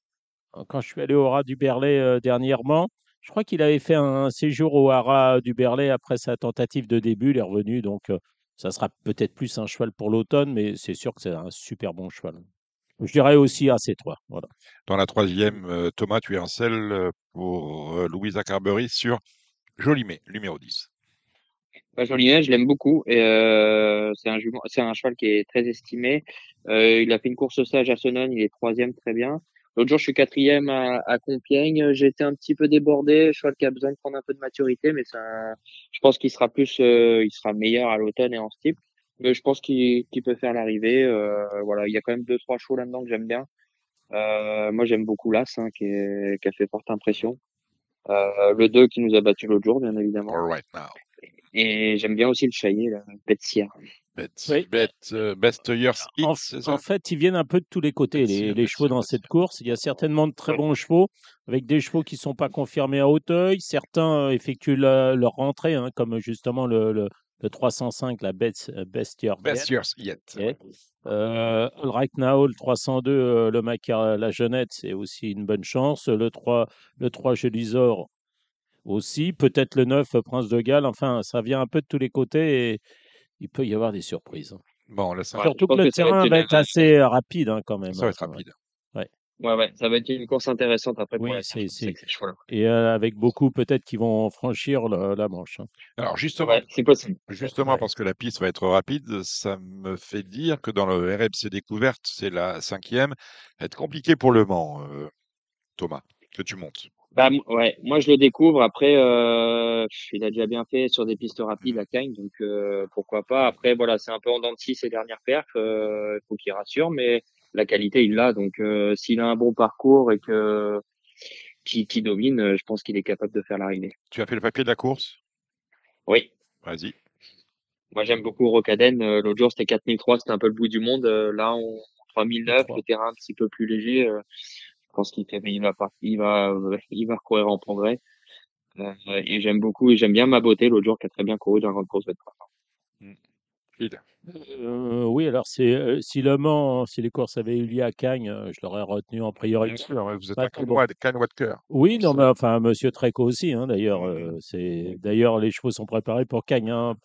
quand je suis allé au Rat du Berlay euh, dernièrement, je crois qu'il avait fait un séjour au Haras du Berlay après sa tentative de début. Il est revenu, donc ça sera peut-être plus un cheval pour l'automne, mais c'est sûr que c'est un super bon cheval. Je dirais aussi AC3. Voilà. Dans la troisième, euh, Thomas, tu es en selle euh, pour euh, Louisa Carberry sur Jolimet, numéro 10. Bah, Jolimet, je l'aime beaucoup. Et, euh, c'est, un c'est un cheval qui est très estimé. Euh, il a fait une course sage à Sonone, il est troisième, très bien. L'autre jour, je suis quatrième à, à Compiègne. J'ai été un petit peu débordé. Cheval qui a besoin de prendre un peu de maturité, mais ça, je pense qu'il sera plus, il sera meilleur à l'automne et en steeple je pense qu'il peut faire l'arrivée. Euh, voilà, il y a quand même deux trois chevaux là-dedans que j'aime bien. Euh, moi, j'aime beaucoup l'As hein, qui, qui, a fait forte impression. Euh, le 2 qui nous a battu l'autre jour, bien évidemment. Et j'aime bien aussi le chaillé, la Betsière. Oui. Euh, best years en, en, fait, ils viennent un peu de tous les côtés, les, les chevaux dans cette course. Il y a certainement de très bons chevaux, avec des chevaux qui ne sont pas confirmés à Hauteuil. Certains effectuent leur rentrée, hein, comme justement le, le, le, 305, la Best, euh, best Year Best Years Yet. Euh, right Now, le 302, le Macar, la Jeunette, c'est aussi une bonne chance. Le 3, le 3 Gélisor aussi. Peut-être le 9, Prince de Galles. Enfin, ça vient un peu de tous les côtés. Et, il peut y avoir des surprises. Hein. Bon, là, Surtout que, le terrain va être assez euh, rapide hein, quand même. Ça va être rapide. Ouais. Ouais, ça va être une course intéressante après. Oui, c'est, c'est... Et euh, avec beaucoup peut-être qui vont franchir la, la Manche. Hein. Alors justement, ouais, c'est possible. Justement, ouais. parce que la piste va être rapide, ça me fait dire que dans le RMC découverte, c'est la cinquième, être compliqué pour le Mans, euh, Thomas, que tu montes. Bah, ouais, moi je le découvre. Après, euh, il a déjà bien fait sur des pistes rapides à Cagnes, donc euh, pourquoi pas. Après, voilà, c'est un peu en dents de scie ces dernières perfs. Il faut qu'il rassure, mais la qualité il l'a. Donc euh, s'il a un bon parcours et que qui, qui domine, je pense qu'il est capable de faire l'arrivée. Tu as fait le papier de la course? Oui. Vas-y. Moi j'aime beaucoup Rocaden. L'autre jour c'était 4003, c'était un peu le bout du monde. Là on 3009, le terrain un petit peu plus léger. Je pense qu'il il va, il va, il va courir en progrès. Euh, et j'aime beaucoup, et j'aime bien ma beauté l'autre jour qui a très bien couru dans la grande course de mmh. Euh, oui, alors c'est euh, si Le Mans, si les courses avaient eu lieu à Cagnes, euh, je l'aurais retenu en priorité. Bien sûr, vous êtes pas un bon. Watker. Oui, non, mais enfin Monsieur Treco aussi, hein, d'ailleurs. C'est d'ailleurs les chevaux sont préparés pour Cagnes hein,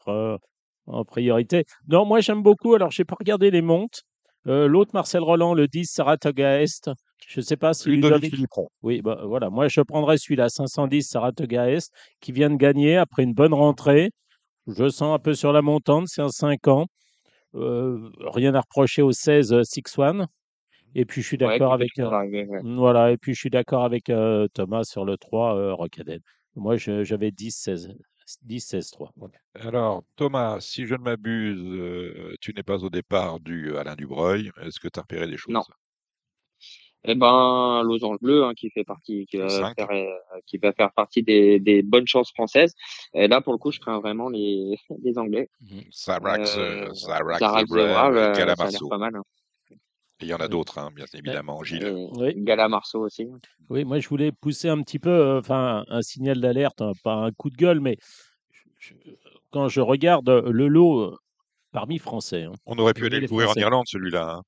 en priorité. Non, moi j'aime beaucoup. Alors j'ai pas regardé les montes. L'autre Marcel Roland, le 10 Saratoga Est. Je ne sais pas si Ludovic Philippon. Oui, bah, voilà. Moi, je prendrais celui-là, 510 Saratoga Est, qui vient de gagner après une bonne rentrée. Je sens un peu sur la montante, c'est un 5 ans. Euh, rien à reprocher au 16 Six One. Et puis je suis d'accord avec euh, voilà. Et puis je suis d'accord avec euh, Thomas sur le 3 euh, Rocaden. Moi, j'avais 10 16 10 16 3. Alors Thomas, si je ne m'abuse, tu n'es pas au départ du Alain Dubreuil. Est-ce que tu as repéré des choses? Non. Eh ben, Losange Bleu, hein, qui fait partie, qui va, faire, euh, qui va faire partie des, des, bonnes chances françaises. Et là, pour le coup, je crains vraiment les, *laughs* les Anglais. Sarax, euh, Sarax, euh, Galamarceau. pas mal. Hein. il y en a d'autres, hein, bien évidemment, Gilles. Oui. Galamarceau aussi. Oui, moi, je voulais pousser un petit peu, enfin, un signal d'alerte, hein, pas un coup de gueule, mais je, quand je regarde le lot parmi Français. Hein, On aurait pu aller le courir en Irlande, celui-là.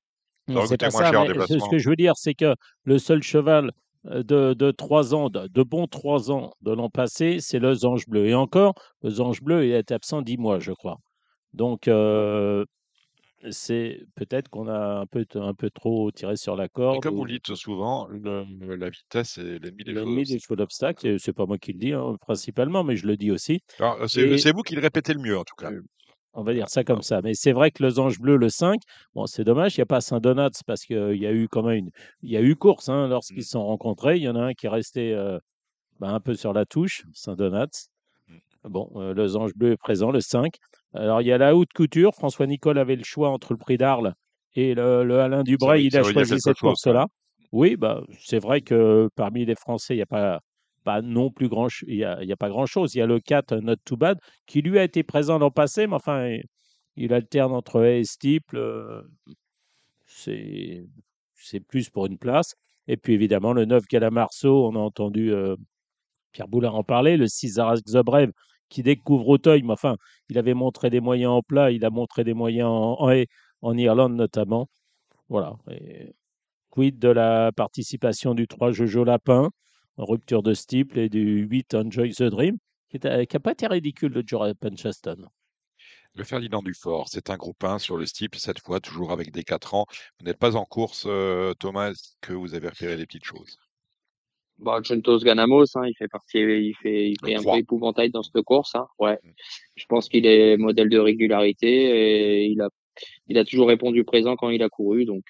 C'est pas ça, ce que je veux dire, c'est que le seul cheval de, de 3 ans, de, de bons 3 ans de l'an passé, c'est le Zange Bleu. Et encore, le Zange Bleu il est absent 10 mois, je crois. Donc, euh, c'est peut-être qu'on a un peu, un peu trop tiré sur la corde. Et comme ou... vous le dites souvent, le, la vitesse est l'ennemi des L'ennemi des chevaux d'obstacle, c'est pas moi qui le dis hein, principalement, mais je le dis aussi. C'est et... vous qui le répétez le mieux, en tout cas. On va dire ça comme ça. Mais c'est vrai que le Ange Bleu, le 5, bon, c'est dommage, il n'y a pas Saint-Donat parce qu'il y a eu quand même une, il y a eu course hein, lorsqu'ils se sont rencontrés. Il y en a un qui est resté euh, bah, un peu sur la touche, Saint-Donat. Bon, euh, le Ange Bleu est présent, le 5. Alors, il y a la haute couture. François Nicole avait le choix entre le prix d'Arles et le, le Alain Dubray. Il a choisi cette course-là. Oui, bah, c'est vrai que parmi les Français, il n'y a pas pas non plus grand il n'y a, a, pas grand chose. Il y a le 4 Not Too Bad qui lui a été présent l'an passé, mais enfin il, alterne entre A et Steeple. Euh, c'est c'est plus pour une place. Et puis évidemment le 9 Galamarceau, on a entendu euh, Pierre Boulard en parler, le 6 Zaraz Zobrev qui découvre Auteuil, mais enfin il avait montré des moyens en plat, il a montré des moyens en, en, en Irlande notamment. Voilà. Et quid de la participation du 3 Jojo Lapin? Rupture de steeple et du 8 Enjoy the Dream, qui n'a pas été ridicule le Joe Penchaston. Le Ferdinand Dufort, c'est un groupe 1 sur le steeple, cette fois toujours avec des 4 ans. Vous n'êtes pas en course, euh, Thomas, que vous avez repéré des petites choses? Bah, Juntos Ganamos, hein, il fait partie, il fait, il fait un peu épouvantail dans cette course. Hein, ouais. Mm. Je pense qu'il est modèle de régularité et il a, il a toujours répondu présent quand il a couru. Donc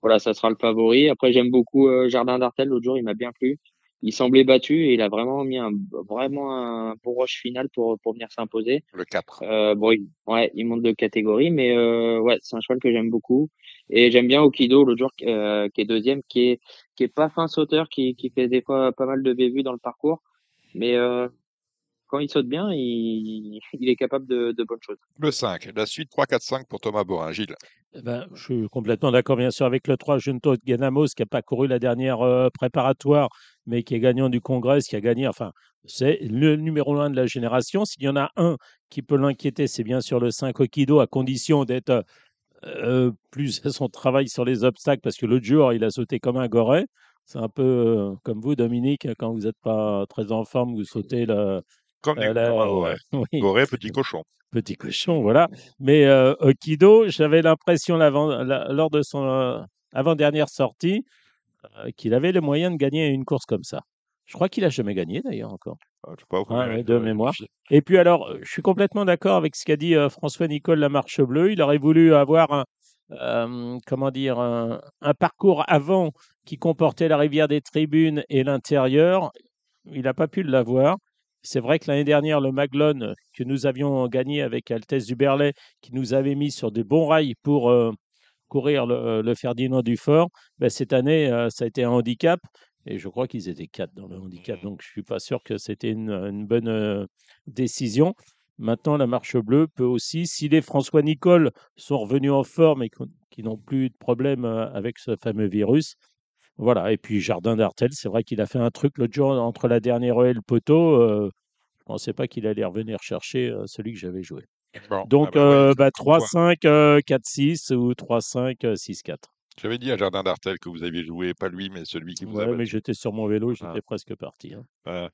voilà, ça sera le favori. Après, j'aime beaucoup euh, Jardin d'Artel. L'autre jour, il m'a bien plu il semblait battu et il a vraiment mis un vraiment un bon rush final pour pour venir s'imposer. Le 4. Euh, bon, il, ouais, il monte de catégorie, mais euh, ouais, c'est un cheval que j'aime beaucoup et j'aime bien Okido l'autre jour euh, qui est deuxième, qui est qui est pas fin sauteur, qui qui fait des fois pas mal de bévues dans le parcours, mais euh, quand il saute bien, il, *laughs* il est capable de, de, bonnes choses. Le 5, la suite 3-4-5 pour Thomas Borin. Gilles eh ben, Je suis complètement d'accord, bien sûr, avec le 3, Junto Ganamos, qui n'a pas couru la dernière euh, préparatoire, mais qui est gagnant du Congrès, qui a gagné. Enfin, c'est le numéro 1 de la génération. S'il y en a un qui peut l'inquiéter, c'est bien sûr le 5 Okido, à condition d'être euh, plus à son travail sur les obstacles, parce que l'autre jour, il a sauté comme un goret. C'est un peu euh, comme vous, Dominique, quand vous n'êtes pas très en forme, vous sautez le, comme euh, là, ouais. *laughs* petit cochon. Petit cochon, voilà. Mais euh, Okido, j'avais l'impression lors de son euh, avant-dernière sortie qu'il avait le moyen de gagner une course comme ça. Je crois qu'il a jamais gagné d'ailleurs encore. Ah, pas de mémoire. Et puis alors, je suis complètement d'accord avec ce qu'a dit François Nicole La Marche Bleue. Il aurait voulu avoir un, comment dire, un, parcours avant qui comportait la rivière des tribunes et l'intérieur. Il n'a pas pu l'avoir. C'est vrai que l'année dernière, le Maglone euh, que nous avions gagné avec Altesse du Berlay, qui nous avait mis sur des bons rails pour euh, courir le, le, Ferdinand Dufort, ben, cette année, euh, ça a été un handicap. Et je crois qu'ils étaient quatre dans le handicap. Donc, je ne suis pas sûr que c'était une, bonne décision. Maintenant, la marche bleue peut aussi, si les François Nicole sont revenus en forme et qui n'ont plus de problème avec ce fameux virus, voilà, et puis Jardin d'Artel, c'est vrai qu'il a fait un truc l'autre jour entre la dernière et le poteau. Euh, je ne pensais pas qu'il allait revenir chercher euh, celui que j'avais joué. Donc, ah bah, 3-5, 4-6 ou 3-5, 6-4. J'avais dit à Jardin d'Artel que vous aviez joué, pas lui, mais celui qui vous ouais, mais j'étais sur mon vélo, j'étais ah. presque parti. Hein.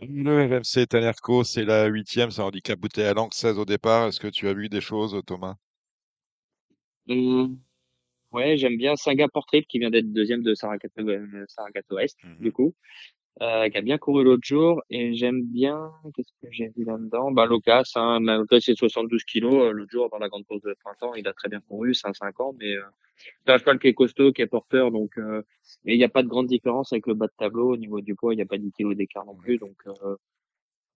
le RMC Tanerco, c'est la huitième, c'est handicap bouteille à langue 16 au départ. Est-ce que tu as vu des choses, Thomas? Mmh. Ouais, j'aime bien Singapore Trip qui vient d'être deuxième de Saragato, euh, Saragato Est, mmh du coup, euh, qui a bien couru l'autre jour. Et j'aime bien, qu'est-ce que j'ai vu là-dedans? Bah Locas, hein, Locas c'est 72 kilos. Euh, l'autre jour dans la grande pause de printemps, il a très bien couru, c'est un 5 ans, mais euh, c'est un cheval qui est costaud, qui est porteur, donc euh, et il n'y a pas de grande différence avec le bas de tableau au niveau du poids, il n'y a pas 10 kilos d'écart non plus, donc euh,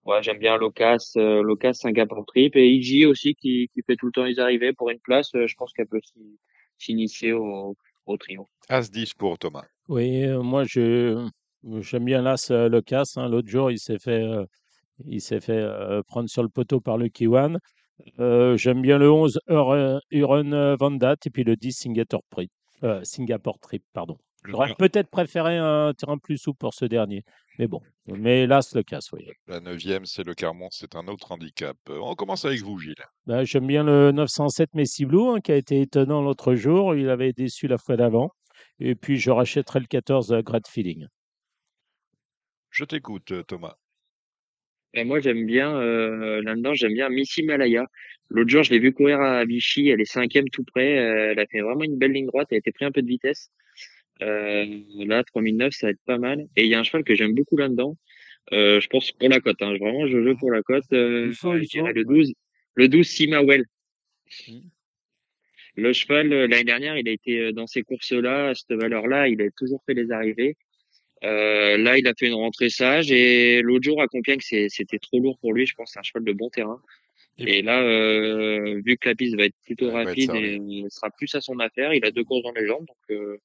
ouais, j'aime bien Locas, euh, Locas Singapore Trip et Iji aussi qui, qui fait tout le temps les arrivées pour une place. je pense qu'elle peut aussi s'initier au, au trio. As-10 pour Thomas. Oui, euh, moi je j'aime bien l'As euh, le casse. Hein. L'autre jour, il s'est fait, euh, il s'est fait prendre sur le poteau par le Kiwan. j'aime bien le 11 Huron Vandat et puis le 10 Singapore Trip. Singapore Trip pardon. J'aurais peut-être préféré un terrain plus souple pour ce dernier. Mais bon, mais là, c'est le casse, oui. La neuvième, c'est le Carmont, c'est un autre handicap. Euh, on commence avec vous, Gilles. Bah, J'aime bien le 907 Messi Blue, hein, qui a été étonnant l'autre jour. Il avait déçu la fois d'avant. Et puis, je rachèterai le 14 euh, Great Feeling. Je t'écoute, euh, Thomas. Et moi, j'aime bien, là-dedans, j'aime bien Missy Malaya. L'autre jour, je l'ai vu courir à Vichy. Elle est cinquième tout près. elle a fait vraiment une belle ligne droite. Elle a été pris un peu de vitesse. Euh, là, 3009, ça va être pas mal. Et il y a un cheval que j'aime beaucoup là-dedans. Euh, je pense pour la cote. Hein. Vraiment, je veux pour la cote. Euh, le 12, le 12 Simawell. Mmh. Le cheval, l'année dernière, il a été dans ces courses-là, à cette valeur-là, il a toujours fait les arrivées. Euh, là, il a fait une rentrée sage et l'autre jour à Compiègne, c'était trop lourd pour lui. Je pense c'est un cheval de bon terrain. Et là, euh, vu que la piste va être plutôt rapide et il sera plus à son affaire, il a deux courses dans les jambes, donc euh,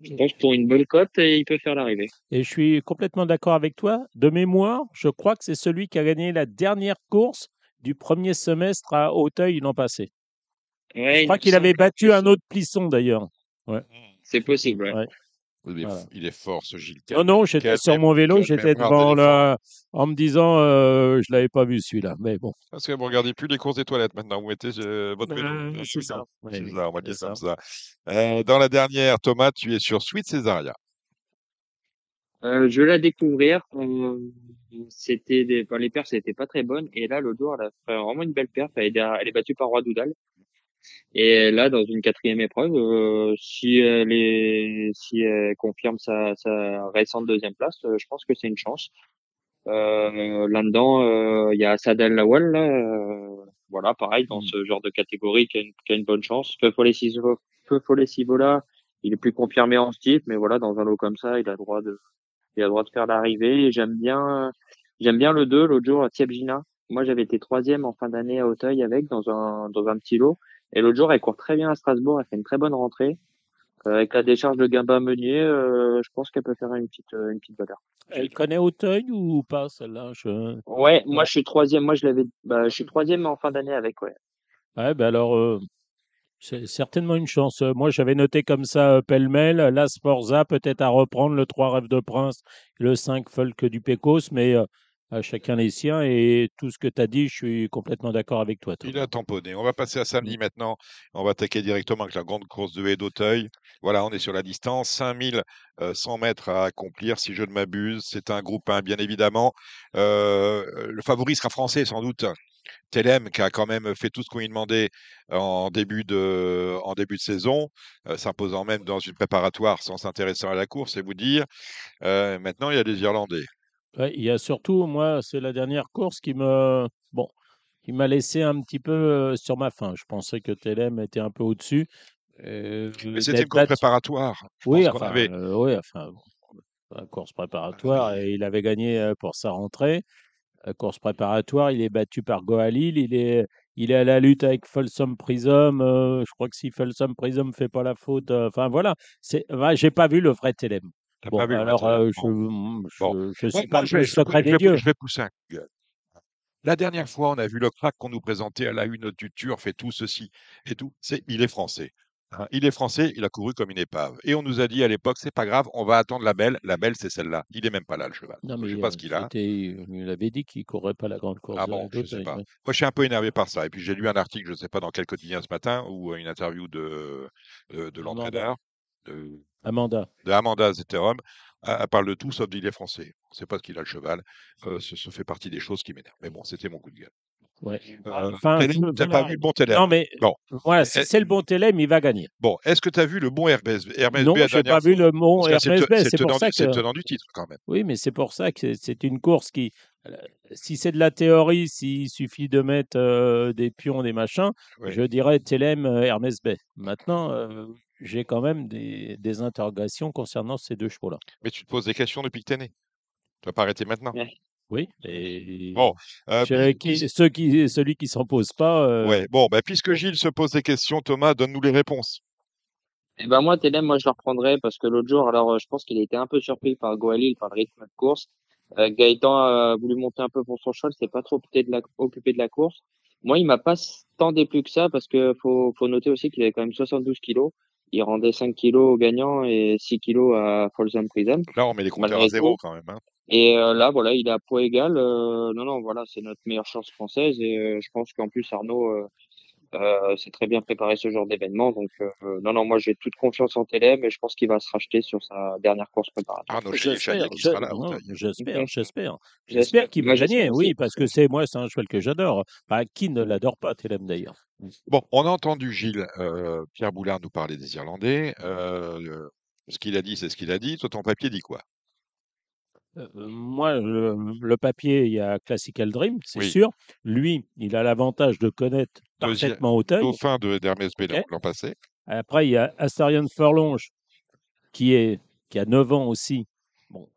je pense pour une bonne cote, il peut faire l'arrivée. Et je suis complètement d'accord avec toi. De mémoire, je crois que c'est celui qui a gagné la dernière course du premier semestre à Hauteuil l'an passé. je crois qu'il avait battu un autre plisson d'ailleurs. Ouais. C'est possible. Ouais. Il est, fort ce Gilles. Non, non, j'étais sur mon vélo, j'étais devant là, en me disant, euh, je l'avais pas vu celui-là. Mais bon. Parce que vous regardez plus les courses des toilettes maintenant. Vous mettez euh, votre vélo? Euh, c'est ça. c'est ça. On va dire ça. ça. Euh, dans la dernière, Thomas, tu es sur Sweet Césaria. Euh, je la découvrir. c'était des... Enfin, les perfs, c'était pas très bonnes. Et là, l'autre jour, elle a fait vraiment une belle perf. Elle est, elle est battue par Roi Doudal. Et là, dans une quatrième épreuve, euh, si elle est, si elle confirme sa, sa récente deuxième place, euh, je pense que c'est une chance. Euh, là-dedans, euh, il y a Sadel Lawal, là, voilà, pareil dans mm. ce genre de catégorie qui a une, qui a une bonne chance. Peu Follet Sivola, il est plus confirmé en style, mais voilà, dans un lot comme ça, il a le droit de, il a le droit de faire l'arrivée. J'aime bien, j'aime bien le 2, l'autre jour à Tiebjina. Moi, j'avais été troisième en fin d'année à Auteuil avec dans un dans un petit lot. Et l'autre jour, elle court très bien à Strasbourg, elle fait une très bonne rentrée. avec la décharge de Gamba Meunier, je pense qu'elle peut faire une petite, une petite valeur. Elle connaît Auteuil ou pas celle-là je... Ouais, moi je suis troisième. Moi je l'avais, bah, je suis troisième en fin d'année avec. Ouais. Ouais, ben alors c'est certainement une chance. Moi j'avais noté comme ça pêle-mêle, la Sporza peut-être à reprendre le 3 Rêve de Prince, le 5 Folk du Pecos, mais à chacun les siens. Et tout ce que tu as dit, je suis complètement d'accord avec toi. Il a tamponné. On va passer à samedi mmh. maintenant. On va attaquer directement avec la grande course de haie d'Auteuil. Voilà, on est sur la distance. 5100 mètres à accomplir, si je ne m'abuse. C'est un groupe 1, bien évidemment. Euh, le favori sera français, sans doute. Telem, qui a quand même fait tout ce qu'on lui demandait en début de, en début de saison, euh, s'imposant même dans une préparatoire sans s'intéresser à la course, c'est vous dire. Euh, maintenant, il y a des Irlandais il y a surtout, moi, c'est la dernière course qui me, bon, qui m'a laissé un petit peu sur ma faim. Je pensais que Telem était un peu au-dessus. Mais c'était une course préparatoire. Oui, enfin, oui, enfin, course préparatoire et il avait gagné pour sa rentrée. La course préparatoire, il est battu par Goalil. Il est, il est à la lutte avec Folsom Prism. je crois que si Folsom Prism fait pas la faute, enfin voilà. C'est, j'ai pas vu le vrai Telem. Bon, alors, euh, je, je suis pas je, secret des dieux. Je vais pousser un coup La dernière fois, on a vu le crack qu'on nous présentait à la une du Turf et tout ceci et tout. C'est, il est français. Hein. il est français, il a couru comme une épave. Et on nous a dit à l'époque, c'est pas grave, on va attendre la belle. La belle, c'est celle-là. Il est même pas là, le cheval. Non, mais je sais pas ce qu'il a. Il avait dit qu'il courait pas la grande course. Ah bon, je sais pas. Moi, je suis un peu énervé par ça. Et puis, j'ai lu un article, je ne sais pas dans quel quotidien ce matin, ou une interview de, de, de l'entraîneur. De, Amanda. De Amanda Zetterom. Elle parle de tout sauf d'il est français. On ne sait pas ce qu'il a le cheval. Euh, ce, fait partie des choses qui m'énervent. Mais bon, c'était mon coup de gueule. Ouais. Euh, enfin, n'as pas vu le bon Télém Non, mais bon. voilà, si c'est le bon Télém, il va gagner. Bon, est-ce que tu as vu le bon Hermès Hermès Non, je n'ai pas vu le bon Hermès C'est pour ça que. C'est le tenant du titre, quand même. Oui, mais c'est pour ça que c'est une course qui. Euh, si c'est de la théorie, s'il suffit de mettre des pions, des machins, je dirais Télém Hermès B. Maintenant, j'ai quand même des, des, interrogations concernant ces deux chevaux-là. Mais tu te poses des questions depuis que tu es né. Tu vas pas arrêter maintenant. Oui, et bon, euh, qui, ceux qui, celui qui s'en pose pas. Euh... Ouais, bon, bah, puisque Gilles se pose des questions, Thomas, donne-nous les réponses. Eh ben moi, Télém, moi je le reprendrai parce que l'autre jour, alors je pense qu'il a été un peu surpris par Goalil, par le rythme de course. Euh, Gaëtan a voulu monter un peu pour son cheval, c'est pas trop occupé de la, occupé de la course. Moi, il m'a pas tant déplu que ça parce que faut, faut noter aussi qu'il avait quand même 72 kilos il rendait 5 kilos au gagnant et 6 kilos à Folsom Prison. Là, on met les compteurs à zéro quand même. Hein. Et euh, là, voilà, il est à poids égal. Euh, non, non, voilà, c'est notre meilleure chance française. Et euh, je pense qu'en plus, Arnaud s'est très bien préparé ce genre d'événement. Donc, non, non, moi, j'ai toute confiance en Télé, mais je pense qu'il va se racheter sur sa dernière course préparatoire. Arnaud J'espère, j'espère. J'espère qu'il va gagner, oui, parce que c'est moi, c'est un cheval que j'adore. Enfin, qui ne l'adore pas, Télém d'ailleurs Bon, on a entendu Gilles, Pierre Boulard nous parler des Irlandais. ce qu'il a dit, c'est ce qu'il a dit. Toi, ton papier dit quoi? Moi, le, papier, il y a Classical Dream, c'est sûr. Lui, il a l'avantage de connaître parfaitement Auteuil. Dauphin de d'Hermès B l'an passé. Après, il y a Astarion Furlonge, qui, est, qui a 9 ans aussi, bon,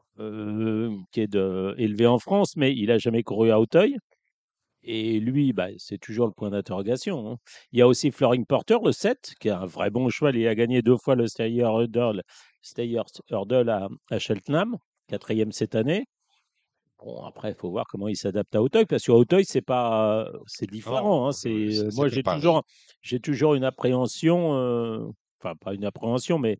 qui est de, élevé en France, mais il n'a jamais couru à Auteuil. Et lui, bah, c'est toujours le point d'interrogation. Hein. Il y a aussi Floring Porter, le 7, qui est un vrai bon cheval. Il a gagné deux fois le Steyer Hurdle, à, à Cheltenham quatrième cette année. Bon, après, il faut voir comment il s'adapte à Auteuil, parce qu'à Auteuil, c'est pas, c'est différent. Hein, c'est, moi, j'ai toujours, j'ai toujours une appréhension, euh, enfin pas une appréhension, mais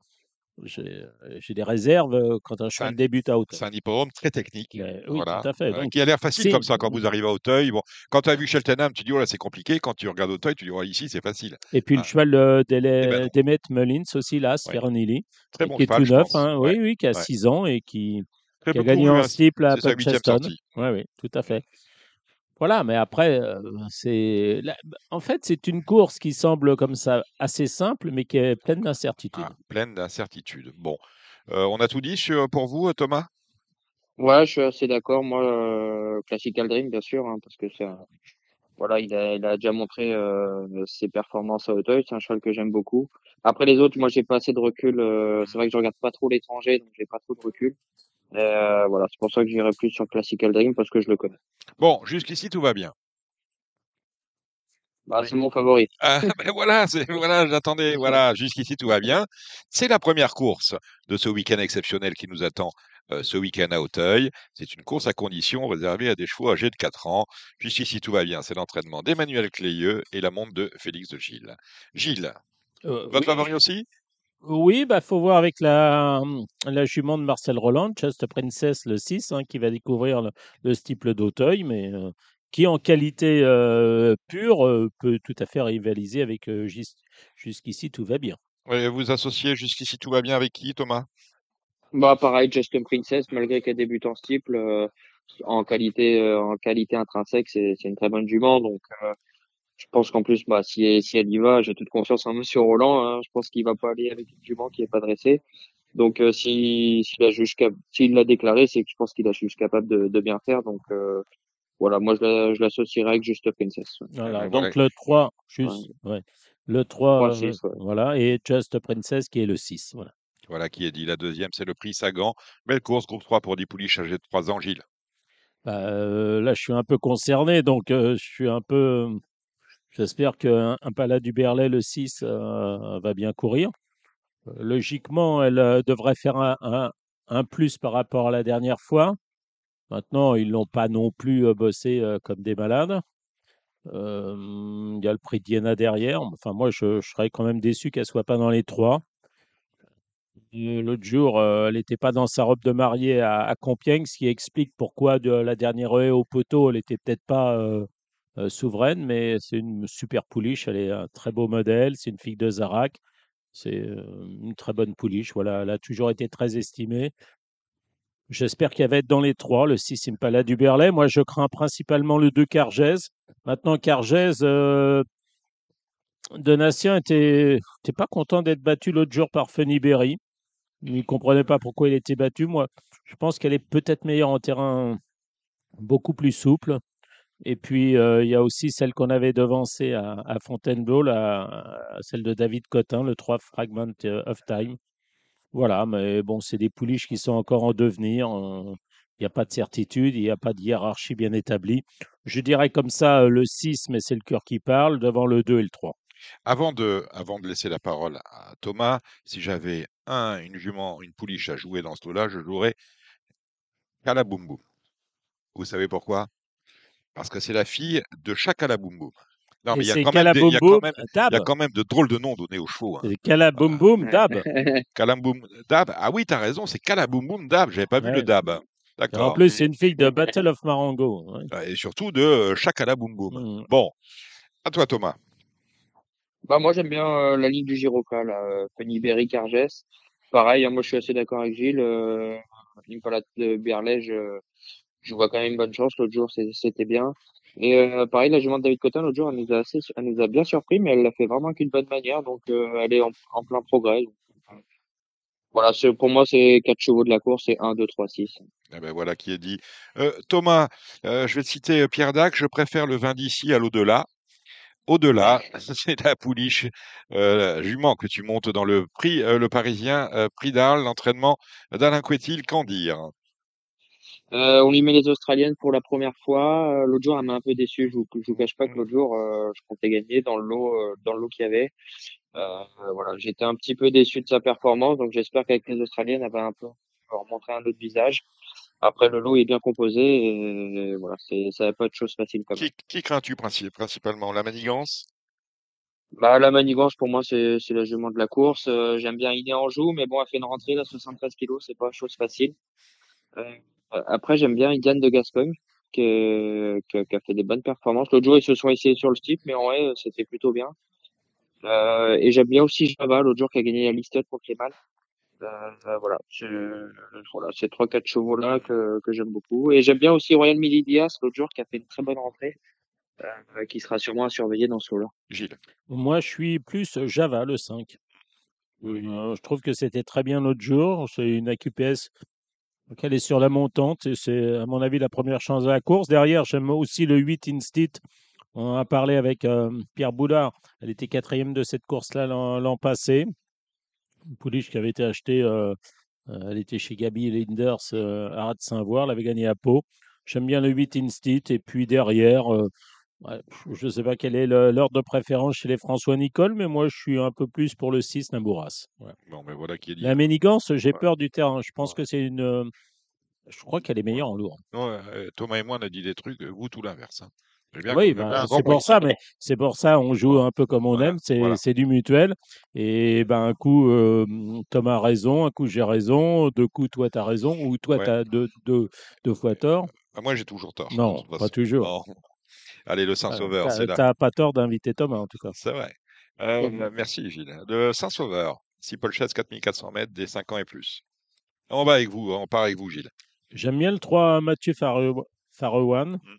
j'ai des réserves quand un cheval débute à Auteuil. C'est un hippodrome très technique. oui, tout à fait. qui a l'air facile comme ça quand vous arrivez à Auteuil. Bon, quand tu as vu Cheltenham, tu dis, oh là, c'est compliqué. Quand tu regardes Auteuil, tu dis, oh, ici, c'est facile. Et puis le ah. cheval euh, eh ben d'Emmet Mullins aussi, là, Sferonilli, très bon qui est tout neuf, hein, oui, oui, qui a 6 ans et qui, qui a gagné en hein. slip à Puncheston. Oui, oui, tout à fait. Voilà, mais après, euh, c'est. En fait, c'est une course qui semble comme ça assez simple, mais qui est pleine d'incertitudes. Ah, pleine d'incertitudes. Bon. Euh, on a tout dit sur, pour vous, Thomas? Ouais, je suis assez d'accord. Moi, euh, Classical Dream, bien sûr, hein, parce que c'est voilà, il a, il a, déjà montré ses performances à Hauteuil. C'est un cheval que j'aime beaucoup. Après les autres, moi, j'ai pas assez de recul. c'est vrai que je regarde pas trop l'étranger, donc j'ai pas trop de recul. Euh, voilà, c'est pour ça que j'irai plus sur Classical Dream parce que je le connais. Bon, jusqu'ici tout va bien. Bah, c'est mon favori. *laughs* Ah, ben voilà, voilà, j'attendais. Voilà, jusqu'ici tout va bien. C'est la première course de ce week-end exceptionnel qui nous attend euh, ce week-end à Auteuil. C'est une course à condition réservée à des chevaux âgés de 4 ans. Jusqu'ici tout va bien. C'est l'entraînement d'Emmanuel Clayeux et la montre de Félix de Gilles. Gilles, euh, votre favori aussi? Oui, bah faut voir avec la, la jument de Marcel Roland, Just Princess le 6, hein, qui va découvrir le, le stiple d'Auteuil, mais euh, qui en qualité euh, pure euh, peut tout à fait rivaliser avec jusqu'ici tout va bien. vous associez jusqu'ici tout va bien avec qui, Thomas? Bah pareil, Just Princess, malgré qu'elle débute en stiple, en qualité en qualité intrinsèque, c'est une très bonne jument, donc je pense qu'en plus, bah, si, si elle y va, j'ai toute confiance en Monsieur Roland. Hein. Je pense qu'il va pas aller avec une jument qui est pas dressée. Donc, euh, si, si la juge, s'il l'a déclaré, c'est que je pense qu'il a juge capable de, de bien faire. Donc, euh, voilà, moi, je l'associerai avec Just Princess. Voilà, donc le 3, juste, ouais. Le 3, 3 6, voilà, et Just Princess qui est le 6, voilà. Voilà qui est dit. La deuxième, c'est le prix Sagan. Belle course, groupe 3 pour 10 pouliches âgés de 3 ans, Gilles. Bah, euh, là, je suis un peu concerné, donc je suis un peu J'espère qu'un un du Berlay, le 6, euh, va bien courir. Euh, logiquement, elle euh, devrait faire un, un, plus par rapport à la dernière fois. Maintenant, ils l'ont pas non plus bossé comme des malades. Il y a le prix Diana derrière. Enfin, moi, je, serais quand même déçu qu'elle soit pas dans les trois. L'autre jour, elle n'était pas dans sa robe de mariée à, Compiègne, ce qui explique pourquoi de la dernière haie au poteau, elle n'était peut-être pas euh, souveraine, mais c'est une super pouliche. Elle est un très beau modèle. C'est une fille de Zarak. C'est euh, une très bonne pouliche. Voilà, elle a toujours été très estimée. J'espère qu'elle va être dans les trois, le 6 Impala du Berlay. Moi, je crains principalement le 2 Cargèse. Maintenant, Cargèse, euh, Donatien était, était pas content d'être battu l'autre jour par Funny Berry. Il ne comprenait pas pourquoi il était battu. Moi, je pense qu'elle est peut-être meilleure en terrain beaucoup plus souple. Et puis, il y a aussi celle qu'on avait devancée à, Fontainebleau, celle de David Cotin, le 3 Fragment of Time. Voilà, mais bon, c'est des pouliches qui sont encore en devenir. Il n'y a pas de certitude, il n'y a pas de hiérarchie bien établie. Je dirais comme ça le 6, mais c'est le cœur qui parle, devant le 2 et le 3. Avant de, avant de laisser la parole à Thomas, si j'avais un, une jument, une pouliche à jouer dans ce lot-là, je jouerais Kalaboumboum. Vous savez pourquoi? Parce que c'est la fille de Chakalaboum Non, mais il y, a quand même il y a quand même de drôles de noms donnés aux chevaux. Hein. Kalaboum Dab. *laughs* Kalaboum Dab. Ah oui, tu as raison, c'est Kalaboum Dab. J'avais pas vu le Dab. D'accord. En plus, c'est une fille de Battle of Marengo. Et surtout de Chakalaboum mmh. Bon, à toi, Thomas. Bah, moi, j'aime bien euh, la ligne du Giroca, là, euh, Penny Cargès. Pareil, hein, moi, je suis assez d'accord avec Gilles. Euh, Nicolas de Berlège, je vois quand même une bonne chance. L'autre jour, c'était bien. Et euh, pareil, la jument de David Cotin, l'autre jour, elle nous, a assez, elle nous a bien surpris, mais elle l'a fait vraiment qu'une bonne manière. Donc, euh, elle est en, en plein progrès. voilà, pour moi, c'est quatre chevaux de la course, c'est 1, 2, 3, 6. Eh ben voilà qui est dit. Euh, Thomas, euh, je vais te citer Pierre Dac. Je préfère le vin d'ici à l'au-delà. Au-delà, *laughs* c'est la pouliche euh, jument que tu montes dans le prix, le Parisien, prix d'Arles, l'entraînement d'Alain Couetil. Qu'en dire euh, on lui met les Australiennes pour la première fois. Euh, l'autre jour, elle m'a un peu déçu. Je vous, je vous cache pas que l'autre jour, euh, je comptais gagner dans le lot, dans le lot qu'il y avait. voilà, j'étais un petit peu déçu de sa performance, donc j'espère qu'avec les Australiennes, elle va un peu leur montrer un autre visage. Après, le lot est bien composé et voilà, c'est, ça va pas être chose facile comme Qui, qui crains-tu principalement La manigance? Bah, la manigance, pour moi, c'est, c'est le jument de la course. j'aime bien Iné en joue, mais bon, elle fait une rentrée, là, 73 kilos, c'est pas chose facile. Euh, après, j'aime bien Idiane de Gascogne, qui, a fait des bonnes performances. L'autre jour, ils se sont essayés sur le type, mais en vrai, c'était plutôt bien. Euh, et j'aime bien aussi Java, l'autre jour, qui a gagné la liste pour Clémal. Euh, voilà, voilà ces trois quatre chevaux là que, j'aime beaucoup et j'aime bien aussi Royal Milidias l'autre jour qui a fait une très bonne rentrée euh, qui sera sûrement à surveiller dans ce lot-là. Gilles. Moi, je suis plus Java le 5. Euh, je trouve que c'était très bien l'autre jour. C'est une AQPS elle est sur la montante et c'est à mon avis la première chance de la course. Derrière, j'aime aussi le 8 Instit. On a parlé avec euh, Pierre Boulard. Elle était quatrième de cette course-là l'an passé. Pouliche qui avait été achetée, euh, euh, elle était chez Gabi Linders à Saint-Voir, elle avait gagné à Pau. J'aime bien le 8 Instit et puis derrière, je ne sais pas quel est l'ordre de préférence chez les François Nicole, mais moi je suis un peu plus pour le 6 Nambouras. mais voilà qui est La Ménigance, j'ai peur du terrain. Je pense que c'est une. Je crois qu'elle est meilleure en lourd. Thomas et moi, on a dit des trucs, vous tout l'inverse. Hein. Oui, ben, c'est pour ça, mais c'est pour ça, on joue un peu comme on aime, c'est du mutuel. Et ben, un coup, Thomas a raison, un coup, j'ai raison, deux coups, toi, tu as raison, ou toi, tu as deux, deux, deux, fois tort. Ah, moi, j'ai toujours tort. Non, pas toujours. Allez, le Saint-Sauveur, c'est là. Tu n'as pas tort d'inviter Thomas, en tout cas. C'est vrai. Euh, merci, Gilles. Le Saint-Sauveur, 6 Chaise, 4400 mètres, des 5 ans et plus. On va avec vous, on part avec vous, Gilles. J'aime bien le 3 Mathieu Farouane. Mmh.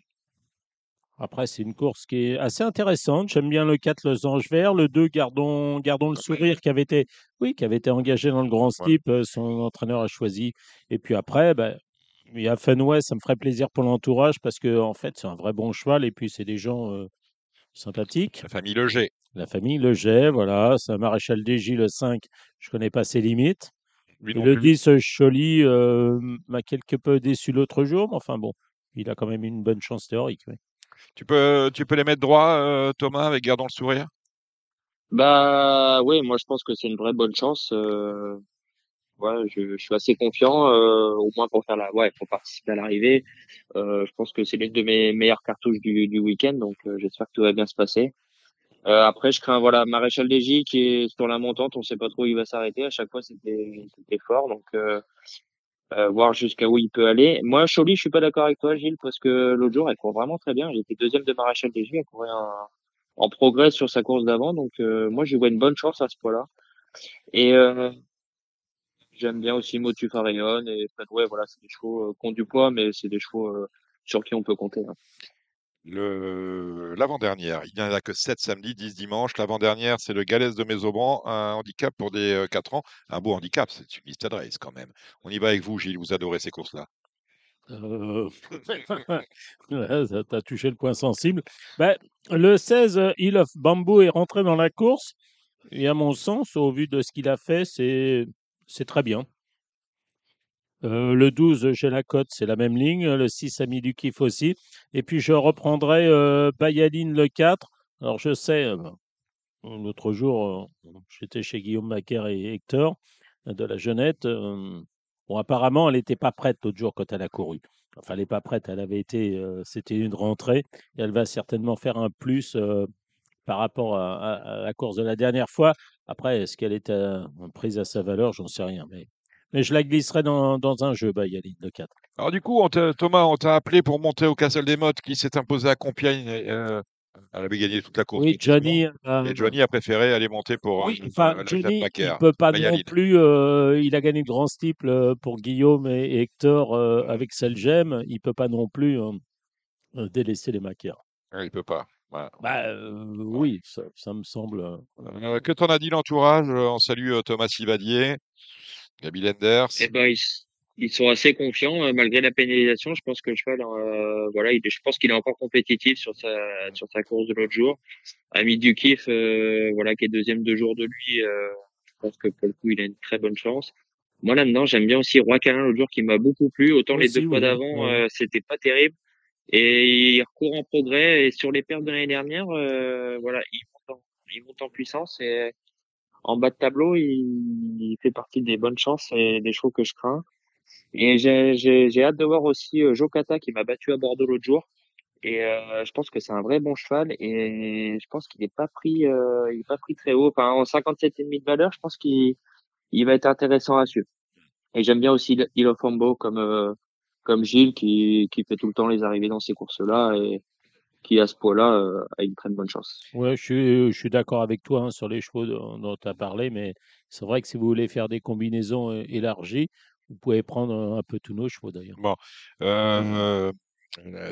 Après, c'est une course qui est assez intéressante. J'aime bien le 4, le Ange Vert. Le 2, Gardons, Gardons le Sourire, qui avait été, oui, qui avait été engagé dans le grand slip. Euh, son entraîneur a choisi. Et puis après, ben, il y a Fenway, ça me ferait plaisir pour l'entourage parce que, en fait, c'est un vrai bon cheval. Et puis, c'est des gens euh, sympathiques. La famille Leger. La famille Leger, voilà. C'est un maréchal DJ, le 5. Je ne connais pas ses limites. le 10, Choly euh, m'a quelque peu déçu l'autre jour. Mais enfin, bon, il a quand même une bonne chance théorique. Tu peux, tu peux les mettre droit, euh, Thomas, avec gardant le sourire? Bah oui, moi je pense que c'est une vraie bonne chance. Euh, je, suis assez confiant, euh, au moins pour faire la, ouais, pour participer à l'arrivée. Euh, je pense que c'est l'une de mes meilleures cartouches du, du week-end, donc euh, j'espère que tout va bien se passer. Euh, après, je crains voilà Maréchal Desgy qui est sur la montante, on sait pas trop où il va s'arrêter. À chaque fois, c'était fort, donc euh, voir jusqu'à où il peut aller. Moi, Choly, je suis pas d'accord avec toi, Gilles, parce que l'autre jour, elle court vraiment très bien. Était deuxième de Maréchal des elle courait en, progrès sur sa course d'avant. Donc, euh, moi, je vois une bonne chance à ce point-là. Et euh, j'aime bien aussi Motu Farayon et ouais, voilà, c'est des chevaux euh, qui ont du poids, mais c'est des chevaux sur qui on peut compter. Hein l'avant-dernière. Il n'y en a que 7 samedi, 10 dimanche. L'avant-dernière, c'est le Galès de Mésobran, un handicap pour des 4 ans. Un beau handicap, c'est une liste de race quand même. On y va avec vous, Gilles, vous adorez ces courses-là. Euh... *laughs* tu as touché le point sensible. Ben, le 16, Hill of Bamboo est rentré dans la course. Et à mon sens, au vu de ce qu'il a fait, c'est très bien. Euh, le 12, j'ai la cote, c'est la même ligne. Le 6 a mis du kiff aussi. Et puis je reprendrai euh, Bayaline le 4. Alors je sais, euh, l'autre jour, j'étais chez Guillaume Macaire et Hector de la Jeunette. bon, apparemment, elle n'était pas prête l'autre jour quand elle a couru. Enfin, elle n'est pas prête, elle avait été, c'était une rentrée. Elle va certainement faire un plus par rapport à, la course de la dernière fois. Après, est-ce qu'elle est prise à sa valeur? J'en sais rien. Mais mais je la glisserai dans, dans un jeu, Bayaline, de 4. Alors du coup, Thomas, on t'a appelé pour monter au Castle des Mottes qui s'est imposé à Compiègne. Euh, elle avait gagné toute la course. Oui, Johnny. Euh, et Johnny a préféré aller monter pour. Oui, enfin, Johnny, il ne peut pas non plus. Euh, il a gagné le grand steeple pour Guillaume et, Hector avec Selgem. Il ne peut pas non plus délaisser les maquères. Il ne peut pas. Bah, oui, ça, ça, me semble. que t'en as dit l'entourage On salue Thomas Sivadier. Gabi Lenders. Eh ben, ils, sont assez confiants euh, malgré la pénalisation. Je pense que le cheval, euh, voilà, il, je pense qu'il est encore compétitif sur sa sur sa course de l'autre jour. Ami Dukif, euh, voilà, qui est deuxième deux jours de lui. Euh, je pense que pour le coup, il a une très bonne chance. Moi là-dedans, j'aime bien aussi Roi Calin l'autre jour qui m'a beaucoup plu. Autant les deux fois d'avant, euh, c'était pas terrible. Et il recourt en progrès. Et sur les pertes de l'année dernière, voilà, il monte, en, il monte en puissance. Et en bas de tableau, il, fait partie des bonnes chances et des chevaux que je crains. Et j'ai hâte de voir aussi euh, Jokata qui m'a battu à Bordeaux l'autre jour. Et euh, je pense que c'est un vrai bon cheval et je pense qu'il n'est pas pris, euh, il est pas pris très haut. Enfin, en 57,5 de valeur, je pense qu'il il va être intéressant à suivre. Et j'aime bien aussi Il of comme euh, comme Gilles qui qui fait tout le temps les arrivées dans ces courses-là et qui à ce point-là euh, a une très bonne chance. Ouais, je suis, je suis d'accord avec toi hein, sur les chevaux dont, tu as parlé, mais c'est vrai que si vous voulez faire des combinaisons euh, élargies, vous pouvez prendre un peu tous nos chevaux d'ailleurs. Bon, euh,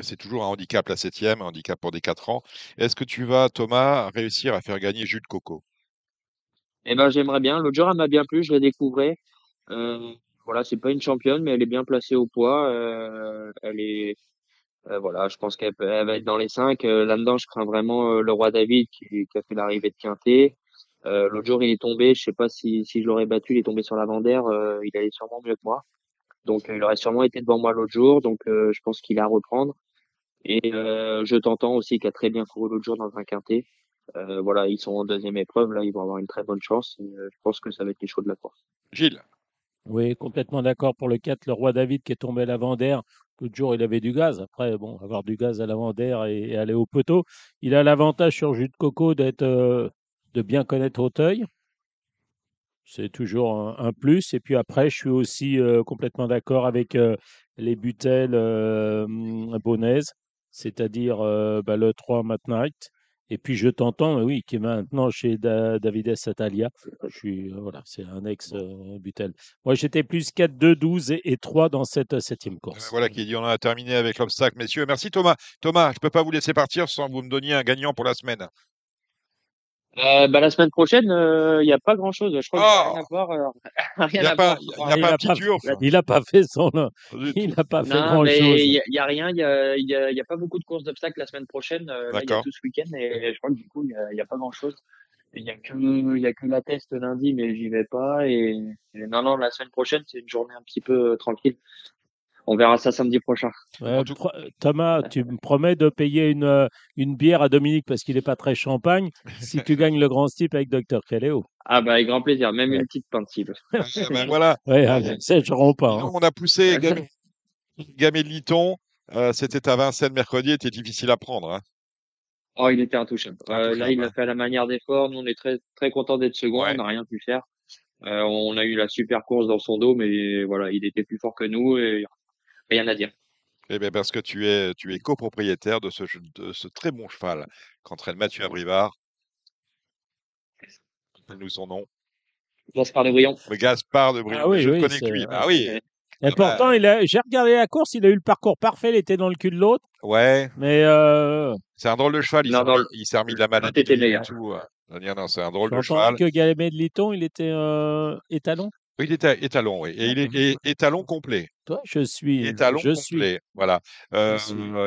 c'est toujours un handicap la septième, un handicap pour des 4 ans. Est-ce que tu vas, Thomas, réussir à faire gagner Jules Coco? Eh ben, j'aimerais bien. L'autre jour, elle m'a bien plu, je l'ai découvert. Euh, voilà, c'est pas une championne, mais elle est bien placée au poids. Euh, elle est, euh, voilà, je pense qu'elle va être dans les cinq. Euh, là-dedans, je crains vraiment euh, le roi David qui, qui, a fait l'arrivée de Quintet. L'autre jour, il est tombé. Je sais pas si, si je l'aurais battu. Il est tombé sur la Vendère. il allait sûrement mieux que moi. Donc, il aurait sûrement été devant moi l'autre jour. Donc, je pense qu'il a à reprendre. Et euh, je t'entends aussi qui a très bien couru l'autre jour dans un quintet. Euh, voilà, ils sont en deuxième épreuve, là, ils vont avoir une très bonne chance. Et, je pense que ça va être les chauds de la course. Gilles. Oui, complètement d'accord pour le 4, le roi David qui est tombé à l'avant d'air. L'autre jour, il avait du gaz. Après, bon, avoir du gaz à l'avant d'air et, aller au poteau. Il a l'avantage sur jus de coco d'être, de bien connaître Auteuil. C'est toujours un, plus. Et puis après, je suis aussi complètement d'accord avec les Butels euh, c'est-à-dire bah, le 3 Mat Night. Et puis je t'entends, oui, qui est maintenant chez David Satalia. Je suis, voilà, c'est un ex-Butel. Moi, j'étais plus 4, 2, 12 et, 3 dans cette septième course. Voilà qui dit on a terminé avec l'obstacle, messieurs. Merci Thomas. Thomas, je ne peux pas vous laisser partir sans vous me donniez un gagnant pour la semaine. Euh, bah, la semaine prochaine, il euh, n'y a pas grand chose. Je crois qu'il n'y a rien à voir. Euh, *laughs* rien à pas, voir. Il n'y a, pas un petit turf. Il n'a pas fait son. Il n'a pas fait grand chose. Il n'y a, rien. Il n'y a, y a, y a, pas beaucoup de courses d'obstacles la semaine prochaine. Là, il y a tout ce week-end et je crois que du coup, il n'y a, a, pas grand chose. Il n'y a que, il y a que la test lundi, mais j'y vais pas. Et, et, non, non, la semaine prochaine, c'est une journée un petit peu tranquille. On verra ça samedi prochain. Thomas, tu me promets de payer une, euh, une bière à Dominique parce qu'il n'est pas très champagne si tu *laughs* gagnes le grand style avec Dr. Caléo. Ah bah avec grand plaisir, même une petite pinte *laughs* ah, ben voilà. Ouais, je pas. Hein. On a poussé Gamé de Liton. Euh, c'était à Vincennes mercredi, était difficile à prendre. Hein. Oh, il était intouchable. Euh, là, il a fait à la manière d'effort. Nous, on est très très content d'être second. On n'a rien pu faire. on a eu la super course dans son dos, mais voilà, il était plus fort que nous et Rien à dire. Eh bien, parce que tu es, tu es copropriétaire de ce, de ce très bon cheval qu'entraîne Mathieu Abrivard. Rappelle-nous son nom. Gaspard de Briand. Le Gaspard de Briand. Ah oui, je oui, connais que lui. Ah oui. Et pourtant, il a... j'ai regardé la course, il a eu le parcours parfait, il était dans le cul de l'autre. Ouais. Mais euh... c'est un drôle de cheval. Il s'est remis, de la maladie tout. Non, c'est un drôle de cheval. que Galémé de Liton, il était euh, étalon. Oui, il était étalon, oui. Et il est étalon complet. Toi, je suis. Étalon je complet. Suis. Voilà. Euh,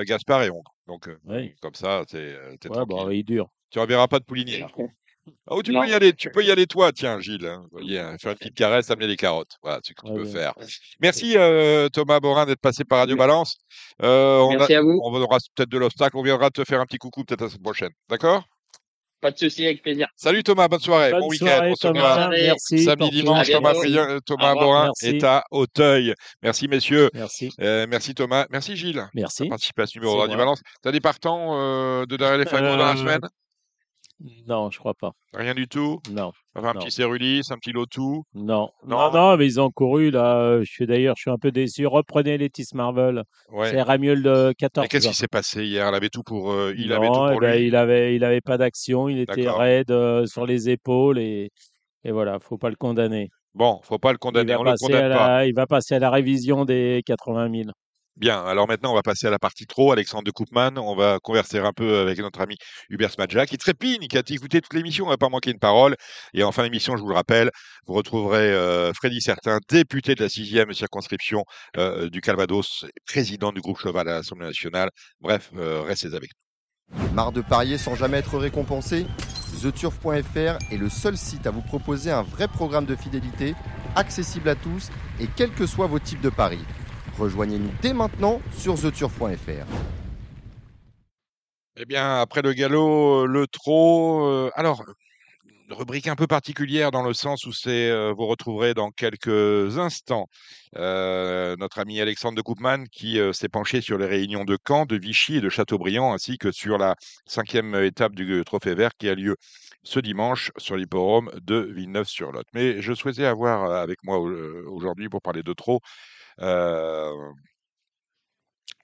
Gaspard et Hongre. Donc, euh, comme ça, c'est euh, ouais, bah, il dure. Tu ne reverras pas de poulinier. Oh, tu peux y aller, tu peux y aller toi, tiens, Gilles. Hein. Hein, faire une petite caresse, amener des carottes. Voilà, c'est ce que tu peux faire. Merci euh, Thomas Borin d'être passé par Radio Balance. Euh, Merci on à vous. On aura peut-être de l'obstacle. On viendra te faire un petit coucou peut-être la semaine prochaine. D'accord? Pas de souci, avec plaisir. Salut Thomas, bonne soirée, bon week-end. Merci. Samedi, dimanche, Thomas, Thomas Borin est à Auteuil. Merci messieurs. Merci. Euh, merci Thomas. Merci Gilles. Merci. participé à ce numéro de Radio Balance. Tu as des partants euh, de derrière les fagots dans la euh, semaine? Non, je crois pas. Rien du tout? Non. Enfin, un petit Cérulis, un petit Lotou non. non. Non, mais ils ont couru là. Je suis d'ailleurs, je suis un peu déçu. Reprenez Letis Marvel. Ouais. C'est Ramiel de 14. qu'est-ce qui s'est passé hier? Il avait tout pour. Euh, il avait tout pour eh ben, Il avait, il avait pas d'action. Il était raide euh, sur les épaules et, et voilà, faut pas le condamner. Bon, faut pas le condamner. On le condamne pas. Il va passer à la révision des 80 000. Bien, alors maintenant on va passer à la partie trop. Alexandre de Koopman, on va converser un peu avec notre ami Hubert Smadja, qui trépigne, qui a écouté toute l'émission, on va pas manquer une parole. Et en fin d'émission, je vous le rappelle, vous retrouverez euh, Freddy Certain, député de la sixième circonscription euh, du Calvados, président du groupe Cheval à l'Assemblée nationale. Bref, euh, restez avec nous. Marre de parier sans jamais être récompensé? TheTurf.fr est le seul site à vous proposer un vrai programme de fidélité, accessible à tous et quels que soient vos types de paris. Rejoignez-nous dès maintenant sur theturf.fr. Eh bien, après le galop, le trot. Euh, alors, rubrique un peu particulière dans le sens où c'est, euh, vous retrouverez dans quelques instants euh, notre ami Alexandre de Koopman qui s'est penché sur les réunions de Caen, de Vichy et de Châteaubriand, ainsi que sur la cinquième étape du Trophée Vert qui a lieu ce dimanche sur l'hipporome de Villeneuve-sur-Lot. Mais je souhaitais avoir avec moi aujourd'hui pour parler de euh,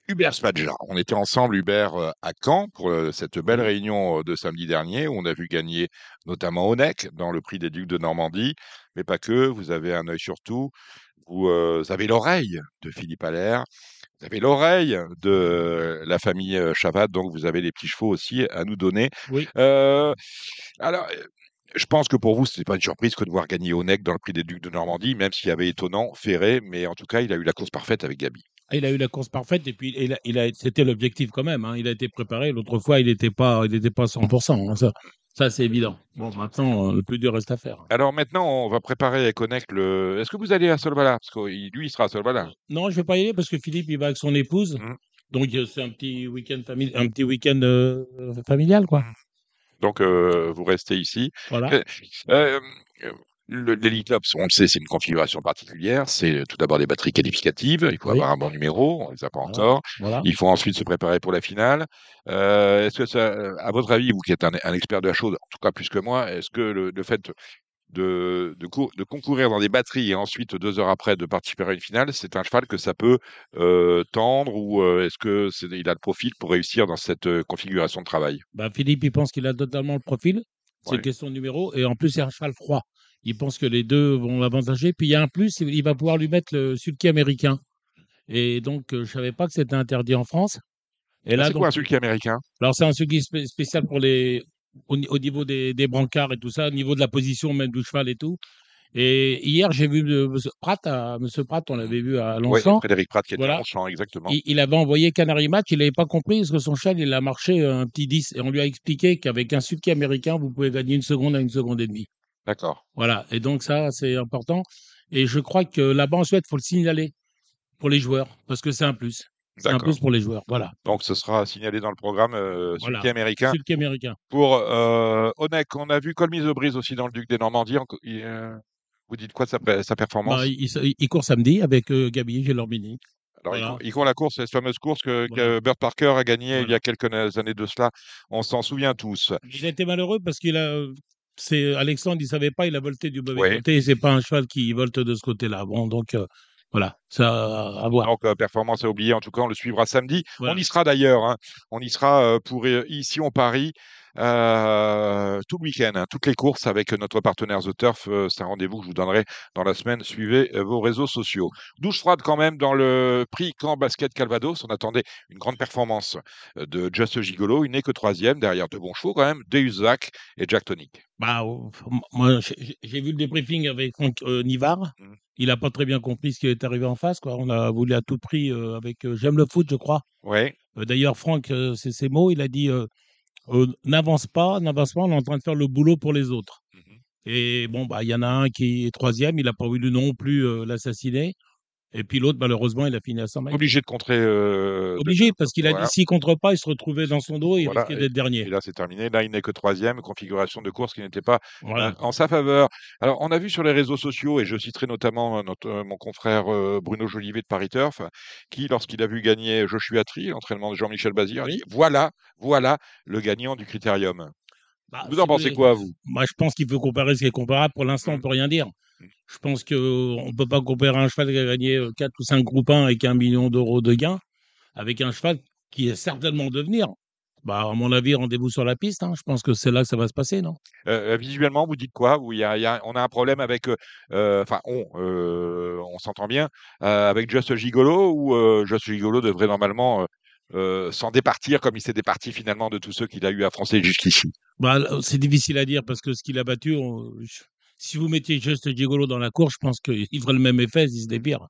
Hubert Spadja. On était ensemble, Hubert, euh, à Caen pour euh, cette belle mmh. réunion de samedi dernier où on a vu gagner notamment Onec dans le prix des Ducs de Normandie, mais pas que. Vous avez un œil sur tout. Vous, avez l'oreille de Philippe Allaire. Vous avez l'oreille de la famille Chavat, donc vous avez les petits chevaux aussi à nous donner. Oui. alors, je pense que pour vous, ce n'est pas une surprise que de voir gagner Onek dans le prix des Ducs de Normandie, même s'il y avait étonnant Ferré, mais en tout cas, il a eu la course parfaite avec Gabi. Ah, il a eu la course parfaite et puis il a, c'était l'objectif quand même. Hein. Il a été préparé. L'autre fois, il n'était pas, il pas 100%. Hein, ça, ça c'est évident. Bon, maintenant, euh, le plus dur reste à faire. Alors maintenant, on va préparer avec Onek le. Est-ce que vous allez à Solvala Parce que lui, il sera à Solvala. Non, je ne vais pas y aller parce que Philippe, il va avec son épouse. Mmh. Donc c'est un petit week-end famili un petit week-end euh, familial, quoi. Donc euh, vous restez ici. Voilà. Euh, L'Elite Club, on le sait, c'est une configuration particulière. C'est tout d'abord des batteries qualificatives. Il faut avoir un bon numéro. On les a pas encore. Il faut ensuite se préparer pour la finale. est-ce que ça, à votre avis, vous qui êtes un, expert de la chose, en tout cas plus que moi, est-ce que le fait de, de, de, concourir dans des batteries et ensuite deux heures après de participer à une finale, c'est un cheval que ça peut euh, tendre ou euh, est-ce que c'est, il a le profil pour réussir dans cette euh, configuration de travail? Bah, Philippe, il pense qu'il a totalement le profil. C'est une question de numéro et en plus c'est un cheval froid. Il pense que les deux vont l'avantager. Puis il y a un plus, il va pouvoir lui mettre le sulky américain. Et donc je savais pas que c'était interdit en France. Et là, c'est quoi un sulky américain? Alors c'est un sulky spécial pour les au, niveau des, des, brancards et tout ça, au niveau de la position même du cheval et tout. Et hier, j'ai vu M. Pratt, à, Monsieur Pratt, on l'avait vu à Longchamp. Oui, Frédéric Pratt qui était à Longchamp, exactement. Il, il, avait envoyé Canary Match, il n'avait pas compris parce que son cheval, il a marché un petit 10 et on lui a expliqué qu'avec un sulky américain, vous pouvez gagner une seconde à une seconde et demie. D'accord. Voilà. Et donc ça, c'est important. Et je crois que là-bas en Suède, faut le signaler pour les joueurs parce que c'est un plus. C'est un plus pour les joueurs, voilà. Donc ce sera signalé dans le programme euh, voilà. américain. américain. Pour euh, Onek, on a vu Colmise Brise aussi dans le Duc des Normandies. Euh, vous dites quoi de sa, sa performance? Bah, il, court samedi avec euh, Gabi Gélormini. Alors, il, court, la course, cette fameuse course que, que Bert Parker a gagnée il y a quelques années de cela. On s'en souvient tous. Il a été malheureux parce qu'il a. C'est Alexandre, il savait pas, il a volté du mauvais côté. C'est pas un cheval qui volte de ce côté-là. Bon, donc voilà, ça à voir. Donc, euh, performance à oublier. En tout cas, on le suivra samedi. On y sera d'ailleurs. Hein. On y sera euh, pour euh, ici en Paris euh, tout le week-end, hein, toutes les courses avec notre partenaire The Turf. Euh, c'est un rendez-vous que je vous donnerai dans la semaine. Suivez euh, vos réseaux sociaux. Douche froide quand même dans le prix Camp Basket Calvados. On attendait une grande performance de Just Gigolo. Il n'est que troisième derrière de bons chevaux quand même, Deus Zach et Jack Tonic. Bah, moi, j'ai vu le débriefing avec Nivard. Mmh. Il n'a pas très bien compris ce qui est arrivé en face. Quoi. On a voulu à tout prix avec J'aime le foot, je crois. Ouais. D'ailleurs, Franck, c'est ses mots. Il a dit n'avance pas, n'avance pas, on est en train de faire le boulot pour les autres. Mmh et bon, bah, il y en a un qui est troisième, il n'a pas voulu non plus l'assassiner. Et puis l'autre, malheureusement, il a fini à 100 mètres. Obligé de contrer. Euh, Obligé, parce qu'il a dit s'il contre pas, il se retrouvait dans son dos et il risquait d'être dernier. Et là, c'est terminé. Là, il n'est que troisième, configuration de course qui n'était pas euh, en sa faveur. Alors, on a vu sur les réseaux sociaux, et je citerai notamment euh, notre, mon confrère Bruno Jolivet de Paris Turf, qui, lorsqu'il a vu gagner Joshua Tri, l'entraînement de Jean-Michel Bazir, a dit voilà, voilà le gagnant du critérium. Bah, vous en pensez quoi, vous? Moi, je pense qu'il faut comparer ce qui est comparable. Pour l'instant, on ne mmh. peut rien dire. Je pense qu'on ne peut pas comparer un cheval qui a gagné 4 euh, ou 5 groupes 1 avec un million d'euros de gains avec un cheval qui est certainement devenir. Bah, à mon avis, rendez-vous sur la piste. Hein. Je pense que c'est là que ça va se passer, non? Euh, euh, Visuellement, vous dites quoi? Vous, y a, y a, On a un problème avec. Enfin, on, on s'entend bien. avec Just Gigolo ou Just Gigolo devrait normalement s'en départir comme il s'est départi finalement de tous ceux qu'il a eu à français jusqu'ici? Bah, C'est difficile à dire parce que ce qu'il a battu, si vous mettiez juste Gigolo dans la course, je pense qu'il ferait le même effet si c'était pire.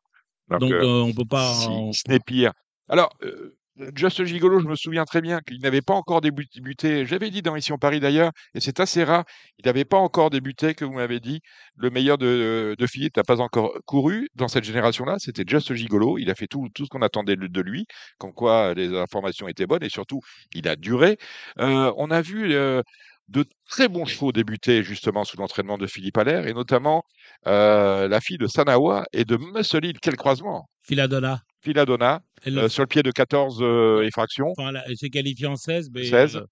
Donc, euh, euh, on peut pas. Si ce n'est pire. Alors, euh, Just Gigolo, je me souviens très bien qu'il n'avait pas encore débuté. J'avais dit dans Mission Paris d'ailleurs, et c'est assez rare. Il n'avait pas encore débuté, que vous m'avez dit. Le meilleur de, de Philippe n'a pas encore couru dans cette génération-là. C'était Just Gigolo. Il a fait tout, tout ce qu'on attendait de lui, comme quoi les informations étaient bonnes et surtout, il a duré. on a vu de très bons chevaux débutaient justement sous l'entraînement de Philippe Allaire, et notamment euh, la fille de Sanawa et de Mussolini. Quel croisement Philadona. Philadona, euh, sur le pied de 14 euh, effractions. Enfin, elle s'est qualifiée en 16. Mais, 16.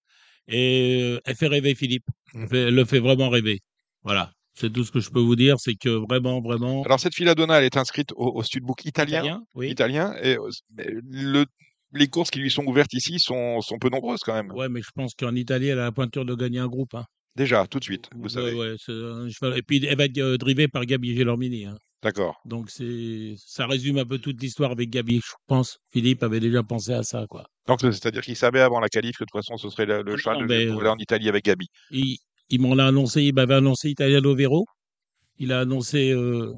et elle fait rêver Philippe. Mmh. Elle, le fait vraiment rêver. Voilà. C'est tout ce que je peux vous dire, c'est que vraiment, vraiment. Alors cette Philadona, elle est inscrite au, au studbook italien. Italien, oui. italien et le les courses qui lui sont ouvertes ici sont, sont peu nombreuses quand même. Ouais, mais je pense qu'en Italie, elle a la pointure de gagner un groupe. Hein. Déjà, tout de suite, vous savez. Ouais, Et puis, elle va être euh, drivée par Gabi Gelormini. Hein. D'accord. Donc, c'est ça résume un peu toute l'histoire avec Gabi. Je pense Philippe avait déjà pensé à ça. quoi. Donc, c'est-à-dire qu'il savait avant la qualif que de toute façon, ce serait le, le cheval de aller en Italie avec Gabi. Il, il m'en a annoncé, il m'avait annoncé Italiano Vero. Il a annoncé euh,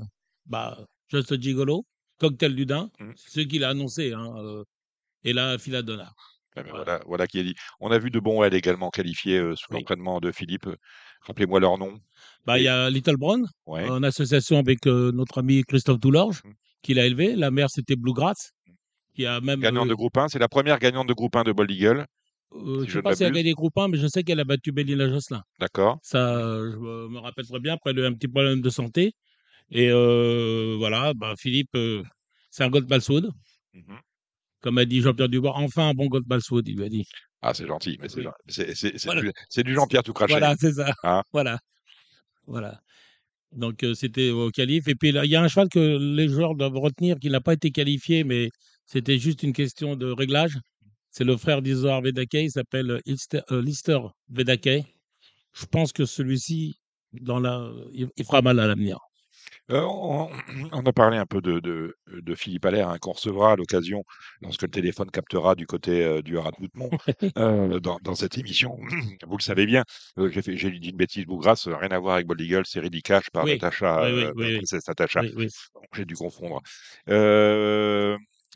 bah, Just Gigolo, Cocktail du Dain. C'est ce qu'il a annoncé. Hein, et là, Philadonna. Ah ben voilà. voilà, qui est dit. On a vu de bons ailes également qualifiés sous l'entraînement de Philippe. Rappelez-moi leur nom. Bah, il y a Little Brown, en association avec notre ami Christophe Doulorge, mmh. qui l'a élevé. La mère, c'était Bluegrass. Mmh. qui a même. Gagnante de groupe 1, c'est la première gagnante de groupe 1 de Bold Eagle. Euh, je ne sais pas si elle a gagné groupe 1, mais je sais qu'elle a battu Bélina Josselin. D'accord. Ça, je me rappelle très bien, après un petit problème de santé. Et euh, voilà, bah, Philippe, euh, c'est un Gold Balsoud. Comme a dit Jean-Pierre Dubois, enfin un bon Gold Balsoud, il lui a dit. Ah, c'est gentil, mais c'est du, Jean-Pierre tout craché. Voilà, c'est ça. Hein *laughs* voilà. Voilà. Donc c'était au qualif. Et puis il y a un cheval que les joueurs doivent retenir qui n'a pas été qualifié, mais c'était juste une question de réglage. C'est le frère d'Isoar Vedake, il s'appelle Lister Vedake. Je pense que celui-ci, dans la... il fera mal à l'avenir. Euh, *clears throat* on, a parlé un peu de, de, de Philippe Allaire, hein, qu'on recevra à l'occasion lorsque le téléphone captera du côté euh, du Haras de *laughs* euh, dans, dans, cette émission. *clears throat* Vous le savez bien, j'ai, fait, j'ai dit une bêtise bougrasse, rien à voir avec Bold Eagle, c'est Cash par oui. Natacha, oui, oui, J'ai dûu confondre.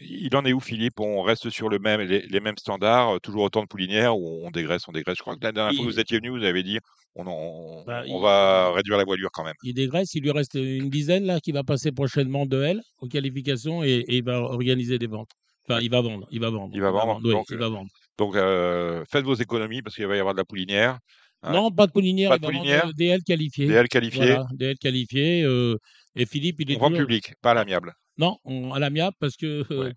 Il en est où, Philippe? On reste sur le même, les, mêmes standards, toujours autant de poulinières ou on dégraisse, on dégraisse Je crois que la dernière fois que vous étiez venu, vous avez dit on, bah, on va réduire la voilure quand même. Il dégraisse, il lui reste une dizaine là qui va passer prochainement de L aux qualifications et, il va organiser des ventes. Enfin, il va vendre, il va vendre. Il va vendre. donc, il va vendre. donc euh, faites vos économies parce qu'il va y avoir de la poulinière. Hein. Non, pas de poulinière, pas de poulinière. DL qualifié. DL qualifié. Voilà, DL qualifié. Euh, et Philippe, il est. On vend public, pas l'amiable. Non, à l'amiable parce que euh,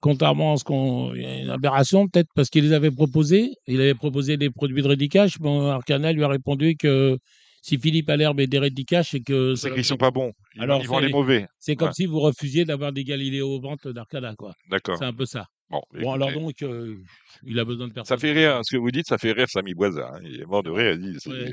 contrairement à ce qu'on. Il y a une aberration, peut-être parce qu'il les avait proposés. Il avait proposé des produits de Redicash. Bon, Arcana lui a répondu que si Philippe Allerbe est des Redicash, c'est que. C'est qu'ils sont pas bons. Ils, Alors, ils vont les mauvais. C'est comme si vous refusiez d'avoir des Galiléo aux ventes d'Arcana, quoi. D'accord. C'est un peu ça. Bon, bon alors donc, euh, il a besoin de personne. Ça fait rire, ce que vous dites, ça fait rire Samy Boisa. Hein. Il est mort de rire. Il dit,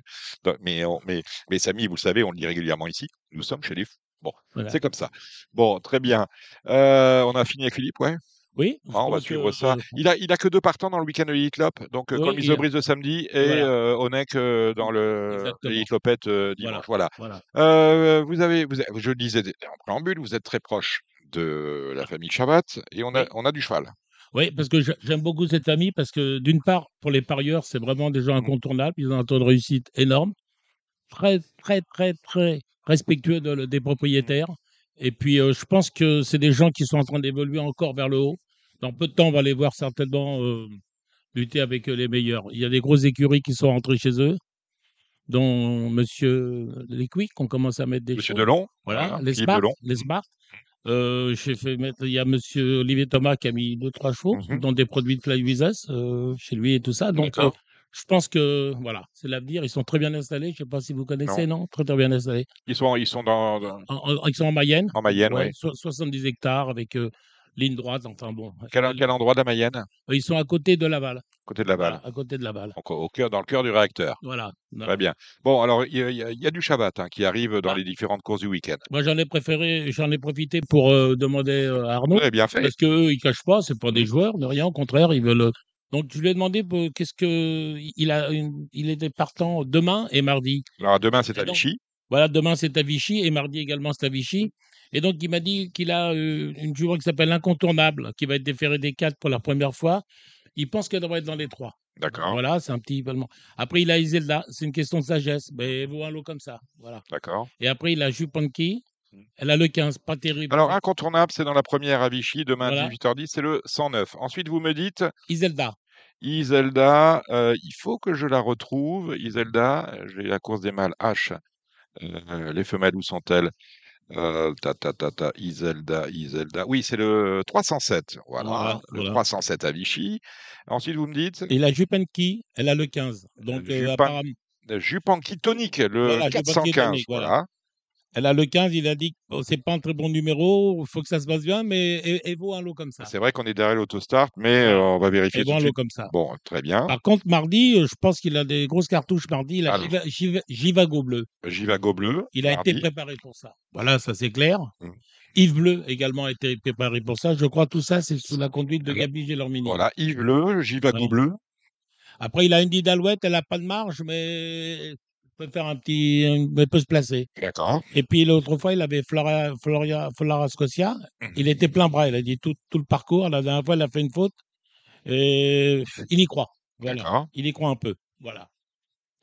mais, mais, mais Samy, vous le savez, on le dit régulièrement ici, nous sommes chez les fous. Bon, c'est comme ça. Bon, très bien. Euh, on a fini avec Philippe, ouais oui. on va suivre ça. Il a, il a que deux partants dans le week-end de l'Elite. Donc, oui, comme Isobrise le samedi et voilà. euh, Onek euh, dans le l'Elite Lopette euh, dimanche. Voilà. voilà. Euh, vous, avez, vous avez, je le disais en préambule, vous êtes très proche de la famille Chabat et on a, oui. on a du cheval. Oui, parce que j'aime beaucoup cette famille parce que d'une part, pour les parieurs, c'est vraiment des gens mmh. incontournables. Ils ont un taux de réussite énorme. Très, très, très, très respectueux de, des propriétaires. Et puis, euh, je pense que c'est des gens qui sont en train d'évoluer encore vers le haut. Dans peu de temps, on va les voir certainement euh, lutter avec les meilleurs. Il y a des grosses écuries qui sont rentrées chez eux, dont Monsieur Lécuy, qu'on commence à mettre des Monsieur Delon. Voilà, les Smart. Les Smart. Euh, fait mettre, il y a Monsieur Olivier Thomas qui a mis deux trois chevaux, mm -hmm. dont des produits de Fly euh, chez lui et tout ça. Donc, euh, je pense que voilà, c'est l'avenir. Ils sont très bien installés. Je ne sais pas si vous connaissez, non, non Très très bien installés. Ils sont, ils sont dans, dans... En, en, ils sont en Mayenne. En Mayenne, ouais, oui. 70 hectares avec euh, ligne droite. Enfin bon. Quel, quel endroit de la Mayenne? Ils sont à côté de Laval. Côté de Laval. Voilà, à côté de Laval. Donc, au cœur, dans le cœur du réacteur. Voilà. Très bien. Bon, alors il y, y, y, a du Shabbat hein, qui arrive dans ah. les différentes courses du week-end. Moi, j'en ai préféré, j'en ai profité pour euh, demander euh, à Arnaud. Ouais, bien fait. Parce qu'eux, ils cachent pas. C'est pas des joueurs, de rien. Au contraire, ils veulent donc, je lui ai demandé qu'est-ce que il a, une, il était partant demain et mardi. Alors demain c'est à Vichy. Voilà, demain c'est à Vichy et mardi également c'est à Vichy. Et donc il m'a dit qu'il a euh, une jument qui s'appelle l'incontournable, qui va être déférée des quatre pour la première fois. Il pense qu'elle devrait être dans les trois. D'accord. Voilà, c'est un petit. Après il a Iselda, c'est une question de sagesse. Mais vaut un lot comme ça. Voilà. D'accord. Et après il a Jupanki. Elle a le 15, pas terrible. Alors, incontournable, c'est dans la première à Vichy, demain voilà. 18h10, c'est le 109. Ensuite, vous me dites. Iselda. Iselda, euh, il faut que je la retrouve. Iselda, j'ai la course des mâles H. Euh, les femelles, où sont-elles? Euh, ta, ta, ta, ta, Iselda, Iselda. Oui, c'est le 307. Voilà, voilà le voilà. 307 à Vichy. Ensuite, vous me dites. Et la Jupenki, elle a le 15. Donc, Jupan... apparemment. Jupanki tonique, le voilà, 415. Tonique, voilà. Elle a le 15, il a dit que c'est pas un très bon numéro, il faut que ça se passe bien, mais elle, vaut un lot comme ça. C'est vrai qu'on est derrière l'autostart, mais euh, on va vérifier. Elle vaut un lot comme ça. Bon, très bien. Par contre, mardi, euh, je pense qu'il a des grosses cartouches mardi. Il a Givago bleu. Givago bleu. Il a été préparé pour ça. Voilà, ça c'est clair. Hum. Yves Bleu également a été préparé pour ça. Je crois tout ça, c'est sous la conduite de Gabi Gélormini. Voilà, Yves Bleu, Givago bleu. Après, il a Indy d'Alouette, elle n'a pas de marge, mais peut faire un petit. Elle peut se placer. D'accord. Et puis l'autre fois, il avait Flora, Floria, Flora Scotia. Mmh. Il était plein bras. Il a dit tout, tout, le parcours. La dernière fois, il a fait une faute. Et il y croit. Voilà. Il y croit un peu. Voilà.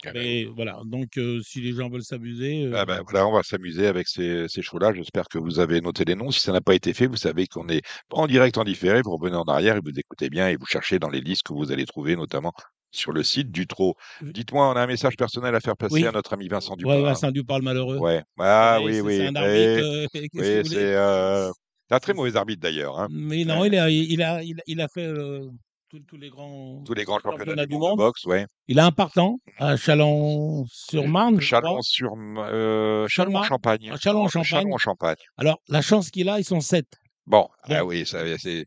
Ah Mais voilà, donc euh, si les gens veulent s'amuser. Ah ben, voilà, on va s'amuser avec ces, ces chevaux-là. J'espère que vous avez noté les noms. Si ça n'a pas été fait, vous savez qu'on est en direct, en différé. Vous revenez en arrière et vous écoutez bien et vous cherchez dans les listes que vous allez trouver, notamment sur le site du Trot. Dites-moi, on a un message personnel à faire passer à notre ami Vincent Dupart. Oui, Vincent Dupart, le malheureux. Ouais. Ah oui, oui. C'est un arbitre. *laughs* oui, c'est euh, un très mauvais arbitre d'ailleurs. Hein. Mais non, il a, il a, il a, fait euh, tous, les grands, tous les grands championnats, du, monde, de boxe. Ouais. Il a un partant à Chalon-sur-Marne. Chalon-sur euh, Chalon-Champagne. Chalon-Champagne. Chalon-Champagne. Alors, la chance qu'il a, ils sont sept. Bon, ah oui, c'est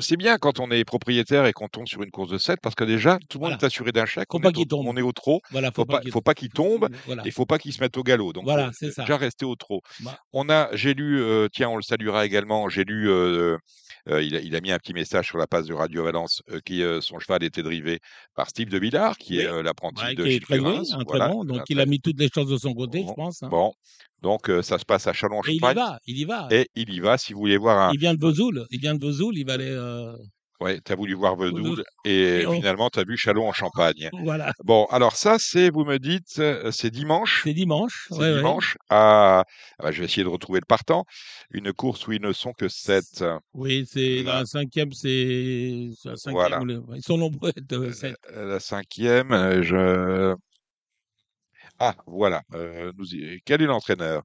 c'est bien quand on est propriétaire et qu'on tombe sur une course de 7 parce que déjà, tout le monde est assuré d'un chèque. Faut on, pas est au, on est au trot. Voilà, faut, pas, faut pas qu'il tombe et il faut pas qu'il se mette au galop. Donc, voilà, c'est ça. déjà rester au trot. Bah. On a, j'ai lu, euh, tiens, on le saluera également, j'ai lu, euh, euh, il, a, il, a, mis un petit message sur la page de Radio Valence qui son cheval était drivé par Steve de Villard, qui est l'apprenti de qui très, bon, très bon, donc il a mis toutes les chances de son côté, je pense. Hein. Bon, donc ça se passe à Chalon-Champagne. Il y va, il y va. Et il y va, si vous voulez voir un. Il vient de Vesoul, il vient de Vesoul, il va aller. Ouais, tu as voulu voir Vedoul et, finalement tu as vu Chalon en Champagne. Voilà. Bon, alors ça, c'est, vous me dites, c'est dimanche. C'est dimanche. C'est dimanche. À... Ah bah, je vais essayer de retrouver le partant. Une course où ils ne sont que sept. Oui, c'est la cinquième, c'est la cinquième. Voilà. Ils sont nombreux *laughs* sept. La cinquième, je. Ah, voilà. nous... Quel est l'entraîneur?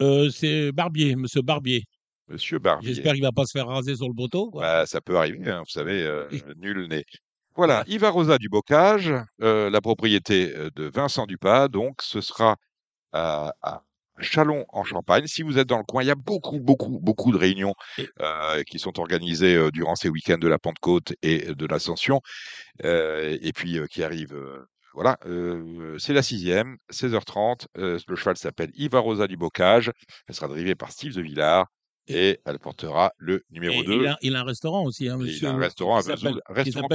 Euh, C'est Barbier, Monsieur Barbier. Monsieur Barbier. J'espère qu'il ne va pas se faire raser sur le poteau. Bah, ça peut arriver, hein, vous savez, euh, nul n'est. Voilà, Iva Rosa du Bocage, euh, la propriété euh, de Vincent Dupas. Donc, ce sera à, Chalon en Champagne. Si vous êtes dans le coin, il y a beaucoup, beaucoup, beaucoup de réunions qui sont organisées durant ces week-ends de la Pentecôte et de l'Ascension, et puis qui arrivent. Voilà, c'est la sixième, 16h30. le cheval s'appelle Iva Rosa du Bocage. Elle sera drivée par Steve de Villard et elle portera le numéro 2. Il a, il a, un restaurant aussi, hein, monsieur. Il a un restaurant à Vesoul, restaurant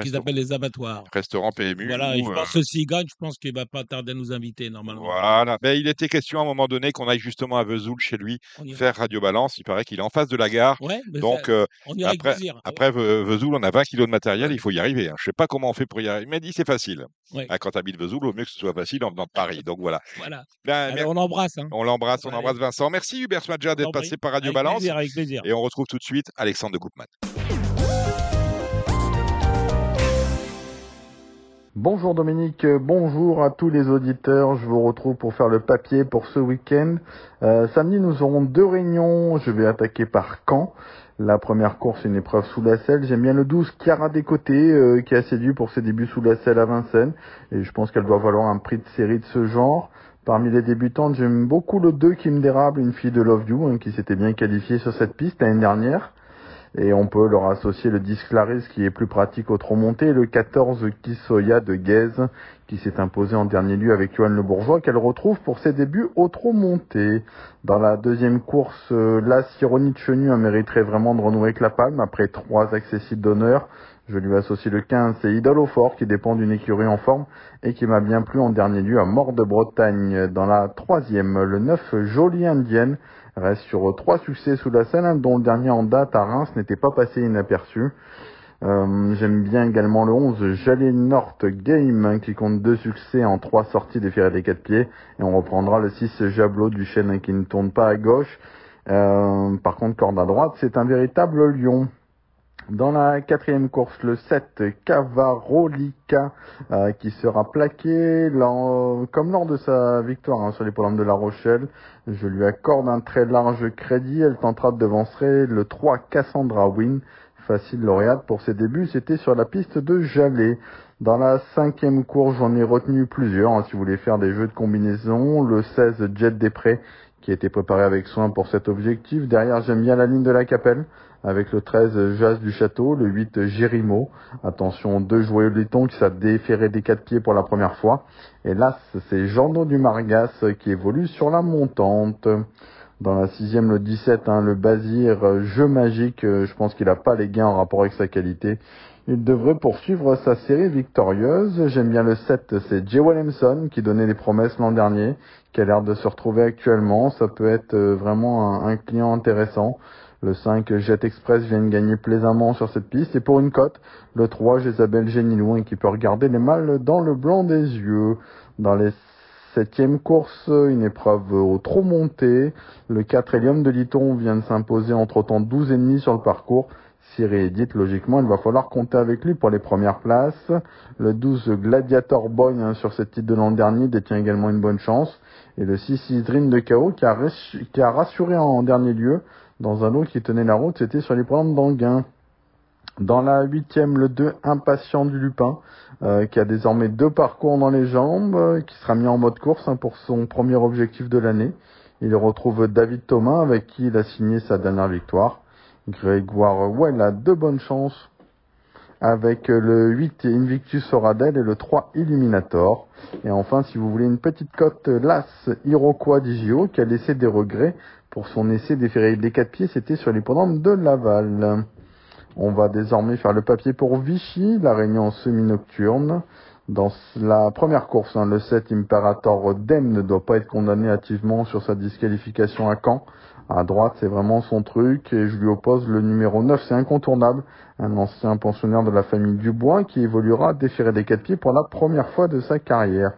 qui s'appelle les abattoirs. Restaurant PMU. Voilà, je pense que s'il gagne, je pense qu'il va pas tarder à nous inviter normalement. Voilà, mais il était question à un moment donné qu'on aille justement à Vesoul chez lui faire Radio Balance. Il paraît qu'il est en face de la gare. Ouais, Donc euh, on après, après Vesoul, on a 20 kilos de matériel, il faut y arriver. Hein. Je sais pas comment on fait pour y arriver. Il m'a dit c'est facile. Ah, quand tu habites Vesoul, au mieux que ce soit facile en venant de Paris. Donc voilà. voilà. Ben, on l'embrasse. Hein. On l'embrasse, on embrasse Vincent. Merci Hubert Smadja d'être passé par Radio Balance. Avec plaisir. Et on retrouve tout de suite Alexandre de Koopman. Bonjour Dominique, bonjour à tous les auditeurs. Je vous retrouve pour faire le papier pour ce week-end. Euh, samedi, nous aurons deux réunions. Je vais attaquer par Caen. La première course, une épreuve sous la selle. J'aime bien le 12 Chiara des côtés, euh, qui a séduit pour ses débuts sous la selle à Vincennes. Et je pense qu'elle doit valoir un prix de série de ce genre. Parmi les débutantes, j'aime beaucoup le 2 Kim Derable, une fille de Love You, hein, qui s'était bien qualifiée sur cette piste l'année dernière. Et on peut leur associer le 10 Clarisse qui est plus pratique au trop monté et le 14 Kisoya de Guèze qui s'est imposé en dernier lieu avec Johan Le Bourgeois qu'elle retrouve pour ses débuts au trop monté. Dans la deuxième course, euh, la Sironi de Chenu mériterait vraiment de renouer avec la palme après trois accessibles d'honneur. Je lui associe le 15, c'est Idole au fort qui dépend d'une écurie en forme et qui m'a bien plu en dernier lieu à Mort de Bretagne. Dans la troisième, le 9, Jolie Indienne reste sur trois succès sous la scène, dont le dernier en date à Reims n'était pas passé inaperçu. Euh, j'aime bien également le 11, Jalé North Game, qui compte deux succès en trois sorties des des quatre pieds. Et on reprendra le 6 Jablot du chêne qui ne tourne pas à gauche. Euh, par contre, corde à droite, c'est un véritable lion. Dans la quatrième course, le 7 Cavarolica euh, qui sera plaqué comme lors de sa victoire hein, sur les programmes de La Rochelle. Je lui accorde un très large crédit. Elle tentera de devancer le 3 Cassandra Win. Facile lauréate pour ses débuts, c'était sur la piste de Jalais. Dans la cinquième course, j'en ai retenu plusieurs. Hein, si vous voulez faire des jeux de combinaison, le 16 Jet des Prés qui a été préparé avec soin pour cet objectif. Derrière, j'aime bien la ligne de la Capelle avec le 13 Jazz du Château, le 8 Jérimo. Attention, deux joyeux Letton qui s'est déféré des quatre pieds pour la première fois. Et là, c'est Jean du Margas qui évolue sur la montante. Dans la sixième, le 17, hein, le Bazir, jeu magique, je pense qu'il n'a pas les gains en rapport avec sa qualité. Il devrait poursuivre sa série victorieuse. J'aime bien le 7, c'est Jay Williamson qui donnait des promesses l'an dernier, qui a l'air de se retrouver actuellement. Ça peut être euh, vraiment un client intéressant. Le 5, Jet Express vient de gagner plaisamment sur cette piste. Et pour une cote, le 3, Jésabelle Génilou, qui peut regarder les mâles dans le blanc des yeux. Dans les septième course, une épreuve au trop monté. Le 4, Helium de Liton vient de s'imposer entre temps 12,5 sur le parcours. Si réédite, logiquement, il va falloir compter avec lui pour les premières places. Le 12, Gladiator Boy, hein, sur cette titre de l'an dernier, détient également une bonne chance. Et le 6, Dream de a, qui a rassuré en dernier lieu dans un lot qui tenait la route, c'était sur les programmes d'Anguin. Dans la huitième, le 2, Impatient du Lupin, euh, qui a désormais deux parcours dans les jambes, euh, qui sera mis en mode course hein, pour son premier objectif de l'année. Il retrouve David Thomas, avec qui il a signé sa dernière victoire. Grégoire Well a deux bonnes chances, avec le 8 Invictus Oradel et le 3 Illuminator. Et enfin, si vous voulez une petite cote, l'As Iroquois Digio, qui a laissé des regrets pour son essai des des quatre pieds, c'était sur l'hippodrome de Laval. On va désormais faire le papier pour Vichy, la réunion semi-nocturne. Dans la première course, hein, le 7 Imperator Dem ne doit pas être condamné hâtivement sur sa disqualification à Caen. À droite, c'est vraiment son truc et je lui oppose le numéro 9, c'est incontournable, un ancien pensionnaire de la famille Dubois qui évoluera déféré des quatre pieds pour la première fois de sa carrière.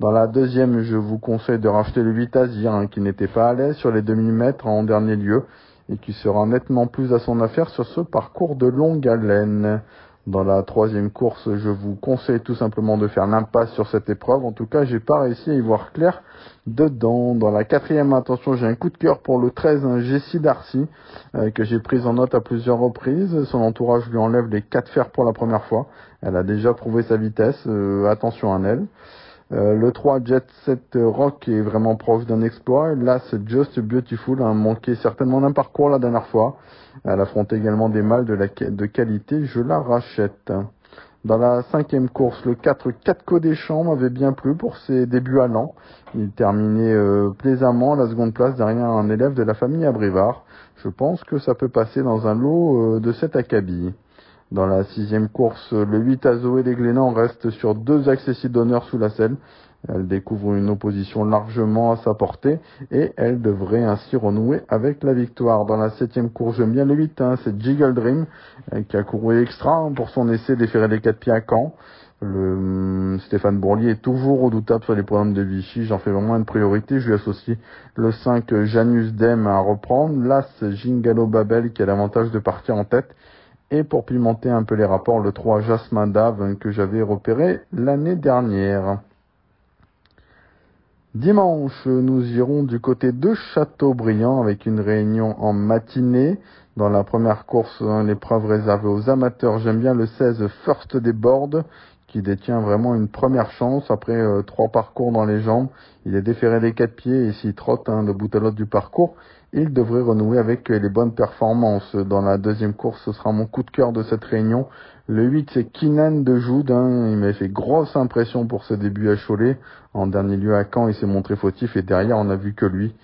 Dans la deuxième, je vous conseille de racheter le 8 Azir, hein, qui n'était pas à l'aise sur les demi-mètres en dernier lieu, et qui sera nettement plus à son affaire sur ce parcours de longue haleine. Dans la troisième course, je vous conseille tout simplement de faire l'impasse sur cette épreuve. En tout cas, j'ai pas réussi à y voir clair dedans. Dans la quatrième, attention, j'ai un coup de cœur pour le 13, un Jessie Darcy, euh, que j'ai pris en note à plusieurs reprises. Son entourage lui enlève les quatre fers pour la première fois. Elle a déjà prouvé sa vitesse. Euh, attention à elle. Euh, le 3 Jet Set Rock est vraiment proche d'un exploit. Là, c'est Just Beautiful a manqué certainement d'un parcours la dernière fois. Elle affronte également des mâles de, qualité. Je la rachète. Dans la cinquième course, le 4 4 des Champs avait bien plu pour ses débuts à. Il terminait euh, plaisamment à la seconde place derrière un élève de la famille Abrivard. Je pense que ça peut passer dans un lot euh, de cet acabit. Dans la sixième course, le 8 à Zoé Glénans reste sur deux accessibles d'honneur sous la selle. Elle découvre une opposition largement à sa portée et elle devrait ainsi renouer avec la victoire. Dans la septième course, j'aime bien le 8, hein, c'est Jiggle Dream euh, qui a couru extra hein, pour son essai d'efférer les quatre pieds à Caen. Le hum, Stéphane Bourlier est toujours redoutable sur les programmes de Vichy. J'en fais vraiment une priorité. Je lui associe le 5 Janus Dem à reprendre. L'As Gingalo Babel qui a l'avantage de partir en tête. Et pour pimenter un peu les rapports, le 3 Jasmin Dave que j'avais repéré l'année dernière. Dimanche, nous irons du côté de Châteaubriand avec une réunion en matinée. Dans la première course, l'épreuve réservée aux amateurs, j'aime bien le 16 First des Boards qui détient vraiment une première chance après euh, trois parcours dans les jambes. Il est déféré des quatre pieds et s'il trotte hein, de bout à l'autre du parcours, il devrait renouer avec les bonnes performances. Dans la deuxième course, ce sera mon coup de cœur de cette réunion. Le 8, c'est Kinan de Joude. Hein. Il m'a fait grosse impression pour ce début à Cholet. En dernier lieu à Caen, il s'est montré fautif et derrière, on n'a vu que lui.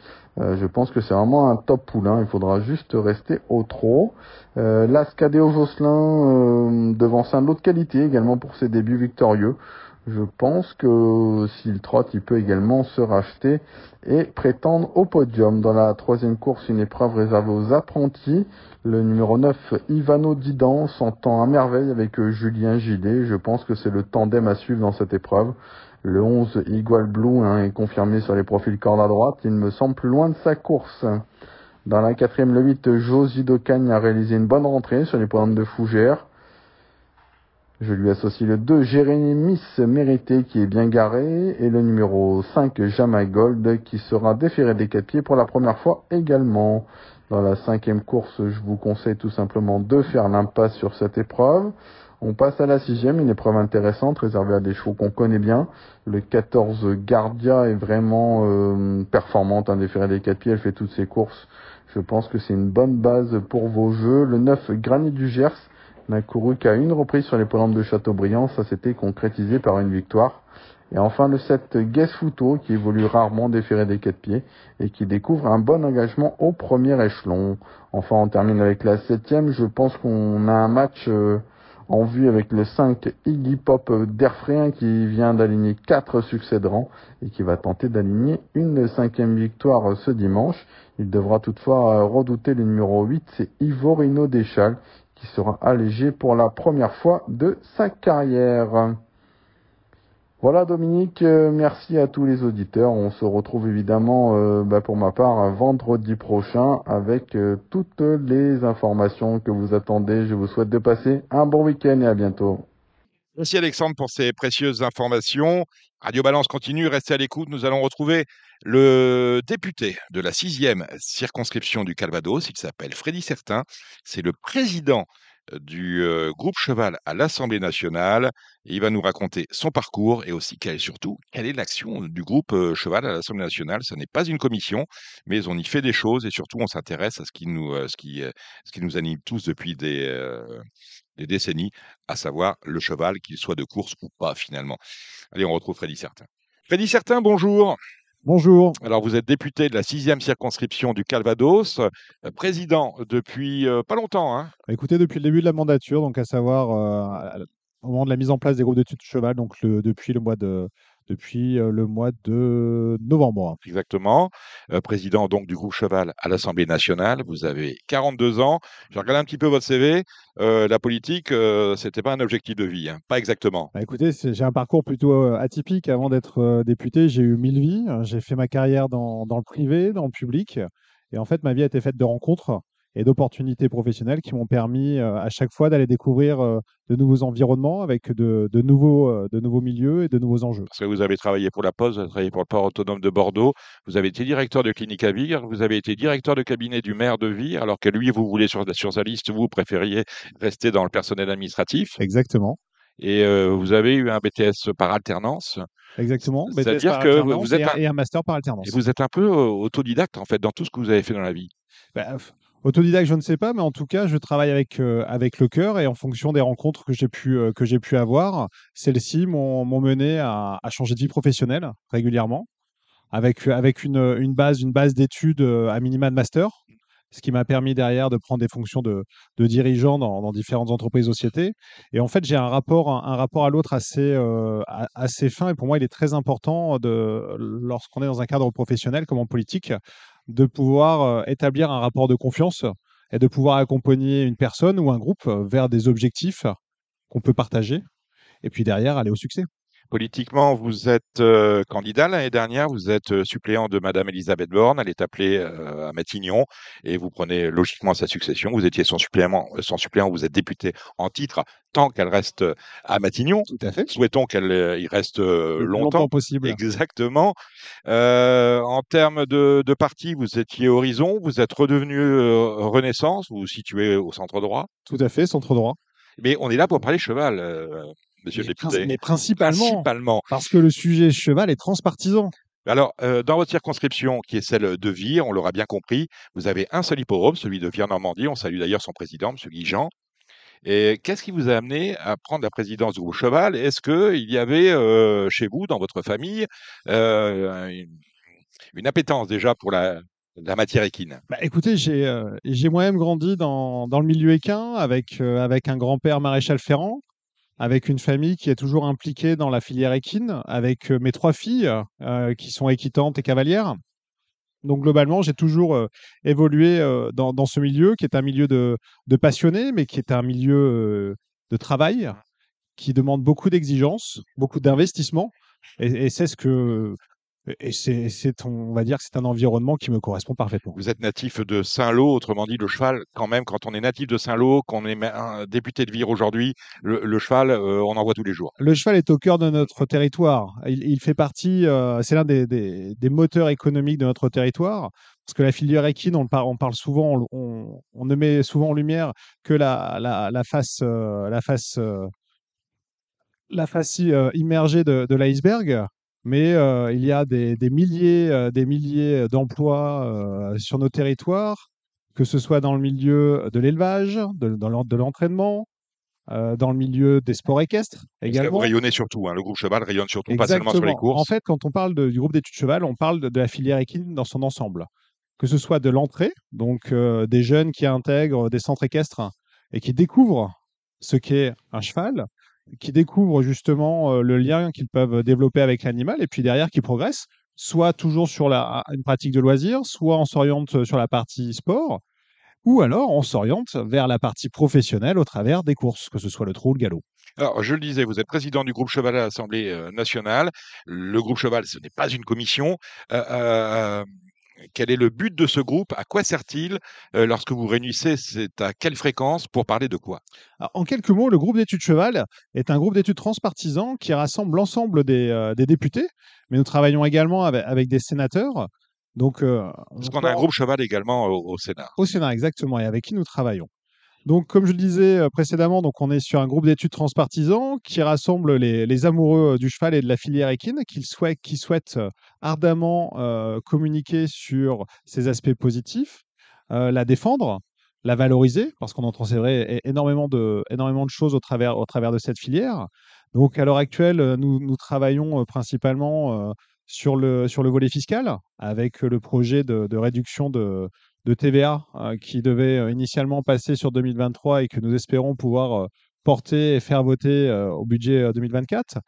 Euh, je pense que c'est vraiment un top poulain. Il faudra juste rester au trot. Euh, L'Ascadéo Josselin euh, devant un lot de qualité également pour ses débuts victorieux. Je pense que s'il trotte, il peut également se racheter et prétendre au podium. Dans la troisième course, une épreuve réservée aux apprentis. Le numéro 9, Ivano Didan, s'entend à merveille avec Julien Gillet. Je pense que c'est le tandem à suivre dans cette épreuve. Le 11, Igual Blue, hein, est confirmé sur les profils cordes à droite. Il me semble plus loin de sa course. Dans la quatrième, le 8, Josie Docagne a réalisé une bonne rentrée sur les programmes de Fougères. Je lui associe le 2, Jérémy Mérité, qui est bien garé, et le numéro 5, Jama Gold, qui sera déféré des quatre pieds pour la première fois également. Dans la cinquième course, je vous conseille tout simplement de faire l'impasse sur cette épreuve. On passe à la sixième, une épreuve intéressante réservée à des chevaux qu'on connaît bien. Le 14 Gardia est vraiment euh, performante, un déféré des quatre pieds, elle fait toutes ses courses. Je pense que c'est une bonne base pour vos jeux. Le 9 Granit du Gers n'a couru qu'à une reprise sur les podiums de Châteaubriand. Ça s'était concrétisé par une victoire. Et enfin le 7 Guess Fouto qui évolue rarement déféré des quatre pieds et qui découvre un bon engagement au premier échelon. Enfin on termine avec la septième. Je pense qu'on a un match euh, en vue avec le 5 Iggy Pop d'Airfréen qui vient d'aligner 4 succès de rang et qui va tenter d'aligner une cinquième victoire ce dimanche. Il devra toutefois redouter le numéro 8, c'est Ivorino Deschal qui sera allégé pour la première fois de sa carrière. Voilà Dominique, euh, merci à tous les auditeurs. On se retrouve évidemment euh, bah, pour ma part vendredi prochain avec euh, toutes les informations que vous attendez. Je vous souhaite de passer un bon week-end et à bientôt. Merci Alexandre pour ces précieuses informations. Radio Balance continue, restez à l'écoute. Nous allons retrouver le député de la sixième circonscription du Calvados. Il s'appelle Freddy Certain. C'est le président du groupe Cheval à l'Assemblée nationale. il va nous raconter son parcours et aussi quelle, surtout quelle est l'action du groupe Cheval à l'Assemblée nationale. Ce n'est pas une commission, mais on y fait des choses et surtout on s'intéresse à ce qui nous, ce qui, ce qui nous anime tous depuis des, des décennies, à savoir le cheval, qu'il soit de course ou pas finalement. Allez, on retrouve Freddy Certain. Freddy Certain, bonjour. Bonjour. Alors, vous êtes député de la sixième circonscription du Calvados, euh, président depuis euh, pas longtemps. Hein Écoutez, depuis le début de la mandature, donc à savoir euh, au moment de la mise en place des groupes d'études de cheval, donc depuis le mois de depuis le mois de novembre. Exactement. président donc du groupe Cheval à l'Assemblée nationale. Vous avez 42 ans. J'ai regardé un petit peu votre CV. la politique, ce c'était pas un objectif de vie, hein. pas exactement. Bah, écoutez, j'ai un parcours plutôt atypique. Avant d'être député, j'ai eu mille vies. J'ai fait ma carrière dans, dans le privé, dans le public. Et en fait, ma vie a été faite de rencontres et d'opportunités professionnelles qui m'ont permis euh, à chaque fois d'aller découvrir euh, de nouveaux environnements avec de, de, nouveaux, euh, de nouveaux milieux et de nouveaux enjeux. Parce que vous avez travaillé pour la Poste, vous avez travaillé pour le port autonome de Bordeaux, vous avez été directeur de clinique à Vire, vous avez été directeur de cabinet du maire de Vire, alors que lui, vous voulez sur, sur sa liste, vous préfériez rester dans le personnel administratif. Exactement. Et vous avez eu un BTS par alternance. Exactement. C'est-à-dire que vous êtes et un, master par alternance. Et vous êtes un peu autodidacte en fait dans tout ce que vous avez fait dans la vie. Bah, Autodidacte, je ne sais pas, mais en tout cas, je travaille avec, euh, avec le cœur et en fonction des rencontres que j'ai pu, euh, pu avoir, celles-ci m'ont, mené à, changer de vie professionnelle régulièrement, avec, avec une, une base, une base d'études euh, à minima de master, ce qui m'a permis derrière de prendre des fonctions de, de dirigeant dans, dans, différentes entreprises sociétés. Et en fait, j'ai un rapport, un, rapport à l'autre assez, assez fin et pour moi, il est très important lorsqu'on est dans un cadre professionnel comme en politique, de pouvoir euh, établir un rapport de confiance et de pouvoir accompagner une personne ou un groupe euh, vers des objectifs qu'on peut partager et puis derrière aller au succès. Politiquement, vous êtes euh, candidat l'année dernière, vous êtes euh, suppléant de Madame Elisabeth Borne, elle est appelée euh, à Matignon et vous prenez logiquement sa succession. Vous étiez son suppléant, son suppléant, vous êtes député en titre tant qu'elle reste à Matignon. Tout à fait. Souhaitons qu'elle y reste le longtemps. possible. Exactement. en termes de, de, parti, vous étiez Horizon, vous êtes redevenu Renaissance, vous vous situez au centre droit. Tout à fait, centre droit. Mais on est là pour parler cheval monsieur mais le député. Mais principalement, Parce que le sujet cheval est transpartisan. Alors, euh, dans votre circonscription, qui est celle de Vire, on l'aura bien compris, vous avez un seul hippodrome, celui de Vire-Normandie. On salue d'ailleurs son président, M. Guy Jean. Et qu'est-ce qui vous a amené à prendre la présidence du groupe Cheval? Est-ce qu'il y avait euh, chez vous, dans votre famille, euh, une, appétence déjà pour la, matière équine? Bah, Écoutez, j'ai moi-même grandi dans, dans, le milieu équin avec, avec un grand-père maréchal ferrand avec une famille qui est toujours impliquée dans la filière équine, avec mes trois filles qui sont équitantes et cavalières. Donc globalement, j'ai toujours évolué dans, ce milieu, qui est un milieu de, passionnés, mais qui est un milieu de travail, qui demande beaucoup d'exigences, beaucoup d'investissement. et c'est ce que et c'est, on va dire que c'est un environnement qui me correspond parfaitement. Vous êtes natif de Saint-Lô, autrement dit, le cheval, quand même, quand on est natif de Saint-Lô, qu'on est un député de Vire aujourd'hui, le, cheval, euh, on en voit tous les jours. Le cheval est au cœur de notre territoire. Il, fait partie, euh, c'est l'un des, des, moteurs économiques de notre territoire. Parce que la filière équine, on, parle, on parle souvent, on, on, ne met souvent en lumière que la, la, la face, la face, la face euh, immergée de, de l'iceberg mais il y a des, milliers, des milliers d'emplois sur nos territoires, que ce soit dans le milieu de l'élevage, de, de l'entraînement, dans le milieu des sports équestres également. vous rayonnez surtout, hein, le groupe cheval rayonne surtout, pas seulement sur les courses. En fait, quand on parle du groupe d'études cheval, on parle de, la filière équine dans son ensemble. Que ce soit de l'entrée, donc des jeunes qui intègrent des centres équestres et qui découvrent ce qu'est un cheval, qui découvrent justement le lien qu'ils peuvent développer avec l'animal, et puis derrière qui progressent, soit toujours sur la, une pratique de loisir, soit on s'oriente sur la partie sport, ou alors on s'oriente vers la partie professionnelle au travers des courses, que ce soit le trot ou le galop. Alors, je le disais, vous êtes président du groupe Cheval à l'Assemblée nationale. Le groupe Cheval, ce n'est pas une commission. Quel est le but de ce groupe À quoi sert-il Lorsque vous réunissez, c'est à quelle fréquence Pour parler de quoi? En quelques mots, le groupe d'études Cheval est un groupe d'études transpartisans qui rassemble l'ensemble des, députés, mais nous travaillons également avec, des sénateurs. Donc, Parce qu'on a un groupe Cheval également au Sénat. Au Sénat, exactement, et avec qui nous travaillons. Donc, comme je le disais euh, précédemment, donc on est sur un groupe d'études transpartisans qui rassemble les, amoureux euh, du cheval et de la filière équine qui souhaitent, euh, ardemment communiquer sur ses aspects positifs, la défendre, la valoriser, parce qu'on entend, c'est énormément de, choses au travers, de cette filière. Donc, à l'heure actuelle, nous, travaillons principalement sur le, volet fiscal, avec le projet de réduction de, de TVA euh, qui devait euh, initialement passer sur 2023 et que nous espérons pouvoir euh, porter et faire voter au budget 2024.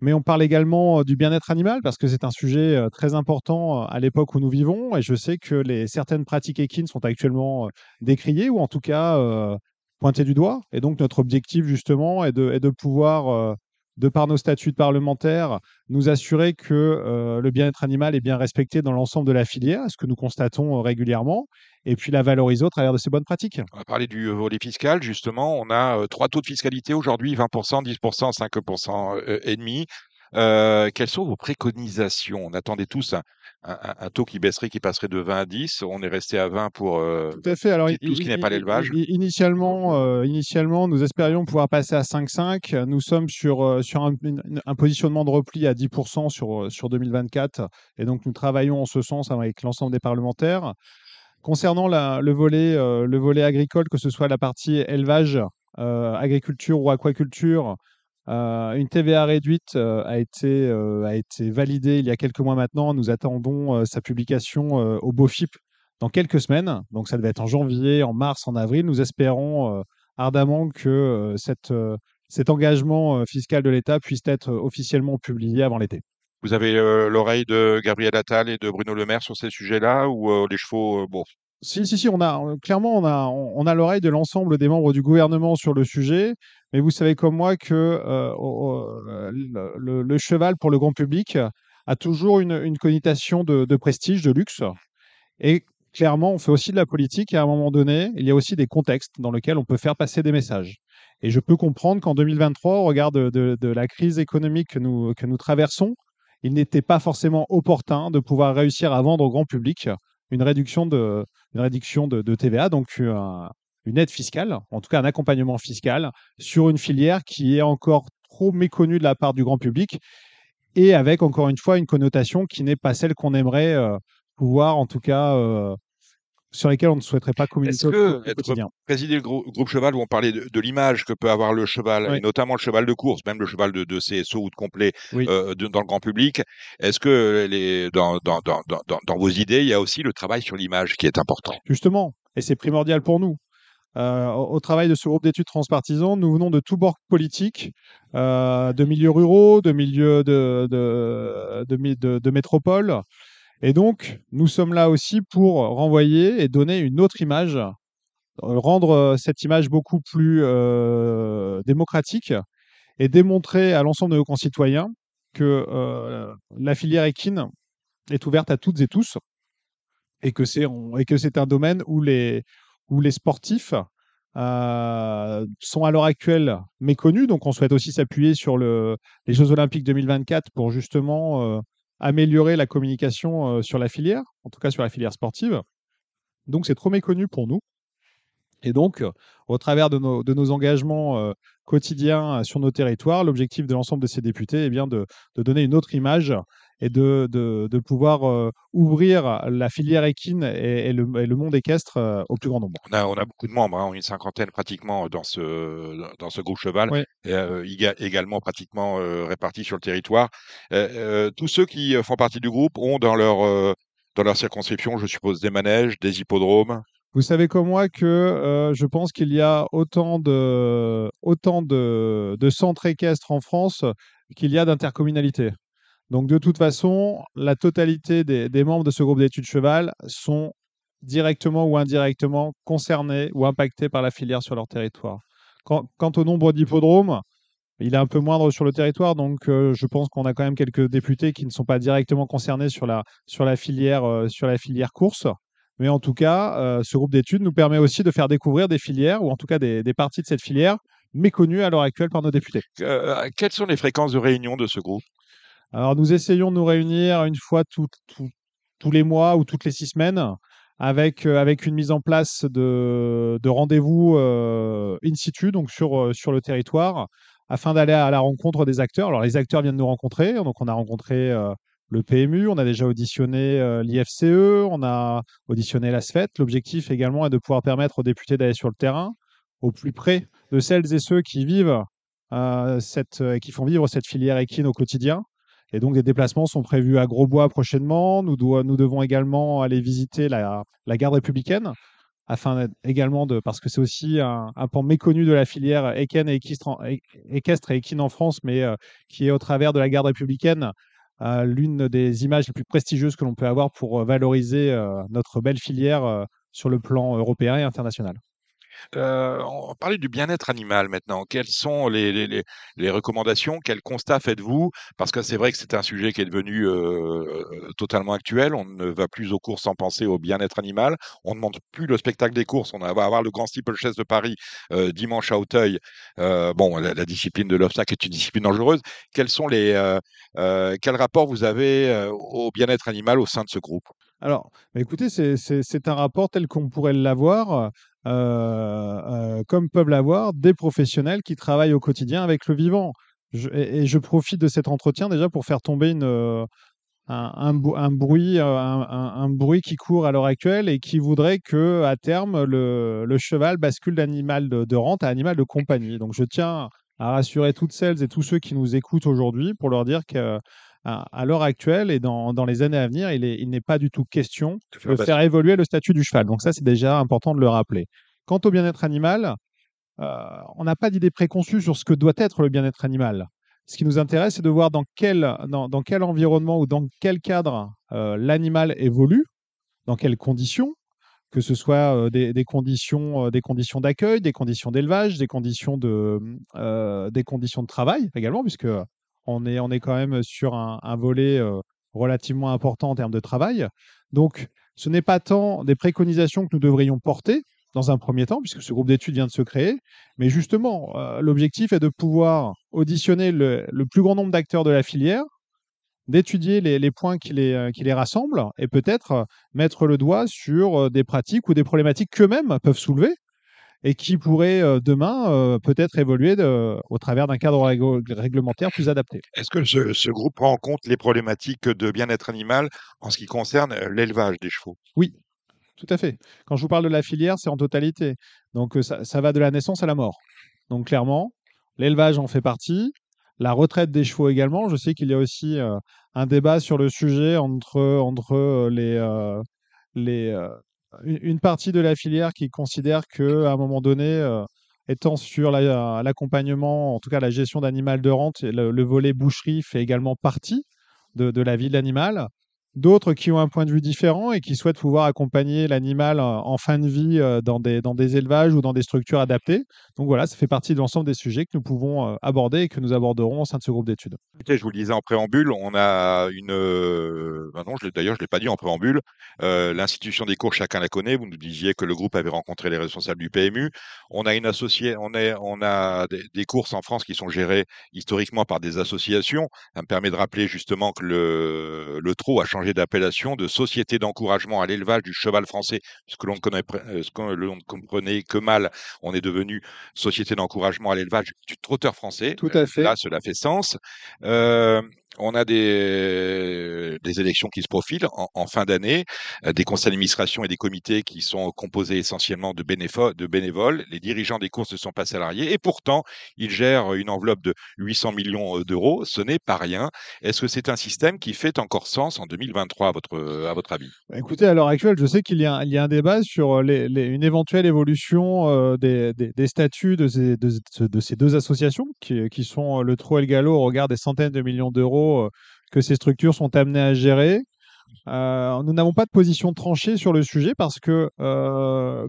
Mais on parle également du bien-être animal parce que c'est un sujet très important à l'époque où nous vivons et je sais que les, certaines pratiques équines sont actuellement décriées ou en tout cas pointées du doigt. Et donc notre objectif justement est de, est de pouvoir de par nos statuts de parlementaires, nous assurer que euh, le bien-être animal est bien respecté dans l'ensemble de la filière, ce que nous constatons euh, régulièrement, et puis la valoriser au travers de ces bonnes pratiques. On va parler du volet fiscal, justement. On a euh, trois taux de fiscalité aujourd'hui, 20%, 10%, 5% et demi. Quelles sont vos préconisations? On attendait tous un, taux qui baisserait, qui passerait de 20 à 10. On est resté à 20 pour tout, à fait. Alors, tout ce qui n'est pas l'élevage. Initialement, initialement, nous espérions pouvoir passer à 5,5. Nous sommes sur, sur un, positionnement de repli à 10% sur, sur 2024. Et donc, nous travaillons en ce sens avec l'ensemble des parlementaires. Concernant le, volet, le volet agricole, que ce soit la partie élevage, agriculture ou aquaculture, euh, une TVA réduite euh, a, été, euh, a été validée il y a quelques mois maintenant. Nous attendons sa publication au BOFIP dans quelques semaines. Donc ça devait être en janvier, en mars, en avril. Nous espérons ardemment que cette, cet engagement fiscal de l'État puisse être officiellement publié avant l'été. Vous avez l'oreille de Gabriel Attal et de Bruno Le Maire sur ces sujets-là ou les chevaux, bon, si, si, si, on a clairement on a on a l'oreille de l'ensemble des membres du gouvernement sur le sujet, mais vous savez comme moi que euh, euh, le, cheval pour le grand public a toujours une, une connotation de, de, prestige, de luxe, et clairement on fait aussi de la politique et à un moment donné il y a aussi des contextes dans lesquels on peut faire passer des messages. Et je peux comprendre qu'en 2023, au regard de, de, de la crise économique que nous que nous traversons, il n'était pas forcément opportun de pouvoir réussir à vendre au grand public une réduction de, TVA, donc une aide fiscale, en tout cas un accompagnement fiscal sur une filière qui est encore trop méconnue de la part du grand public et avec encore une fois une connotation qui n'est pas celle qu'on aimerait euh, pouvoir en tout cas euh, sur lesquels on ne souhaiterait pas communiquer au, quotidien. présider le groupe, cheval où on parlait de, l'image que peut avoir le cheval, et notamment le cheval de course, même le cheval de, CSO ou de complet euh, dans le grand public, est-ce que les, dans, dans, dans, dans, vos idées, il y a aussi le travail sur l'image qui est important? Justement, et c'est primordial pour nous. Euh, au, travail de ce groupe d'études transpartisans, nous venons de tous bords politiques, euh, de milieux ruraux, de milieux de, de, de, de métropoles. Et donc, nous sommes là aussi pour renvoyer et donner une autre image, euh, rendre euh, cette image beaucoup plus euh, démocratique et démontrer à l'ensemble de nos concitoyens que la filière équine est ouverte à toutes et tous et que c'est un domaine où les, où les sportifs sont à l'heure actuelle méconnus. Donc, on souhaite aussi s'appuyer sur le, les Jeux Olympiques 2024 pour justement améliorer la communication sur la filière, en tout cas sur la filière sportive. Donc c'est trop méconnu pour nous. Et donc, au travers de nos, engagements quotidiens sur nos territoires, l'objectif de l'ensemble de ces députés est bien de, de, donner une autre image et de, de pouvoir ouvrir la filière équine et, le, le, monde équestre au plus grand nombre. On a, on a beaucoup de membres, hein, une cinquantaine pratiquement dans ce, dans ce groupe cheval, et, également pratiquement répartis sur le territoire. tous ceux qui font partie du groupe ont dans leur, dans leur circonscription, je suppose, des manèges, des hippodromes Vous savez comme moi que euh, je pense qu'il y a autant de, autant de, de centres équestres en France qu'il y a d'intercommunalités. Donc de toute façon, la totalité des, membres de ce groupe d'études cheval sont directement ou indirectement concernés ou impactés par la filière sur leur territoire. Quant, au nombre d'hippodromes, il est un peu moindre sur le territoire, donc euh, je pense qu'on a quand même quelques députés qui ne sont pas directement concernés sur la, euh, filière course. Mais en tout cas, euh, ce groupe d'études nous permet aussi de faire découvrir des filières, ou en tout cas des, des parties de cette filière méconnues à l'heure actuelle par nos députés. quelles sont les fréquences de réunion de ce groupe? Alors nous essayons de nous réunir une fois tout, tout, tous les mois ou toutes les six semaines avec, avec une mise en place de, de rendez-vous in situ, donc sur, sur le territoire, afin d'aller à la rencontre des acteurs. Alors, les acteurs viennent nous rencontrer. Donc, on a rencontré euh, le PMU, on a déjà auditionné euh, l'IFCE, on a auditionné la SFET. L'objectif également est de pouvoir permettre aux députés d'aller sur le terrain, au plus près de celles et ceux qui vivent euh, cette, qui font vivre cette filière équine au quotidien. Et donc, des déplacements sont prévus à Grosbois prochainement. Nous, devons également aller visiter la, garde républicaine afin également de, parce que c'est aussi un, pan méconnu de la filière équine et équestre, et équine en France, mais euh, qui est au travers de la garde républicaine euh, l'une des images les plus prestigieuses que l'on peut avoir pour valoriser euh, notre belle filière sur le plan européen et international. Euh, on parlait du bien-être animal maintenant. Quelles sont les, recommandations? Quels constats faites-vous? Parce que c'est vrai que c'est un sujet qui est devenu euh, totalement actuel. On ne va plus aux courses sans penser au bien-être animal. On ne demande plus le spectacle des courses. On va avoir le Grand Steeplechase de Paris euh, dimanche à Auteuil. Euh, bon, la, discipline de l'obstacle est une discipline dangereuse. Quels sont les euh, euh, quel rapport vous avez au bien-être animal au sein de ce groupe? Alors, bah écoutez, c'est un rapport tel qu'on pourrait l'avoir euh, euh, comme peuvent l'avoir des professionnels qui travaillent au quotidien avec le vivant. Et, je profite de cet entretien déjà pour faire tomber euh, un, bruit, un, bruit qui court à l'heure actuelle et qui voudrait que à terme le, cheval bascule d'animal de, rente à animal de compagnie. Donc je tiens à rassurer toutes celles et tous ceux qui nous écoutent aujourd'hui pour leur dire que à, l'heure actuelle et dans, dans, les années à venir, il n'est il pas du tout question de faire évoluer le statut du cheval. Donc ça, c'est déjà important de le rappeler. Quant au bien-être animal, euh, on n'a pas d'idée préconçue sur ce que doit être le bien-être animal. Ce qui nous intéresse, c'est de voir dans quel, dans, dans, quel environnement ou dans quel cadre euh, l'animal évolue, dans quelles conditions, que ce soit euh, des, des, conditions, des conditions d'accueil, des conditions d'élevage, des conditions de, des conditions de travail également, puisque on est, on est quand même sur un, volet euh, relativement important en termes de travail. Donc, ce n'est pas tant des préconisations que nous devrions porter dans un premier temps, puisque ce groupe d'études vient de se créer, mais justement, euh, l'objectif est de pouvoir auditionner le, plus grand nombre d'acteurs de la filière, d'étudier les, les, points qui les, euh, qui les rassemblent et peut-être mettre le doigt sur des pratiques ou des problématiques qu'eux-mêmes peuvent soulever et qui pourrait euh, demain euh, peut-être évoluer de, au travers d'un cadre réglementaire plus adapté. Est-ce que ce, ce, groupe prend en compte les problématiques de bien-être animal en ce qui concerne euh, l'élevage des chevaux? Oui, tout à fait. Quand je vous parle de la filière, c'est en totalité. Donc ça, ça, va de la naissance à la mort. Donc clairement, l'élevage en fait partie. La retraite des chevaux également. Je sais qu'il y a aussi euh, un débat sur le sujet entre, entre les, euh, les, une partie de la filière qui considère qu'à un moment donné, euh, étant sur l'accompagnement, en tout cas la gestion d'animal de rente, le, le, volet boucherie fait également partie de la vie de l'animal. D'autres qui ont un point de vue différent et qui souhaitent pouvoir accompagner l'animal en fin de vie euh, dans des, dans des élevages ou dans des structures adaptées. Donc voilà, ça fait partie de l'ensemble des sujets que nous pouvons euh, aborder et que nous aborderons au sein de ce groupe d'études. Je vous le disais en préambule, on a une. Euh, ben non, d'ailleurs, je ne l'ai pas dit en préambule. Euh, L'institution des cours, chacun la connaît. Vous nous disiez que le groupe avait rencontré les responsables du PMU. On a une associée, on, est, on a des, des, courses en France qui sont gérées historiquement par des associations. Ça me permet de rappeler justement que le, le TRO a changé d'appellation de Société d'encouragement à l'élevage du cheval français, ce que l'on ne comprenait que mal. On est devenu Société d'encouragement à l'élevage du trotteur français. Tout à fait. Là, cela fait sens. Euh, on a des, élections qui se profilent en, fin d'année, euh, des conseils d'administration et des comités qui sont composés essentiellement de, de bénévoles. Les dirigeants des courses ne sont pas salariés et pourtant, ils gèrent une enveloppe de 800 millions d'euros. Ce n'est pas rien. Est-ce que c'est un système qui fait encore sens en 2023 à votre, à votre avis? Bah, Écoutez, à l'heure actuelle, je sais qu'il y, a, un débat sur les, une éventuelle évolution des, statuts de ces, de, de ces deux associations qui, sont le Trou et le Gallo au regard des centaines de millions d'euros que ces structures sont amenées à gérer. nous n'avons pas de position tranchée sur le sujet parce que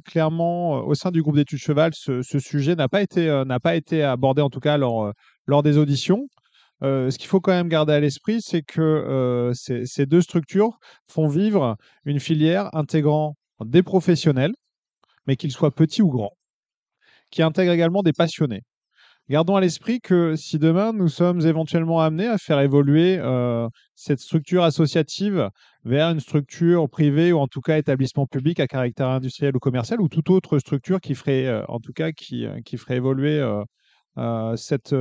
clairement, au sein du groupe d'études Cheval, ce, sujet n'a pas, été, n'a pas été abordé, en tout cas lors, lors des auditions. ce qu'il faut quand même garder à l'esprit, c'est que ces, ces, deux structures font vivre une filière intégrant des professionnels, mais qu'ils soient petits ou grands, qui intègrent également des passionnés. Gardons à l'esprit que si demain nous sommes éventuellement amenés à faire évoluer euh, cette structure associative vers une structure privée ou en tout cas établissement public à caractère industriel ou commercial ou toute autre structure qui ferait euh, en tout cas qui, euh, qui ferait évoluer cette,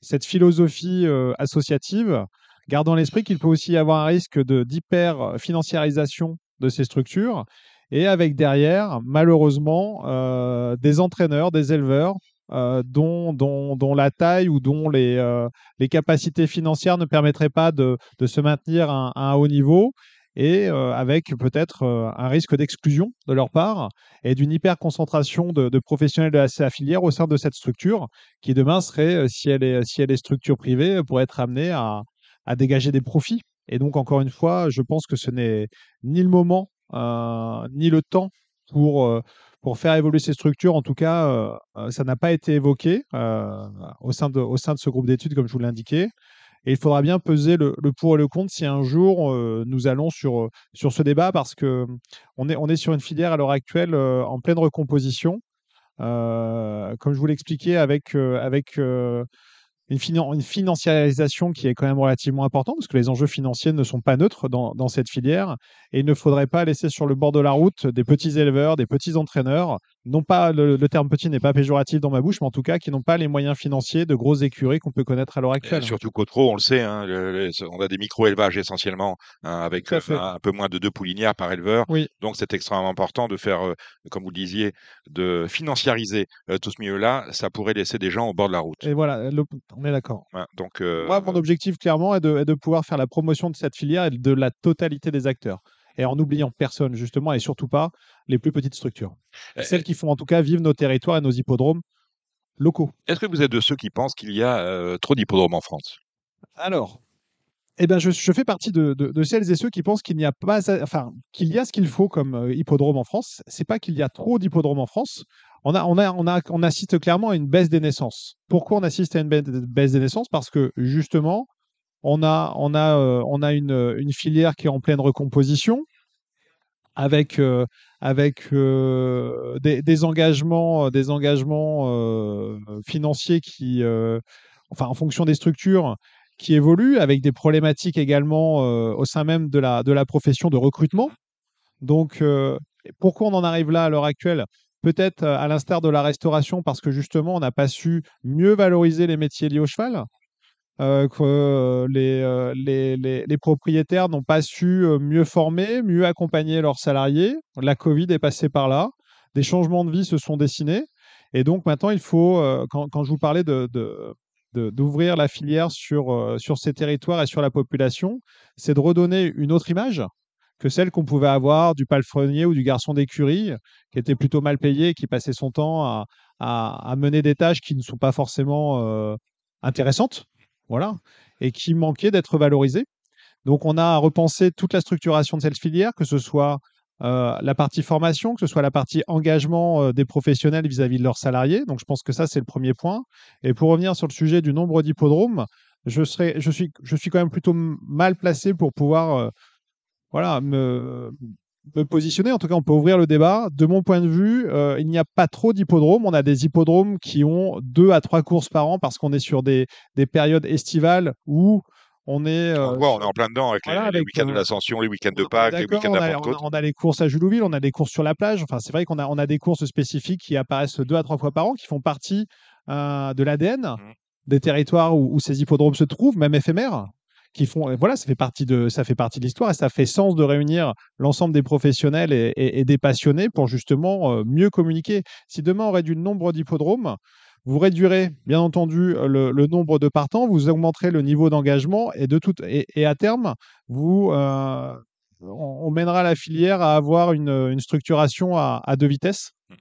cette philosophie associative, gardons à l'esprit qu'il peut aussi y avoir un risque d'hyper financiarisation de ces structures et avec derrière malheureusement des entraîneurs, des éleveurs euh, dont, la taille ou dont les, euh, les capacités financières ne permettraient pas de, se maintenir à, un haut niveau et euh, avec peut-être un risque d'exclusion de leur part et d'une hyper concentration de, professionnels de la, filière au sein de cette structure qui demain serait, si elle est, si elle est structure privée, pourrait être amenée à dégager des profits. Et donc, encore une fois, je pense que ce n'est ni le moment, ni le temps pour, pour faire évoluer ces structures. En tout cas, euh, euh, ça n'a pas été évoqué euh, au, sein de, au sein de ce groupe d'études, comme je vous l'indiquais. Et il faudra bien peser le, pour et le contre si un jour nous allons sur, sur ce débat, parce que on est, on est sur une filière à l'heure actuelle en pleine recomposition. comme je vous l'expliquais, avec, avec une, financiarisation qui est quand même relativement importante, parce que les enjeux financiers ne sont pas neutres dans, cette filière, et il ne faudrait pas laisser sur le bord de la route des petits éleveurs, des petits entraîneurs, non pas le, terme petit n'est pas péjoratif dans ma bouche, mais en tout cas qui n'ont pas les moyens financiers de grosses écuries qu'on peut connaître à l'heure actuelle. surtout qu'au trop, on le sait, hein, on a des micro-élevages essentiellement, hein, avec euh, un, peu moins de deux poulinières par éleveur, oui. donc c'est extrêmement important de faire, euh, comme vous le disiez, de financiariser euh, tout ce milieu-là, ça pourrait laisser des gens au bord de la route. Et voilà, on est d'accord. donc, Moi, mon objectif, clairement, est de, de, pouvoir faire la promotion de cette filière et de la totalité des acteurs. Et en n'oubliant personne, justement, et surtout pas les plus petites structures. Celles qui font en tout cas vivre nos territoires et nos hippodromes locaux. Est-ce que vous êtes de ceux qui pensent qu'il y a trop d'hippodromes en France? Alors, eh ben, je, je, fais partie de, de, celles et ceux qui pensent qu'il n'y a pas, enfin, qu'il y a ce qu'il faut comme hippodrome en France. C'est pas qu'il y a trop d'hippodromes en France on, a, on, a, on, a, on assiste clairement à une baisse des naissances. Pourquoi on assiste à une baisse des naissances? Parce que justement, on a, on a, euh, on a une, une, filière qui est en pleine recomposition avec, euh, avec euh, des, engagements, des engagements financiers qui, enfin, en fonction des structures qui évoluent, avec des problématiques également au sein même de la, de la profession de recrutement. Donc, pourquoi on en arrive là à l'heure actuelle? Peut-être euh, à l'instar de la restauration, parce que justement, on n'a pas su mieux valoriser les métiers liés au cheval. Euh, que euh, les, les, les, propriétaires n'ont pas su mieux former, mieux accompagner leurs salariés. La Covid est passée par là. Des changements de vie se sont dessinés. Et donc maintenant, il faut, quand, quand, je vous parlais de, d'ouvrir la filière sur, sur ces territoires et sur la population, c'est de redonner une autre image que celle qu'on pouvait avoir du palefrenier ou du garçon d'écurie, qui était plutôt mal payé, qui passait son temps à, à, mener des tâches qui ne sont pas forcément euh, intéressantes, et qui manquaient d'être valorisées. Donc on a repensé toute la structuration de cette filière, que ce soit euh, la partie formation, que ce soit la partie engagement euh, des professionnels vis-à-vis de leurs salariés. Donc je pense que ça, c'est le premier point. Et pour revenir sur le sujet du nombre d'hippodromes, je, je, suis, je suis quand même plutôt mal placé pour pouvoir voilà, me, me positionner. En tout cas, on peut ouvrir le débat. De mon point de vue, euh, il n'y a pas trop d'hippodromes. On a des hippodromes qui ont deux à trois courses par an parce qu'on est sur des, des, périodes estivales où on est. Euh, on, est en plein dedans avec les, week-ends de euh, l'Ascension, les week-ends de Pâques, les week-ends de on, on, a les courses à Julouville, on a des courses sur la plage. Enfin, c'est vrai qu'on a, on a des courses spécifiques qui apparaissent deux à trois fois par an, qui font partie de l'ADN mmh. des territoires où, où, ces hippodromes se trouvent, même éphémères qui font. Voilà, ça fait partie de, ça fait partie de l'histoire et ça fait sens de réunir l'ensemble des professionnels et, des passionnés pour justement euh, mieux communiquer. Si demain on réduit le nombre d'hippodromes, vous réduirez bien entendu le, nombre de partants, vous augmenterez le niveau d'engagement et de tout et, à terme vous euh, on, mènera la filière à avoir une, structuration à, deux vitesses. Mmh.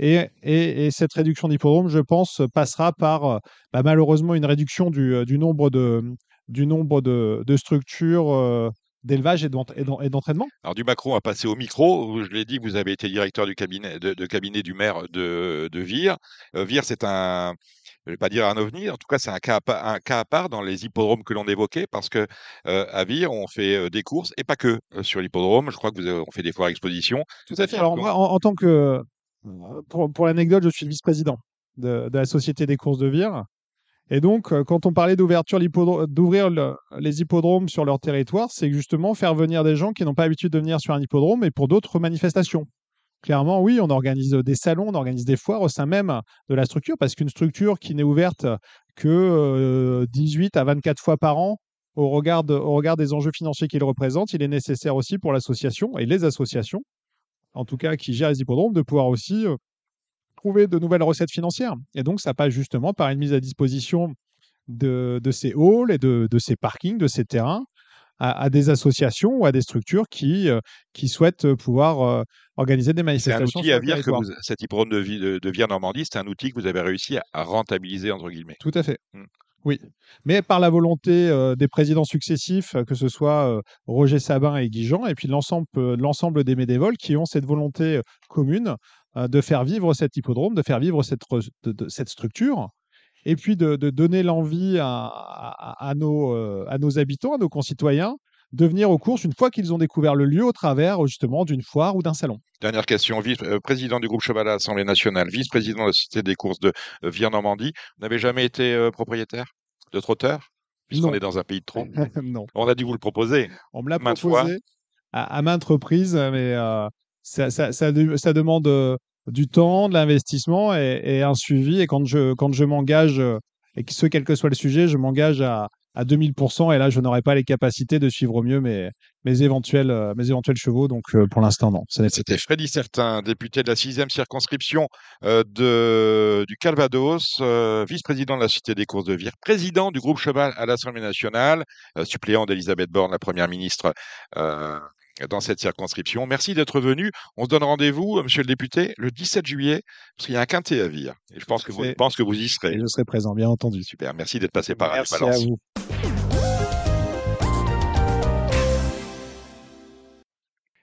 Et, cette réduction d'hippodrome, je pense, passera par bah, malheureusement une réduction du, nombre de, du nombre de, structures euh, d'élevage et d'entraînement? Alors du Macron a passé au micro. Je l'ai dit, vous avez été directeur du cabinet, de, cabinet du maire de, de Vire. Euh, Vire, c'est un, je ne vais pas dire un ovni, en tout cas c'est un cas, un cas à part dans les hippodromes que l'on évoquait, parce que euh, à Vire, on fait des courses, et pas que sur l'hippodrome. Je crois que vous avez, on fait des foires expositions. Tout à fait. Alors moi, en, tant que, pour, pour l'anecdote, je suis le vice-président de, de, la Société des courses de Vire. Et donc, euh, quand on parlait d'ouverture d'ouvrir les hippodromes sur leur territoire, c'est justement faire venir des gens qui n'ont pas l'habitude de venir sur un hippodrome et pour d'autres manifestations. Clairement, oui, on organise des salons, on organise des foires au sein même de la structure, parce qu'une structure qui n'est ouverte que 18 euh, à 24 fois par an, au regard, au regard des enjeux financiers qu'il représente, il est nécessaire aussi pour l'association et les associations, en tout cas qui gèrent les hippodromes, de pouvoir aussi euh, trouver de nouvelles recettes financières. Et donc, ça passe justement par une mise à disposition de, ces halls et de, ces parkings, de ces terrains, à, des associations ou à des structures qui, euh, qui souhaitent pouvoir euh, organiser des manifestations. C'est un outil à que vous, cet hippodrome de, de, de Vire-Normandie, c'est un outil que vous avez réussi à, rentabiliser, entre guillemets. Tout à fait. Mmh. Oui, mais par la volonté euh, des présidents successifs, que ce soit Roger Sabin et Guy Jean, et puis l'ensemble des bénévoles qui ont cette volonté commune euh, de faire vivre cet hippodrome, de faire vivre cette, cette structure, et puis de, donner l'envie à, nos, euh, à nos habitants, à nos concitoyens, de venir aux courses une fois qu'ils ont découvert le lieu au travers justement d'une foire ou d'un salon. Dernière question, vice-président euh, du groupe Cheval à l'Assemblée nationale, vice-président de la Société des courses de Vire-Normandie, vous n'avez jamais été propriétaire de trotteur Puisqu'on est dans un pays de trot. *laughs* non. On a dû vous le proposer. On me l'a proposé à, maintes reprises, mais ça, demande euh, du temps, de l'investissement et, un suivi. Et quand je, m'engage, euh, et que ce quel que soit le sujet, je m'engage à, à 2000%. Et là, je n'aurai pas les capacités de suivre au mieux mes, mes, éventuels, euh, mes éventuels chevaux. Donc, pour l'instant, non. C'était Freddy Certain, député de la sixième circonscription de, du Calvados, vice-président de la Cité des courses de Vire, président du groupe Cheval à l'Assemblée nationale, suppléant d'Elisabeth Borne, la première ministre dans cette circonscription. Merci d'être venu. On se donne rendez-vous, monsieur le député, le 17 juillet, parce qu'il y a un quintet à Vire. Et je pense que, vous, pense que vous y serez. je serai présent, bien entendu. Super. Merci d'être passé par Merci à vous.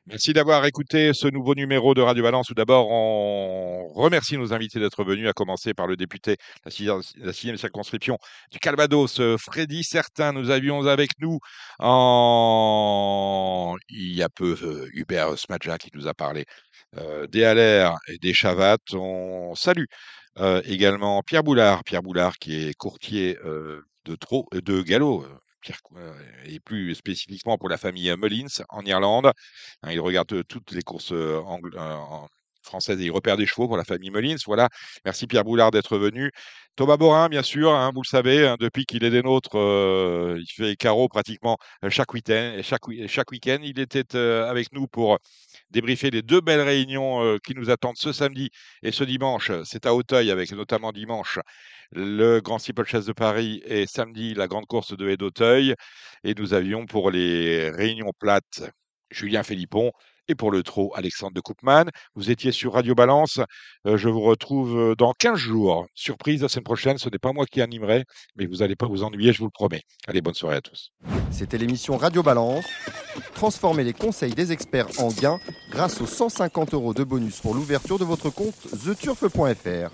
Merci d'avoir écouté ce nouveau numéro de Radio Balance. Tout d'abord, on remercie nos invités d'être venus, à commencer par le député de la sixième circonscription du Calvados, Freddy Certain. Nous avions avec nous en... il y a peu euh, Hubert Smadja qui nous a parlé euh, des Allaires et des Chavates. On salue euh, également Pierre Boulard, Pierre Boulard qui est courtier de, trop, de galop et plus spécifiquement pour la famille Mullins en Irlande. Hein, il regarde toutes les courses françaises et il repère des chevaux pour la famille Mullins. Voilà, merci Pierre Boulard d'être venu. Thomas Borin, bien sûr, hein, vous le savez, hein, depuis qu'il est des nôtres, il fait carreau pratiquement chaque week-end. Chaque, chaque week-end, il était avec nous pour débriefer les deux belles réunions qui nous attendent ce samedi et ce dimanche. C'est à Hauteuil, avec notamment dimanche le Grand Steeplechase de Paris et samedi la grande course de Haie d'Auteuil. Et nous avions pour les réunions plates Julien Philippon et pour le trot Alexandre de Koopman. Vous étiez sur Radio Balance. Euh, je vous retrouve euh, dans 15 jours. Surprise la semaine prochaine, ce n'est pas moi qui animerai, mais vous n'allez pas vous ennuyer, je vous le promets. Allez, bonne soirée à tous. C'était l'émission Radio Balance. Transformez les conseils des experts en gains grâce aux 150 euros de bonus pour l'ouverture de votre compte theturf.fr.